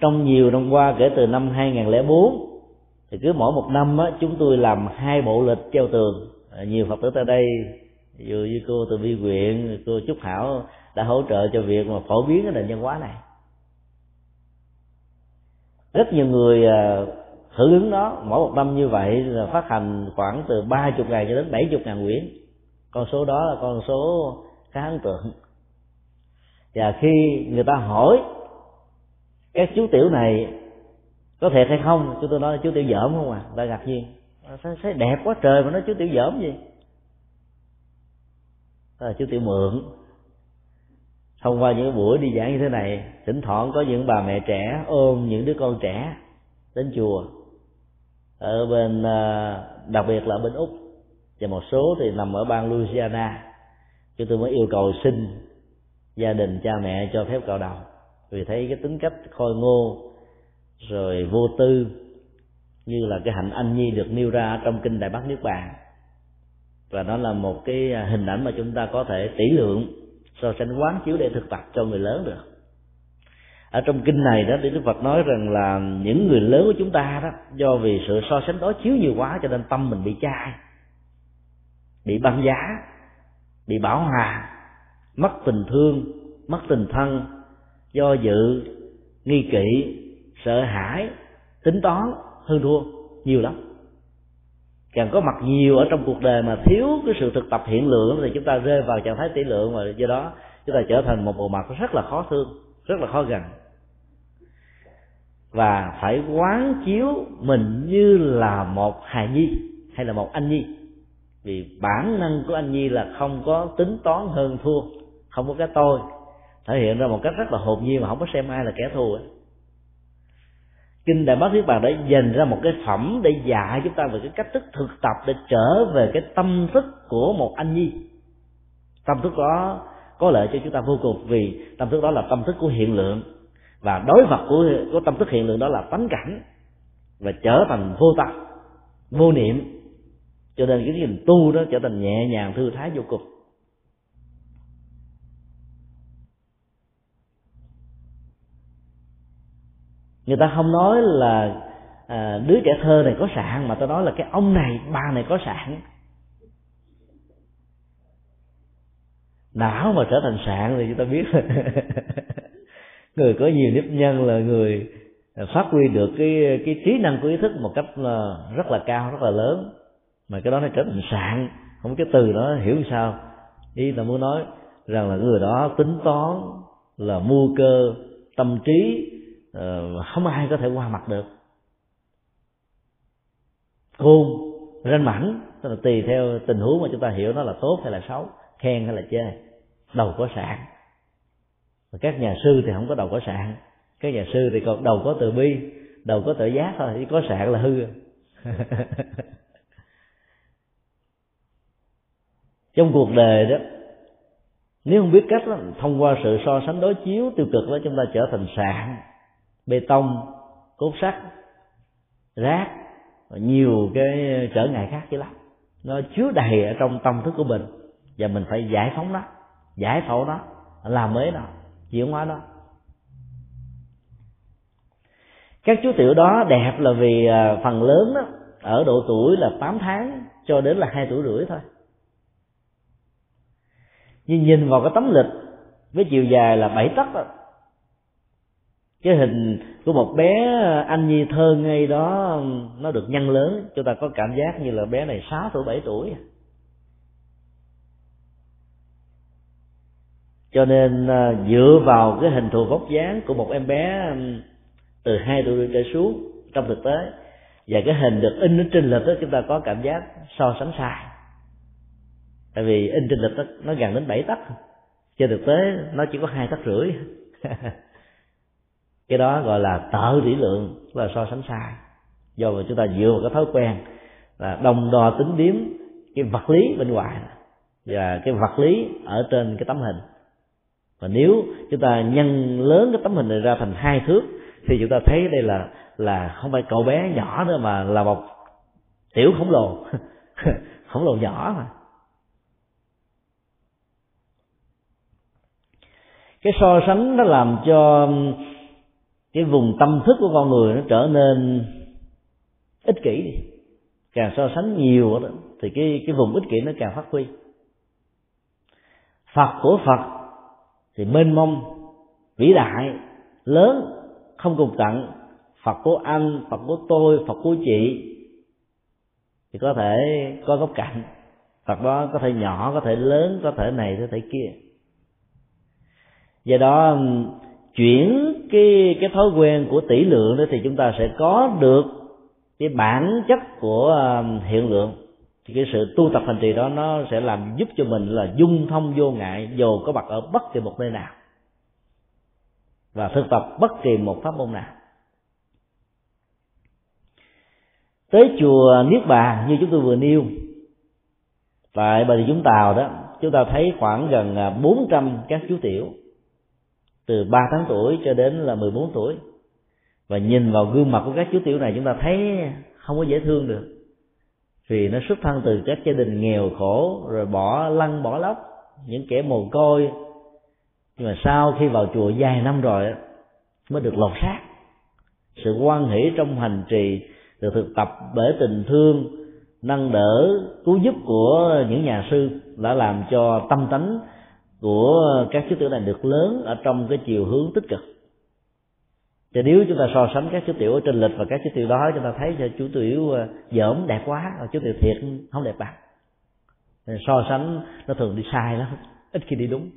Trong nhiều năm qua, kể từ năm 2004 thì cứ mỗi một năm á, chúng tôi làm hai bộ lịch treo tường. À, nhiều phật tử tại đây dù như cô từ vi quyện cô trúc hảo đã hỗ trợ cho việc mà phổ biến cái nền văn hóa này. Rất nhiều người à, hưởng ứng đó mỗi một năm như vậy là phát hành khoảng từ ba chục ngàn cho đến bảy chục ngàn quyển. Con số đó là con số khá ấn tượng. Và khi người ta hỏi các chú tiểu này có thiệt hay không? Chúng tôi nói chú tiểu dởm không à? Ta ngạc nhiên. Ờ, thấy, thấy đẹp quá trời mà nói chú tiểu dởm gì là ờ, chú tiểu mượn. Thông qua những buổi đi giảng như thế này thỉnh thoảng có những bà mẹ trẻ ôm những đứa con trẻ đến chùa. Ở bên ờ, đặc biệt là bên úc. Và một số thì nằm ở bang louisiana. Chúng tôi mới yêu cầu xin gia đình cha mẹ cho phép cạo đầu vì thấy cái tính cách khôi ngô rồi vô tư, như là cái hạnh anh nhi được nêu ra trong kinh đại bác niết bàn. Và đó là một cái à, hình ảnh mà chúng ta có thể tỷ lượng, so sánh quán chiếu để thực tập cho người lớn được. Ở trong kinh này đó thì đức phật nói rằng là những người lớn của chúng ta đó, do vì sự so sánh đối chiếu nhiều quá cho nên tâm mình bị chai, bị băng giá, bị bảo hòa, mất tình thương, mất tình thân, do dự, nghi kỵ sợ hãi, tính toán hơn thua nhiều lắm. Càng có mặt nhiều ở trong cuộc đời mà thiếu cái sự thực tập hiện lượng thì chúng ta rơi vào trạng thái tỷ lượng và do đó chúng ta trở thành một bộ mặt rất là khó thương, rất là khó gần. Và phải quán chiếu mình như là một hài nhi hay là một anh nhi. Vì bản năng của anh nhi là không có tính toán hơn thua, không có cái tôi. Thể hiện ra một cách rất là hồn nhiên mà không có xem ai là kẻ thù ấy kinh đại bác niết bàn đã dành ra một cái phẩm để dạy chúng ta về cái cách thức thực tập để trở về cái tâm thức của một anh nhi. Tâm thức đó có lợi cho chúng ta vô cùng vì tâm thức đó là tâm thức của hiện lượng. Và đối vật của, của tâm thức hiện lượng đó là tánh cảnh và trở thành vô tâm vô niệm. Cho nên cái nhìn tu đó trở thành nhẹ nhàng thư thái vô cùng. Người ta không nói là à, đứa trẻ thơ này có sạn mà ta nói là cái ông này bà này có sạn. Não mà trở thành sạn thì chúng ta biết. Người có nhiều nếp nhân là người phát huy được cái cái trí năng của ý thức một cách là rất là cao rất là lớn. Mà cái đó nó trở thành sạn. Không cái từ đó hiểu sao. Ý là muốn nói rằng là người đó tính toán là mua cơ tâm trí Ờ, không ai có thể qua mặt được. Khôn ranh mảnh tức là tùy theo tình huống mà chúng ta hiểu nó là tốt hay là xấu khen hay là chê đầu có sạn. Các nhà sư thì không có đầu có sạn. Các nhà sư thì còn đầu có từ bi đầu có tự giác thôi chỉ có sạn là hư. Trong cuộc đời đó nếu không biết cách đó, thông qua sự so sánh đối chiếu tiêu cực đó chúng ta trở thành sạn bê tông, cốt sắt, rác và nhiều cái trở ngại khác chứ lắm. Nó chứa đầy ở trong tâm thức của mình và mình phải giải phóng nó, giải phẫu nó, làm mới nó, chuyển hóa nó. Các chú tiểu đó đẹp là vì à, phần lớn đó ở độ tuổi là 8 tháng cho đến là hai tuổi rưỡi thôi. Nhưng nhìn vào cái tấm lịch với chiều dài là bảy tấc cái hình của một bé à, anh nhi thơ ngây đó nó được nhân lớn chúng ta có cảm giác như là bé này 6 tuổi 7 tuổi à. cho nên à, dựa vào cái hình thù vóc dáng của một em bé từ hai tuổi trở xuống trong thực tế và cái hình được in ở trên lịch đó chúng ta có cảm giác so sánh sai. Tại vì in trên lịch đó, nó gần đến bảy tấc trên thực tế nó chỉ có hai tấc rưỡi. cái đó gọi là tợ tỷ lượng là so sánh sai. Do mà chúng ta dựa vào cái thói quen là đồng đo tính điếm cái vật lý bên ngoài và cái vật lý ở trên cái tấm hình. Và nếu chúng ta nhân lớn cái tấm hình này ra thành hai thước, thì chúng ta thấy đây là là không phải cậu bé nhỏ nữa mà là một tiểu khổng lồ. Khổng lồ nhỏ mà. Cái so sánh nó làm cho cái vùng tâm thức của con người nó trở nên ích kỷ đi. Càng so sánh nhiều đó, thì cái cái vùng ích kỷ nó càng phát huy. Phật của phật thì mênh mông vĩ đại lớn không cùng tận phật của anh phật của tôi phật của chị thì có thể có góc cạnh. Phật đó có thể nhỏ có thể lớn có thể này có thể kia. Do đó chuyển cái cái thói quen của tỷ lượng đó thì chúng ta sẽ có được cái bản chất của à, hiện lượng. Thì cái sự tu tập hành trì đó nó sẽ làm giúp cho mình là dung thông vô ngại dù có mặt ở bất kỳ một nơi nào. Và thực tập bất kỳ một pháp môn nào. Tới chùa niết bàn, như chúng tôi vừa nêu, tại bà thì vũng tàu đó, chúng ta thấy khoảng gần à, 400 các chú tiểu từ 3 tháng tuổi cho đến là 14 tuổi. Và nhìn vào gương mặt của các chú tiểu này chúng ta thấy không có dễ thương được. Vì nó xuất thân từ các gia đình nghèo khổ, rồi bỏ lăn bỏ lóc, những kẻ mồ côi. Nhưng mà sau khi vào chùa vài năm rồi mới được lột xác. Sự quan hỷ trong hành trì, được thực tập bởi tình thương, nâng đỡ cứu giúp của những nhà sư đã làm cho tâm tánh của các chú tiểu này được lớn ở trong cái chiều hướng tích cực. Cho nếu chúng ta so sánh các chú tiểu ở trên lịch và các chú tiểu đó, chúng ta thấy cho chú tiểu ờ, dởm đẹp quá ờ, và chú tiểu thiệt không đẹp bằng. So sánh nó thường đi sai lắm, ít khi đi đúng.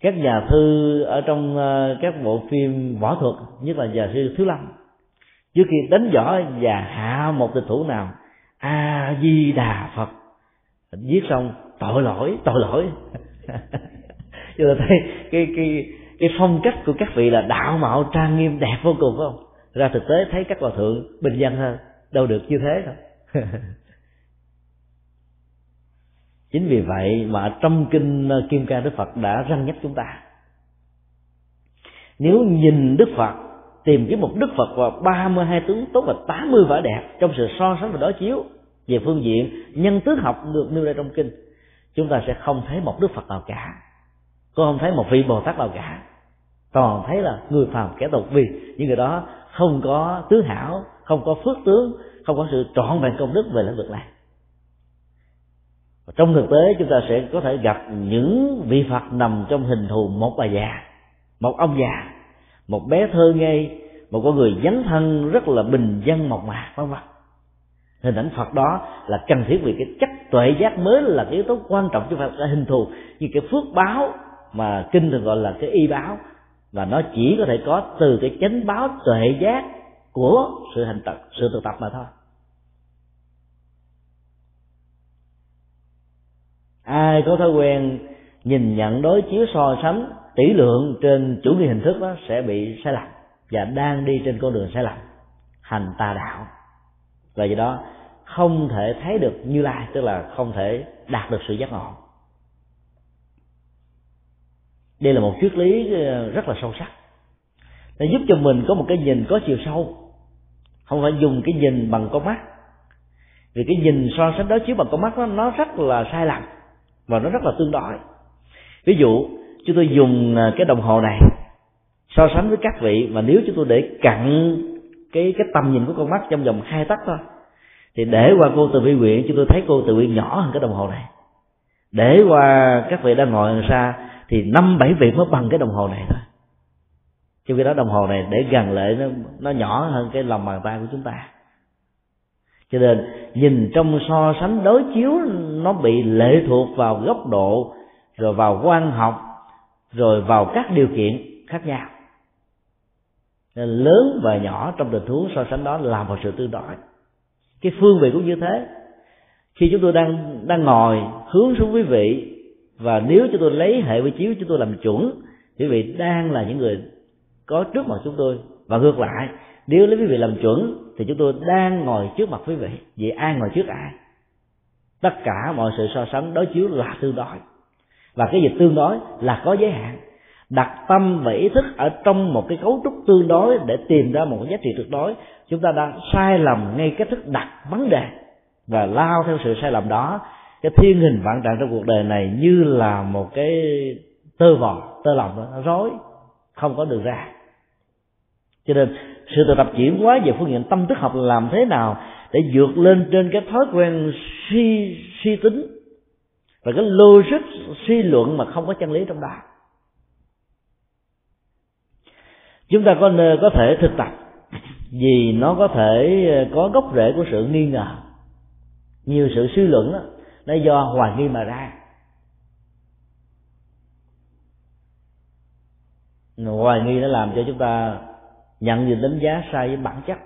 Các nhà thư ở trong ờ, các bộ phim võ thuật, nhất là nhà sư thiếu lâm, trước khi đánh võ và hạ một địch thủ nào, a di đà phật viết xong, tội lỗi tội lỗi. Chúng ta thấy cái cái cái phong cách của các vị là đạo mạo trang nghiêm đẹp vô cùng, phải không? Ra thực tế thấy các hòa thượng bình dân hơn, đâu được như thế đâu. Chính vì vậy mà trong kinh ờ, kim cang đức phật đã răng nhắc chúng ta. Nếu nhìn đức phật, tìm kiếm một đức phật và 32 tướng tốt và 80 vẻ đẹp, trong sự so sánh và đối chiếu về phương diện nhân tướng học được nêu ra trong kinh, chúng ta sẽ không thấy một đức phật nào cả. Cũng không thấy một vị bồ tát nào cả. Toàn thấy là người phàm kẻ tục vì những người đó không có tứ hảo, không có phước tướng, không có sự trọn vẹn công đức về lĩnh vực này. Trong thực tế, chúng ta sẽ có thể gặp những vị phật nằm trong hình thù một bà già, một ông già, một bé thơ ngây, một con người dấn thân rất là bình dân mộc mạc, vân vân hình ảnh phật đó là cần thiết vì cái chất tuệ giác mới là cái yếu tố quan trọng cho phật hình thù. Như cái phước báo mà kinh thường gọi là cái y báo, và nó chỉ có thể có từ cái chánh báo tuệ giác của sự hành tập sự thực tập mà thôi. Ai có thói quen nhìn nhận đối chiếu so sánh tỷ lượng trên chủ nghĩa hình thức đó sẽ bị sai lầm, và đang đi trên con đường sai lầm. Hành tà đạo và do đó không thể thấy được như lai tức là không thể đạt được sự giác ngộ. Đây là một triết lý ờ, rất là sâu sắc. Để giúp cho mình có một cái nhìn có chiều sâu. Không phải dùng cái nhìn bằng con mắt. Vì cái nhìn so sánh đối chiếu bằng con mắt đó, nó rất là sai lầm và nó rất là tương đối. Ví dụ chúng tôi dùng ờ, cái đồng hồ này so sánh với các vị mà nếu chúng tôi để cặn cái cái tầm nhìn của con mắt trong vòng hai tấc thôi. Thì để qua cô từ vi nguyện, chúng tôi thấy cô từ nguyện nhỏ hơn cái đồng hồ này. Để qua các vị đang ngồi đằng xa, thì năm, bảy vị mới bằng cái đồng hồ này thôi. Trong khi đó đồng hồ này để gần lại nó nó nhỏ hơn cái lòng bàn tay của chúng ta. Cho nên, nhìn trong so sánh đối chiếu, nó bị lệ thuộc vào góc độ, rồi vào quan học, rồi vào các điều kiện khác nhau nên lớn và nhỏ trong tình huống so sánh đó là một sự tương đối. Cái phương vị cũng như thế. Khi chúng tôi đang đang ngồi hướng xuống quý vị và nếu chúng tôi lấy hệ quy chiếu chúng tôi làm chuẩn, quý vị đang là những người có trước mặt chúng tôi. Và ngược lại, nếu lấy quý vị làm chuẩn thì chúng tôi đang ngồi trước mặt quý vị. Vậy ai ngồi trước ai? Tất cả mọi sự so sánh đối chiếu là tương đối. Và cái gì tương đối là có giới hạn đặt tâm và ý thức ở trong một cái cấu trúc tương đối để tìm ra một cái giá trị tuyệt đối chúng ta đang sai lầm ngay cách thức đặt vấn đề và lao theo sự sai lầm đó. Cái thiên hình vạn trạng trong cuộc đời này như là một cái tơ vò tơ lòng đó, nó rối không có đường ra. Cho nên sự tự tập chuyển hóa về phương diện tâm thức học làm thế nào để vượt lên trên cái thói quen suy suy tính và cái logic suy luận mà không có chân lý trong đó. Chúng ta có có thể thực tập vì nó có thể ờ, có gốc rễ của sự nghi ngờ. Nhiều sự suy luận đó, nó do hoài nghi mà ra. Hoài nghi nó làm cho chúng ta nhận định đánh giá sai với bản chất.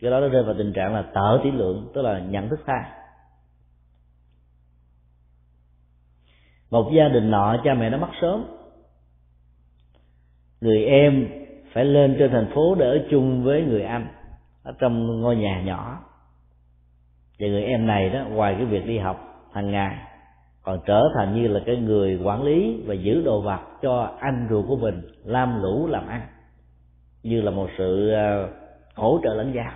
Cái đó nó rơi vào tình trạng là tở tỷ lượng tức là nhận thức sai. Một gia đình nọ cha mẹ nó mất sớm. Người em phải lên trên thành phố để ở chung với người anh ở trong ngôi nhà nhỏ. Và người em này đó, ngoài cái việc đi học hàng ngày, còn trở thành như là cái người quản lý và giữ đồ vật cho anh ruột của mình, lam lũ làm ăn, như là một sự ờ, hỗ trợ lẫn nhau.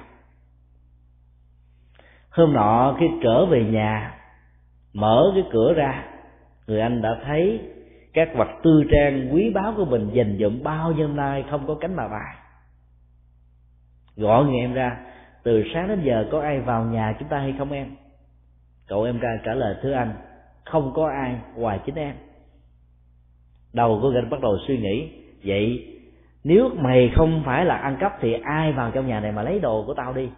Hôm nọ khi trở về nhà, mở cái cửa ra, người anh đã thấy các vật tư trang quý báu của mình dành dụm bao nhiêu nay không có cánh mà bài. Gọi người em ra, từ sáng đến giờ có ai vào nhà chúng ta hay không em? Cậu em ra trả lời, thưa anh, không có ai ngoài chính em. Đầu của anh bắt đầu suy nghĩ, vậy nếu mày không phải là ăn cắp thì ai vào trong nhà này mà lấy đồ của tao đi?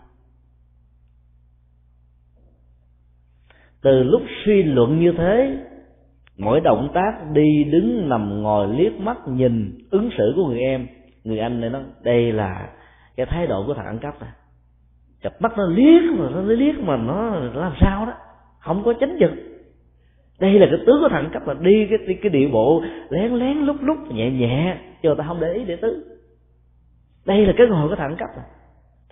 Từ lúc suy luận như thế mỗi động tác đi đứng nằm ngồi liếc mắt nhìn ứng xử của người em, người anh này nó đây là cái thái độ của thằng ăn cắp này chập mắt nó liếc mà, nó liếc mà nó làm sao đó, không có chánh giật đây là cái tướng của thằng cấp là đi cái cái địa bộ lén lén lúc lúc nhẹ nhẹ cho ta không để ý để tứ. Đây là cái ngồi của thằng cấp này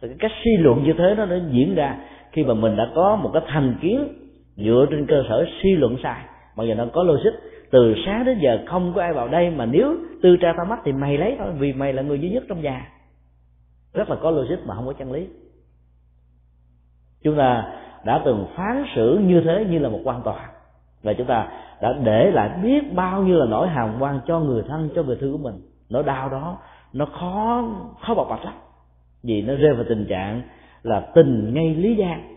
thì cái cách suy luận như thế nó đã diễn ra khi mà mình đã có một cái thành kiến dựa trên cơ sở suy luận sai mà giờ nó có logic, từ sáng đến giờ không có ai vào đây mà nếu tư tra ta mắt thì mày lấy thôi, vì mày là người duy nhất trong nhà. Rất là có logic mà không có chân lý. Chúng ta đã từng phán xử như thế như là một quan tòa. Và chúng ta đã để lại biết bao nhiêu là nỗi hàm quan cho người thân, cho người thương của mình. Nỗi đau đó, nó khó khó bộc bạch lắm. Vì nó rơi vào tình trạng là tình ngay lý gian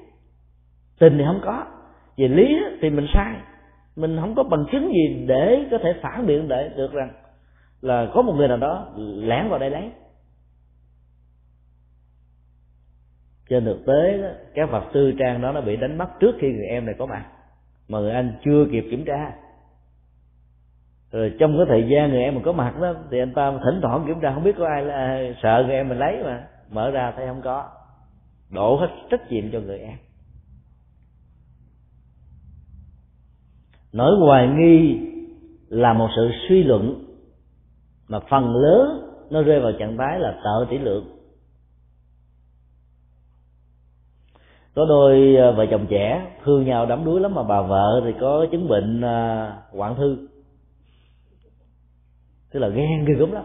tình thì không có về lý thì mình sai mình không có bằng chứng gì để có thể phản biện để được rằng là có một người nào đó lẻn vào đây lấy. Trên thực tế đó, các vật tư trang đó nó bị đánh mất trước khi người em này có mặt. Mà người anh chưa kịp kiểm tra. Rồi trong cái thời gian người em mà có mặt đó thì anh ta thỉnh thoảng kiểm tra không biết có ai là sợ người em mình lấy mà. Mở ra thấy không có. Đổ hết trách nhiệm cho người em. Nỗi hoài nghi là một sự suy luận mà phần lớn nó rơi vào trạng thái là tợ tỷ lượng. Có đôi à, vợ chồng trẻ thương nhau đắm đuối lắm mà bà vợ thì có chứng bệnh à, hoạn thư. Tức là ghen ghê gớm lắm.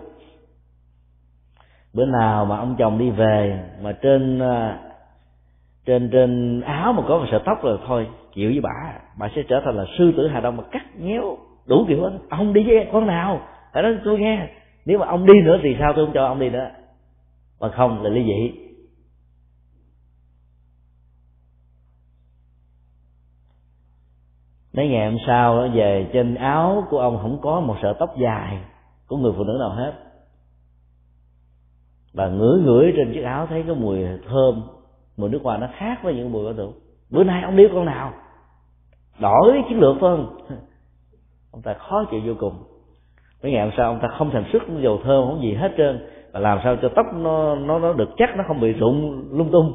Bữa nào mà ông chồng đi về mà trên à, trên trên áo mà có một sợi tóc rồi thôi chịu với bà. Bà sẽ trở thành là sư tử hà đông mà cắt nhéo, đủ kiểu hết. Ông đi với con nào? Phải nói tôi nghe. Nếu mà ông đi nữa thì sao tôi không cho ông đi nữa? Mà không là ly dị. Mấy ngày hôm sau, về trên áo của ông không có một sợi tóc dài của người phụ nữ nào hết. Và ngửi ngửi trên chiếc áo thấy cái mùi thơm, mùi nước hoa nó khác với những mùi có tưởng bữa nay ông đi con nào? Đổi chiến lược phải không? Ông ta khó chịu vô cùng. Mấy ngày hôm sau ông ta không thành sức dầu thơm, không gì hết trơn. Và làm sao cho tóc nó nó nó được chắc, nó không bị rụng, lung tung.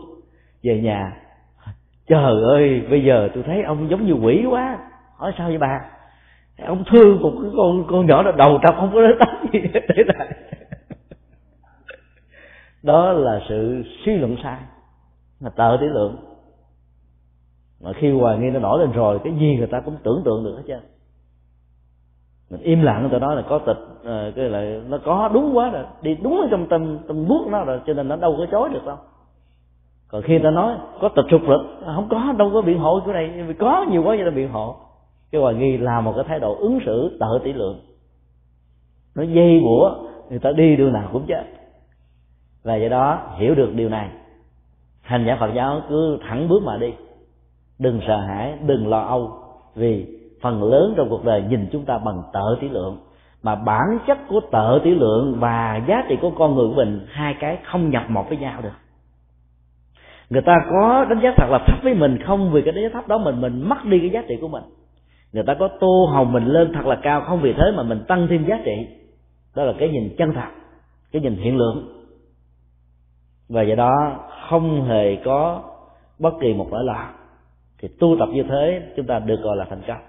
Về nhà, trời ơi, bây giờ tôi thấy ông giống như quỷ quá. Hỏi sao vậy bà? Ông thương một cái con con nhỏ đó, đầu trọc không có đến tóc gì để lại. Đó là sự suy luận sai. Là tờ tỷ lượng mà khi hoài nghi nó nổi lên rồi cái gì người ta cũng tưởng tượng được hết trơn. Mình im lặng người ta nói là có tịch à, cái là nó có đúng quá rồi đi đúng ở trong tâm tâm buốt nó rồi cho nên nó đâu có chối được đâu. Còn khi ta nói có tịch trục lực không có đâu có biện hộ chỗ này vì có nhiều quá cho nên biện hộ. Cái hoài nghi là một cái thái độ ứng xử tợ tỷ lượng. Nó dây bủa người ta đi đường nào cũng chết. Và do đó hiểu được điều này. Hành giả phật giáo cứ thẳng bước mà đi đừng sợ hãi, đừng lo âu. Vì phần lớn trong cuộc đời nhìn chúng ta bằng tợ tỷ lượng. Mà bản chất của tợ tỷ lượng và giá trị của con người của mình, hai cái không nhập một với nhau được. Người ta có đánh giá thật là thấp với mình không? Vì cái đánh giá thấp đó mình mình mất đi cái giá trị của mình. Người ta có tô hồng mình lên thật là cao không? Vì thế mà mình tăng thêm giá trị. Đó là cái nhìn chân thật, cái nhìn hiện lượng. Và do đó không hề có bất kỳ một lỗi lạc thì tu tập như thế, chúng ta được gọi là thành công.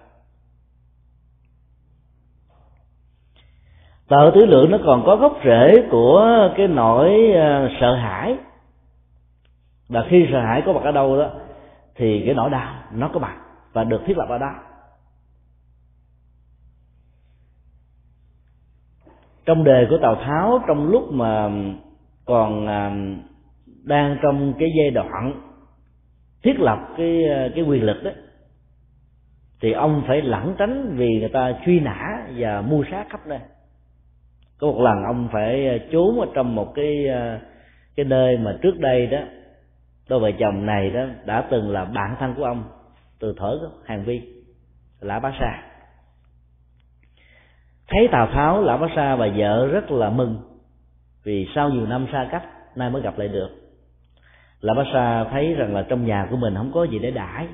Tờ tứ lượng nó còn có gốc rễ của cái nỗi ờ, sợ hãi. Và khi sợ hãi có mặt ở đâu đó, thì cái nỗi đau nó có mặt và được thiết lập ở đó. Trong đề của tào tháo, trong lúc mà còn ờ, đang trong cái giai đoạn thiết lập cái ờ, cái quyền lực đó, thì ông phải lẩn tránh vì người ta truy nã và mua sát khắp nơi. Có một lần ông phải ờ, trốn ở trong một cái ờ, cái nơi mà trước đây đó, đôi vợ chồng này đó đã từng là bạn thân của ông từ thở hàng vi, lã bá sa. Thấy tào tháo, lã bá sa và vợ rất là mừng vì sau nhiều năm xa cách, nay mới gặp lại được là bác sa thấy rằng là trong nhà của mình không có gì để đãi.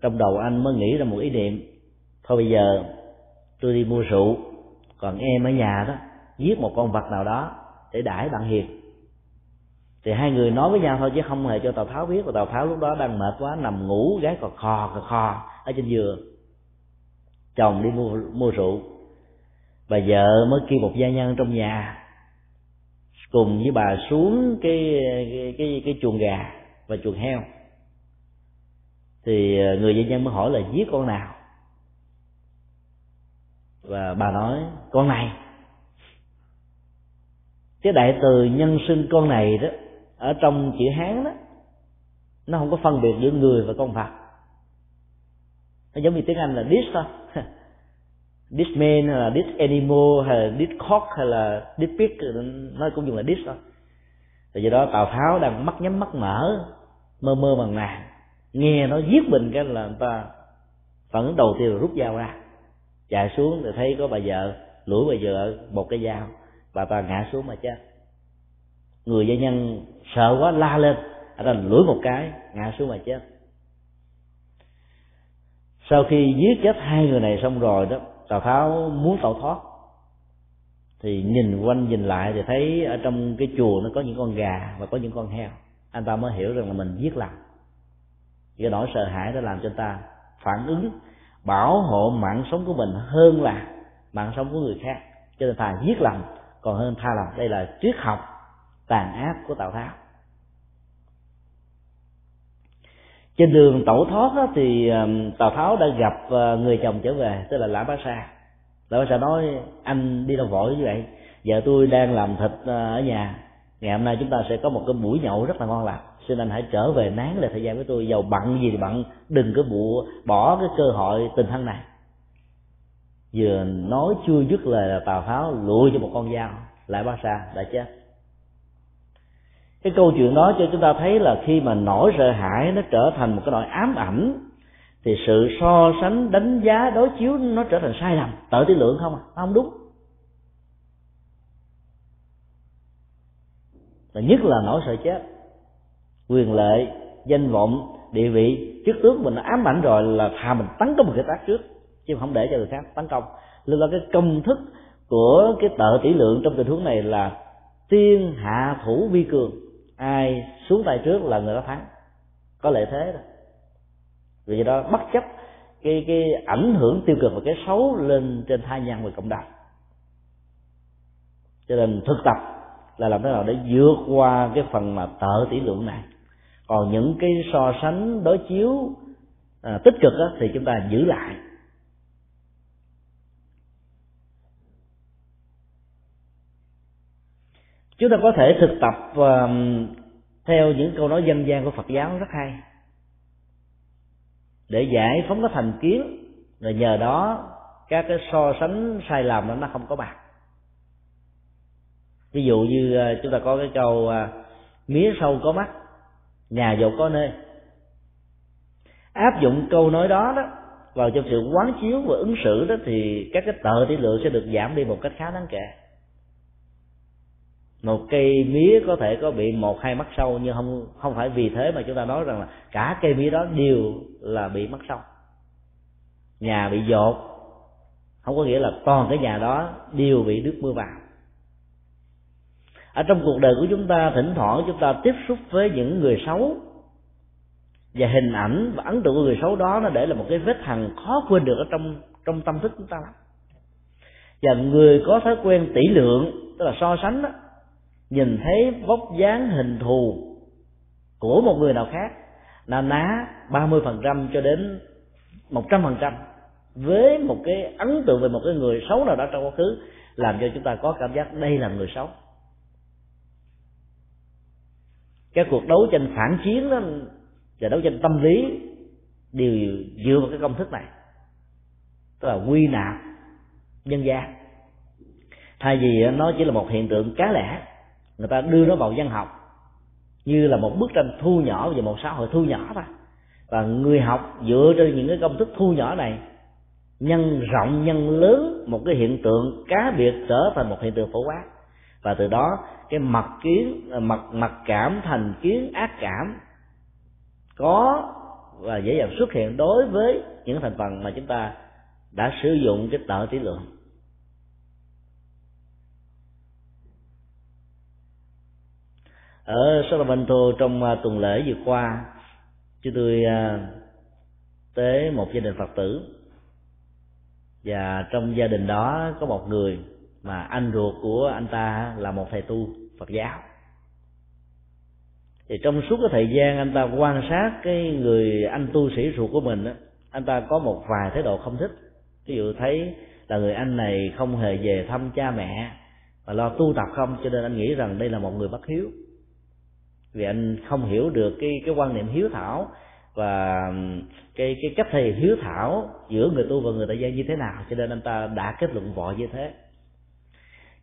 Trong đầu anh mới nghĩ ra một ý niệm. Thôi bây giờ, tôi đi mua rượu. Còn em ở nhà đó, giết một con vật nào đó để đãi bạn hiền. Thì hai người nói với nhau thôi chứ không hề cho tào tháo biết. Và tào tháo lúc đó đang mệt quá, nằm ngủ, gái còn khò còn khò ở trên giường. Chồng đi mua mua rượu. Bà vợ mới kêu một gia nhân trong nhà cùng với bà xuống cái cái cái, cái chuồng gà và chuồng heo. Thì ờ, người dân nhân mới hỏi là giết con nào? Và bà nói con này. Cái đại từ nhân sinh con này đó ở trong chữ hán đó nó không có phân biệt giữa người và con vật nó giống như tiếng anh là this thôi this man hay là this animal hay là this cock hay là this pig nó cũng dùng là this thôi. Thì do đó tào tháo đang mắt nhắm mắt mở, mơ mơ màng màng, nghe nó giết mình cái là người ta phản ứng đầu tiên là rút dao ra, chạy xuống thì thấy có bà vợ lũi bà vợ một cái dao, bà ta ngã xuống mà chết. Người gia nhân sợ quá la lên ở đó lưỡi một cái, ngã xuống mà chết. Sau khi giết chết hai người này xong rồi đó tào tháo muốn tẩu thoát. Thì nhìn quanh nhìn lại thì thấy ở trong cái chùa nó có những con gà và có những con heo. Anh ta mới hiểu rằng là mình giết lầm. Cái nỗi sợ hãi đã làm cho ta phản ứng, bảo hộ mạng sống của mình hơn là mạng sống của người khác. Cho nên thà giết lầm, còn hơn tha lầm. Đây là triết học tàn ác của tào tháo trên đường tẩu thoát đó, thì tào tháo đã gặp ờ, người chồng trở về tức là lã bá sa. Lã bá sa nói anh đi đâu vội như vậy? Vợ tôi đang làm thịt ờ, ở nhà. Ngày hôm nay chúng ta sẽ có một cái buổi nhậu rất là ngon lành. Xin anh hãy trở về nán lại thời gian với tôi. Giàu bận gì thì bận. Đừng có bụ bỏ cái cơ hội tình thân này. Vừa nói chưa dứt lời là tào tháo lùi cho một con dao. Lại ba sa đã chết cái câu chuyện đó cho chúng ta thấy là khi mà nỗi sợ hãi nó trở thành một cái nỗi ám ảnh, thì sự so sánh, đánh giá, đối chiếu nó trở thành sai lầm. Tự tỷ lượng không à? Không đúng. Và nhất là nỗi sợ chết. Quyền lệ danh vọng, địa vị, chức tướng mình ám ảnh rồi là thà mình tấn công một cái tác trước, chứ không để cho người khác tấn công. Nên là cái công thức của cái tợ tỷ lượng trong tình huống này là tiên hạ thủ vi cường ai xuống tay trước là người đó thắng. Có lợi thế đó. Vì đó bất chấp cái cái ảnh hưởng tiêu cực và cái xấu lên trên thai nhân và cộng đồng. Cho nên thực tập là làm thế nào để vượt qua cái phần mà tợ tỷ lượng này. Còn những cái so sánh đối chiếu à, tích cực đó, thì chúng ta giữ lại. Chúng ta có thể thực tập theo những câu nói dân gian của phật giáo rất hay. Để giải phóng cái thành kiến, rồi nhờ đó các cái so sánh, sai lầm đó nó không có mặt ví dụ như ờ, chúng ta có cái câu ờ, mía sâu có mắt, nhà giàu có nơi. Áp dụng câu nói đó đó vào trong sự quán chiếu và ứng xử đó thì các cái tờ tỷ lượng sẽ được giảm đi một cách khá đáng kể một cây mía có thể có bị một hai mắt sâu nhưng không không phải vì thế mà chúng ta nói rằng là cả cây mía đó đều là bị mắc sâu. Nhà bị dột không có nghĩa là toàn cái nhà đó đều bị nước mưa vào. Ở trong cuộc đời của chúng ta thỉnh thoảng chúng ta tiếp xúc với những người xấu và hình ảnh và ấn tượng của người xấu đó nó để là một cái vết hằn khó quên được ở trong trong tâm thức chúng ta lắm. Và người có thói quen tỷ lượng tức là so sánh đó, nhìn thấy vóc dáng hình thù của một người nào khác là ná 30% cho đến 100% với một cái ấn tượng về một cái người xấu nào đó trong quá khứ, làm cho chúng ta có cảm giác đây là người xấu. Các cuộc đấu tranh phản chiến đó và đấu tranh tâm lý đều dựa vào cái công thức này, tức là quy nạp nhân gian. Thay vì nó chỉ là một hiện tượng cá lẻ người ta đưa nó vào văn học như là một bức tranh thu nhỏ về một xã hội thu nhỏ thôi. Và người học dựa trên những cái công thức thu nhỏ này nhân rộng, nhân lớn một cái hiện tượng cá biệt trở thành một hiện tượng phổ quát. Và từ đó cái mặt kiến, mặt mặt cảm thành kiến ác cảm có và dễ dàng xuất hiện đối với những thành phần mà chúng ta đã sử dụng cái tợ tỷ lượng. Ở Sacramento trong à, tuần lễ vừa qua, chúng tôi à, tới một gia đình Phật tử. Và trong gia đình đó có một người mà anh ruột của anh ta là một thầy tu Phật giáo. Thì trong suốt cái thời gian anh ta quan sát cái người anh tu sĩ ruột của mình á, anh ta có một vài thái độ không thích. Ví dụ thấy là người anh này không hề về thăm cha mẹ mà lo tu tập không, cho nên anh nghĩ rằng đây là một người bất hiếu vì anh không hiểu được cái cái quan niệm hiếu thảo và cái cái cách thầy hiếu thảo giữa người tu và người tại gia như thế nào. Cho nên anh ta đã kết luận vội như thế.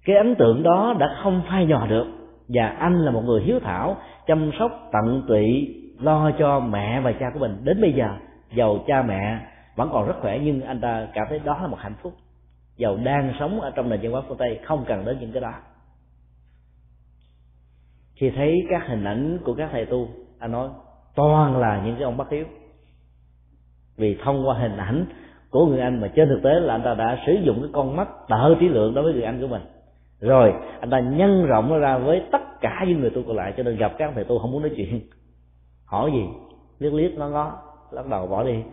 Cái ấn tượng đó đã không phai nhòa được. Và anh là một người hiếu thảo, chăm sóc, tận tụy, lo cho mẹ và cha của mình. Đến bây giờ, giàu cha mẹ vẫn còn rất khỏe, nhưng anh ta cảm thấy đó là một hạnh phúc. Giàu đang sống ở trong nền văn hóa phương tây, không cần đến những cái đó khi thấy các hình ảnh của các thầy tu, anh nói, toàn là những cái ông bất hiếu. Vì thông qua hình ảnh của người anh mà trên thực tế là anh ta đã sử dụng cái con mắt tợ trí lượng đối với người anh của mình. Rồi, anh ta nhân rộng nó ra với tất cả những người tu còn lại, cho nên gặp các thầy tu không muốn nói chuyện. Hỏi gì? Liếc liếc nó ngó, lắc đầu, bỏ đi.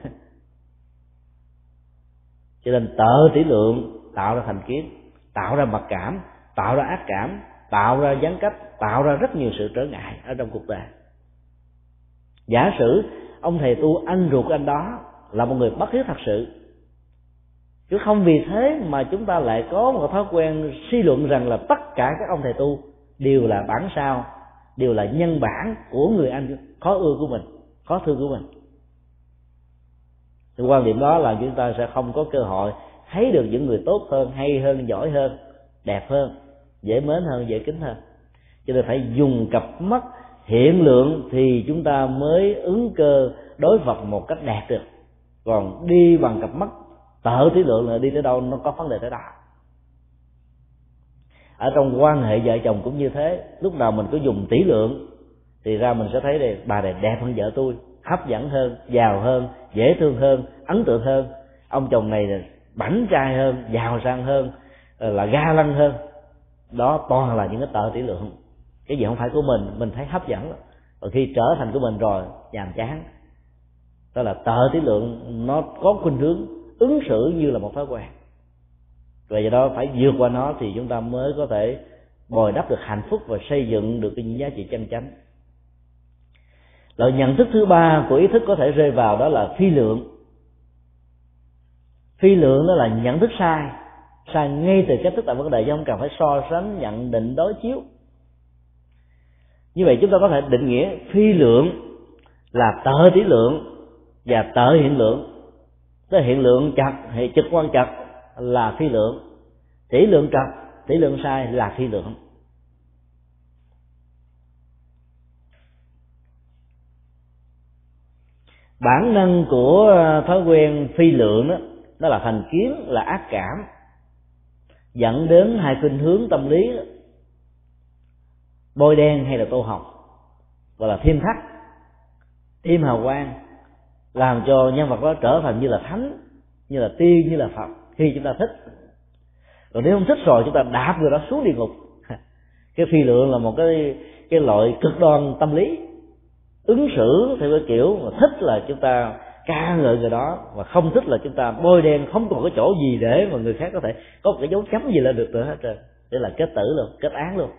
Cho nên tợ trí lượng tạo ra thành kiến, tạo ra mặc cảm, tạo ra ác cảm tạo ra gián cách, tạo ra rất nhiều sự trở ngại ở trong cuộc đời. Giả sử ông thầy tu anh ruột anh đó là một người bất hiếu thật sự, chứ không vì thế mà chúng ta lại có một thói quen suy luận rằng là tất cả các ông thầy tu đều là bản sao, đều là nhân bản của người anh khó ưa của mình khó thương của mình. Thì quan điểm đó là chúng ta sẽ không có cơ hội thấy được những người tốt hơn, hay hơn, giỏi hơn, đẹp hơn dễ mến hơn, dễ kính hơn. Cho nên phải dùng cặp mắt hiện lượng thì chúng ta mới ứng cơ đối vật một cách đẹp được. Còn đi bằng cặp mắt tợ thí lượng là đi tới đâu nó có vấn đề tới đó. Ở trong quan hệ vợ chồng cũng như thế, lúc nào mình cứ dùng tỷ lượng thì ra mình sẽ thấy đây, bà này đẹp hơn vợ tôi, hấp dẫn hơn, giàu hơn, dễ thương hơn, ấn tượng hơn. Ông chồng này là bảnh trai hơn, giàu sang hơn ờ, là ga lăng hơn đó, toàn là những cái tợ tỷ lượng. Cái gì không phải của mình mình thấy hấp dẫn và khi trở thành của mình rồi, nhàm chán. Đó là tợ tỷ lượng, nó có khuynh hướng ứng xử như là một thói quen. Và do đó phải vượt qua nó thì chúng ta mới có thể bồi đắp được hạnh phúc và xây dựng được cái những giá trị chân chánh. Loại nhận thức thứ ba của ý thức có thể rơi vào đó là phi lượng. Phi lượng đó là nhận thức sai sai ngay từ cách thức tại vấn đề chứ không cần phải so sánh, nhận định, đối chiếu. Như vậy chúng ta có thể định nghĩa phi lượng là tợ tỷ lượng và tợ hiện lượng. Tức hiện lượng chặt, hệ trực quan chặt là phi lượng. Tỷ lượng chặt tỷ lượng sai là phi lượng. Bản năng của thói quen phi lượng đó đó là thành kiến, là ác cảm dẫn đến hai khuynh hướng tâm lý, bôi đen hay là tô hồng, gọi là thêm thắt, thêm hào quang, làm cho nhân vật đó trở thành như là thánh, như là tiên, như là phật, khi chúng ta thích. Còn nếu không thích rồi, chúng ta đạp người đó xuống địa ngục. Cái phi lượng là một cái cái loại cực đoan tâm lý. Ứng xử theo cái kiểu mà thích là chúng ta ca ngợi người đó và không thích là chúng ta bôi đen không còn cái chỗ gì để mà người khác có thể có một cái dấu chấm gì lên được nữa hết trơn. Để là kết tử luôn, kết án luôn.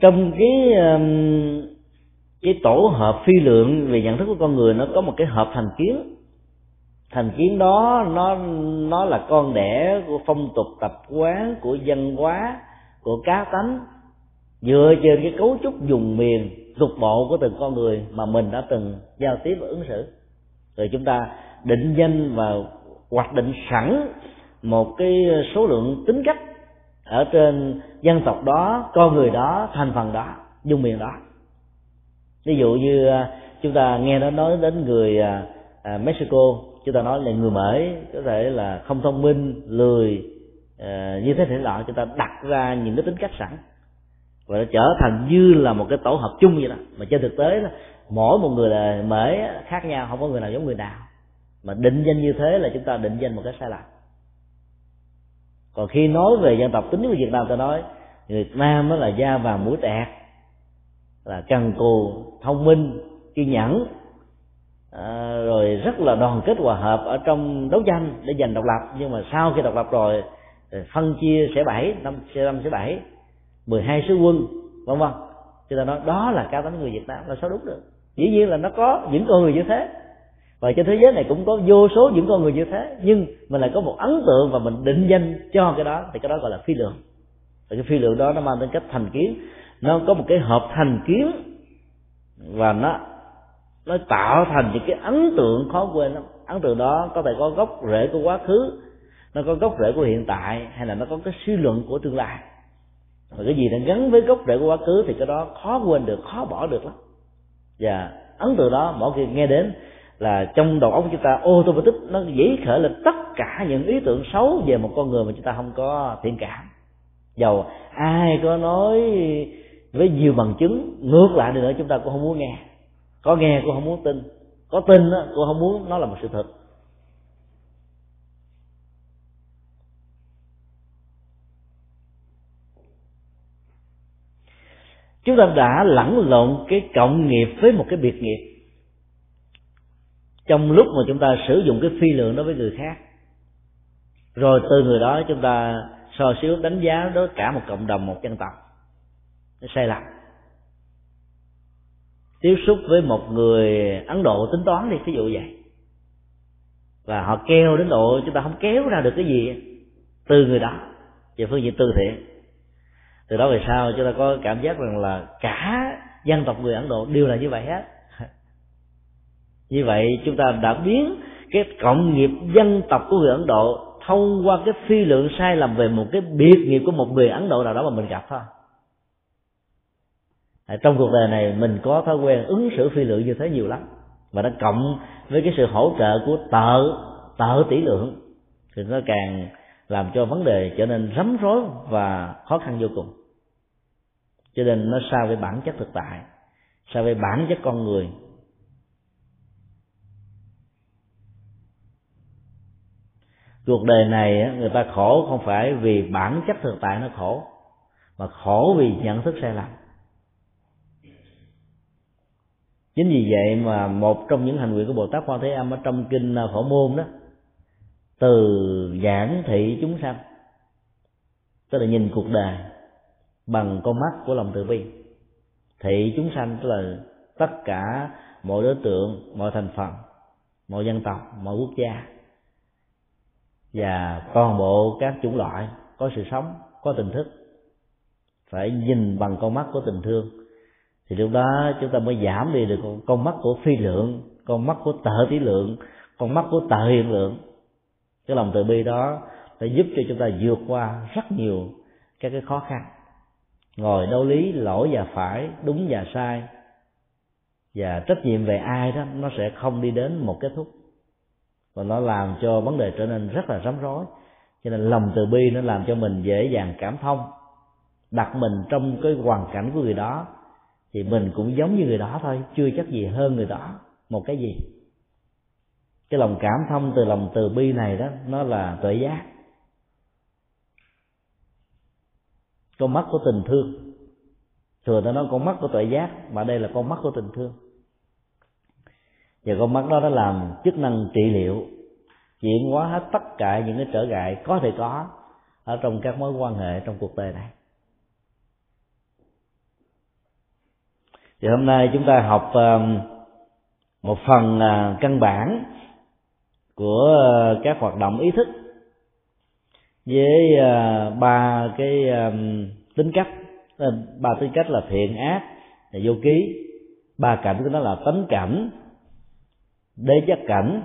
Trong cái um, cái tổ hợp phi lượng về nhận thức của con người, nó có một cái hợp thành kiến. Thành kiến đó, nó nó là con đẻ của phong tục tập quán, của dân hóa của cá tánh, dựa trên cái cấu trúc dùng miền cục bộ của từng con người mà mình đã từng giao tiếp và ứng xử. Rồi chúng ta định danh và hoạch định sẵn một cái số lượng tính cách ở trên dân tộc đó, con người đó, thành phần đó dung miền đó. Ví dụ như à, chúng ta nghe nó nói đến người à, à, Mexico, chúng ta nói là người mễ, có thể là không thông minh, lười Ờ, như thế thể loại chúng ta đặt ra những cái tính cách sẵn. Và nó trở thành như là một cái tổ hợp chung vậy đó. Mà trên thực tế đó, mỗi một người là mới khác nhau không có người nào giống người nào. Mà định danh như thế là chúng ta định danh một cái sai lầm. Còn khi nói về dân tộc tính của việt nam ta nói người nam đó là da vàng mũi tẹt là cần cù thông minh kiên nhẫn. À, rồi rất là đoàn kết hòa hợp ở trong đấu tranh để giành độc lập. Nhưng mà sau khi độc lập rồi Ờ, phân chia sẽ bảy, năm sẽ năm sẽ bảy, mười hai sứ quân, vân vân. Chúng ta nói đó là cao tánh người việt nam, là sao đúng được. Dĩ nhiên là nó có những con người như thế. Và trên thế giới này cũng có vô số những con người như thế, nhưng mình lại có một ấn tượng và mình định danh cho cái đó, thì cái đó gọi là phi lượng và cái phi lượng đó nó mang tính cách thành kiến. Nó có một cái hợp thành kiến và nó nó tạo thành những cái ấn tượng khó quên lắm. Ấn tượng đó có thể có gốc rễ của quá khứ nó có gốc rễ của hiện tại hay là nó có cái suy luận của tương lai? Và cái gì nó gắn với gốc rễ của quá khứ thì cái đó khó quên được khó bỏ được lắm. Và ấn tượng đó mỗi khi nghe đến là trong đầu óc chúng ta ô tô tích nó dễ khởi lên tất cả những ý tưởng xấu về một con người mà chúng ta không có thiện cảm. Dầu ai có nói với nhiều bằng chứng ngược lại nữa chúng ta cũng không muốn nghe. Có nghe cũng không muốn tin. Có tin đó, cũng không muốn nó là một sự thật. Chúng ta đã lẫn lộn cái cộng nghiệp với một cái biệt nghiệp. Trong lúc mà chúng ta sử dụng cái phi lượng đối với người khác, rồi từ người đó chúng ta so xíu đánh giá đối cả một cộng đồng, một dân tộc, nó sai lầm. Tiếp xúc với một người ấn độ tính toán đi ví dụ vậy. Và họ kêu đến độ chúng ta không kéo ra được cái gì từ người đó, về phương diện từ thiện từ đó về sau chúng ta có cảm giác rằng là cả dân tộc người ấn độ đều là như vậy hết. Như vậy chúng ta đã biến cái cộng nghiệp dân tộc của người ấn độ thông qua cái phi lượng sai lầm về một cái biệt nghiệp của một người ấn độ nào đó mà mình gặp thôi. Trong cuộc đời này mình có thói quen ứng xử phi lượng như thế nhiều lắm. Và nó cộng với cái sự hỗ trợ của tợ tợ tỷ lượng. Thì nó càng làm cho vấn đề trở nên rắm rối và khó khăn vô cùng. Cho nên nó xa với bản chất thực tại, xa với bản chất con người. Cuộc đời này người ta khổ không phải vì bản chất thực tại nó khổ, mà khổ vì nhận thức sai lầm. Chính vì vậy mà một trong những hành nguyện của bồ tát quan thế âm ở trong kinh phổ môn đó từ giảng thị chúng sanh, tức là nhìn cuộc đời bằng con mắt của lòng từ bi. Thị chúng sanh tức là tất cả mọi đối tượng, mọi thành phần, mọi dân tộc, mọi quốc gia, và toàn bộ các chủng loại có sự sống, có tình thức, phải nhìn bằng con mắt của tình thương. Thì lúc đó chúng ta mới giảm đi được con mắt của phi lượng, con mắt của tợ tỷ lượng, con mắt của tợ hiện lượng cái lòng từ bi đó sẽ giúp cho chúng ta vượt qua rất nhiều các cái khó khăn. Ngồi đấu lý lỗi và phải, đúng và sai, và trách nhiệm về ai đó, nó sẽ không đi đến một kết thúc. Và nó làm cho vấn đề trở nên rất là rắm rối. Cho nên lòng từ bi nó làm cho mình dễ dàng cảm thông. Đặt mình trong cái hoàn cảnh của người đó, thì mình cũng giống như người đó thôi, chưa chắc gì hơn người đó. Một cái gì? Cái lòng cảm thông từ lòng từ bi này đó, nó là tuệ giác. Con mắt của tình thương. Thường ta nói con mắt của tuệ giác, mà đây là con mắt của tình thương. Và con mắt đó nó làm chức năng trị liệu, chuyển hóa hết tất cả những cái trở ngại có thể có ở trong các mối quan hệ trong cuộc đời này. Thì hôm nay chúng ta học ờ, một phần ờ, căn bản của ờ, các hoạt động ý thức với ờ, ba cái ờ, tính cách. Ba tính cách là thiện ác, là vô ký. Ba cảnh của nó là tánh cảnh, đế giác cảnh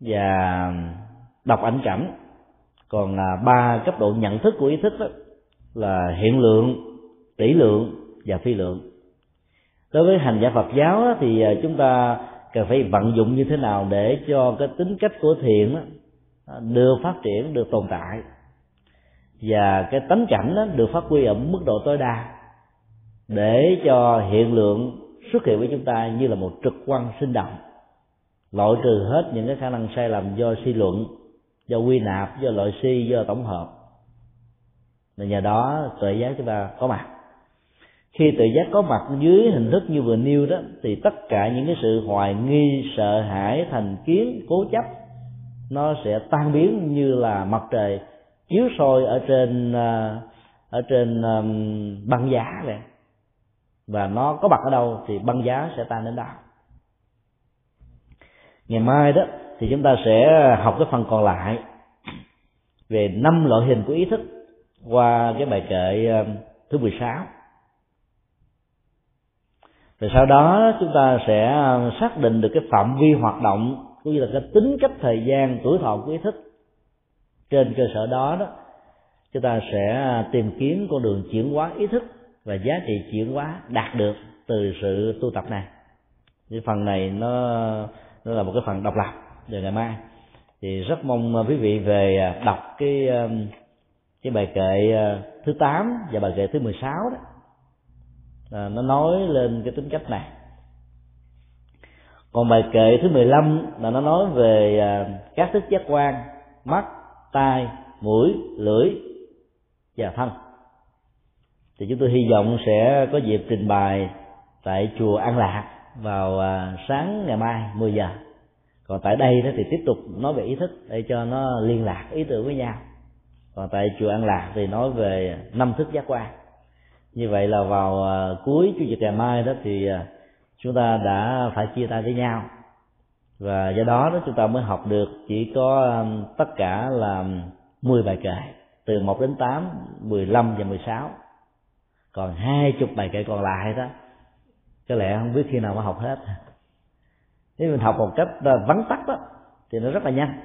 và độc ảnh cảnh. Còn ba cấp độ nhận thức của ý thức đó là hiện lượng, tỷ lượng và phi lượng. Đối với hành giả phật giáo thì chúng ta cần phải vận dụng như thế nào để cho cái tính cách của thiện được phát triển, được tồn tại. Và cái tánh cảnh đó được phát huy ở mức độ tối đa để cho hiện lượng xuất hiện với chúng ta như là một trực quan sinh động. Loại trừ hết những cái khả năng sai lầm do suy luận, do quy nạp, do loại suy, do tổng hợp. Và nhờ đó tuệ giác chúng ta có mặt khi tự giác có mặt dưới hình thức như vừa nêu đó, thì tất cả những cái sự hoài nghi, sợ hãi, thành kiến, cố chấp, nó sẽ tan biến như là mặt trời chiếu soi ở trên à, ở trên băng giá vậy. Và nó có mặt ở đâu thì băng giá sẽ tan đến đó ngày mai đó thì chúng ta sẽ học cái phần còn lại về năm loại hình của ý thức qua cái bài kệ thứ 16 rồi sau đó chúng ta sẽ ờ, xác định được cái phạm vi hoạt động cũng như là cái tính cách thời gian, tuổi thọ của ý thức trên cơ sở đó đó, chúng ta sẽ ờ, tìm kiếm con đường chuyển hóa ý thức và giá trị chuyển hóa đạt được từ sự tu tập này. Cái phần này nó nó là một cái phần độc lập về ngày mai. Thì rất mong ờ, quý vị về đọc cái cái bài kệ thứ 8 và bài kệ thứ 16 đó à, nó nói lên cái tính cách này. Còn bài kệ thứ 15 là nó nói về à, các thức giác quan mắt tai mũi lưỡi và thân. Thì chúng tôi hy vọng sẽ có dịp trình bày tại chùa An Lạc vào à, sáng ngày mai 10 giờ. Còn tại đây đó thì tiếp tục nói về ý thức để cho nó liên lạc ý tưởng với nhau. Còn tại chùa An Lạc thì nói về năm thức giác quan như vậy là vào à, cuối chủ nhật ngày mai đó thì à, chúng ta đã phải chia tay với nhau. Và do đó đó chúng ta mới học được chỉ có à, tất cả là 10 bài kệ từ 1 đến 8, 15 và 16 còn hai chục bài kệ còn lại đó có lẽ không biết khi nào mới học hết. Nếu mình học một cách vắn tắt đó thì nó rất là nhanh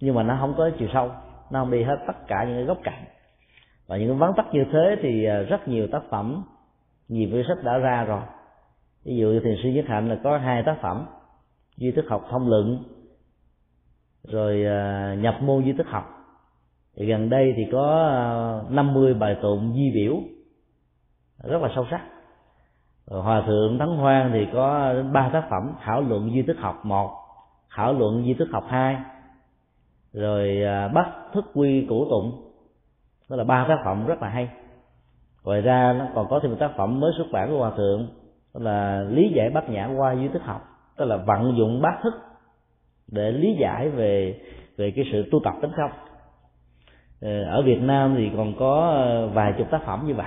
nhưng mà nó không có chiều sâu nó không đi hết tất cả những cái góc cạnh và những cái vắn tắt như thế thì à, rất nhiều tác phẩm, nhiều quyển sách đã ra rồi. Ví dụ như thiền sư nhất hạnh là có hai tác phẩm, duy thức học thông luận, rồi à, nhập môn duy thức học. Thì gần đây thì có à, 50 bài tụng di biểu, rất là sâu sắc. Rồi hòa thượng thắng hoan thì có ba tác phẩm, thảo luận duy thức học một, thảo luận duy thức học hai, rồi bắt thức quy củ tụng đó là ba tác phẩm rất là hay. Ngoài ra nó còn có thêm một tác phẩm mới xuất bản của hòa thượng, đó là lý giải bát nhã qua duy thức học, tức là vận dụng bát thức để lý giải về về cái sự tu tập tính không. Ờ, ở Việt Nam thì còn có ờ, vài chục tác phẩm như vậy.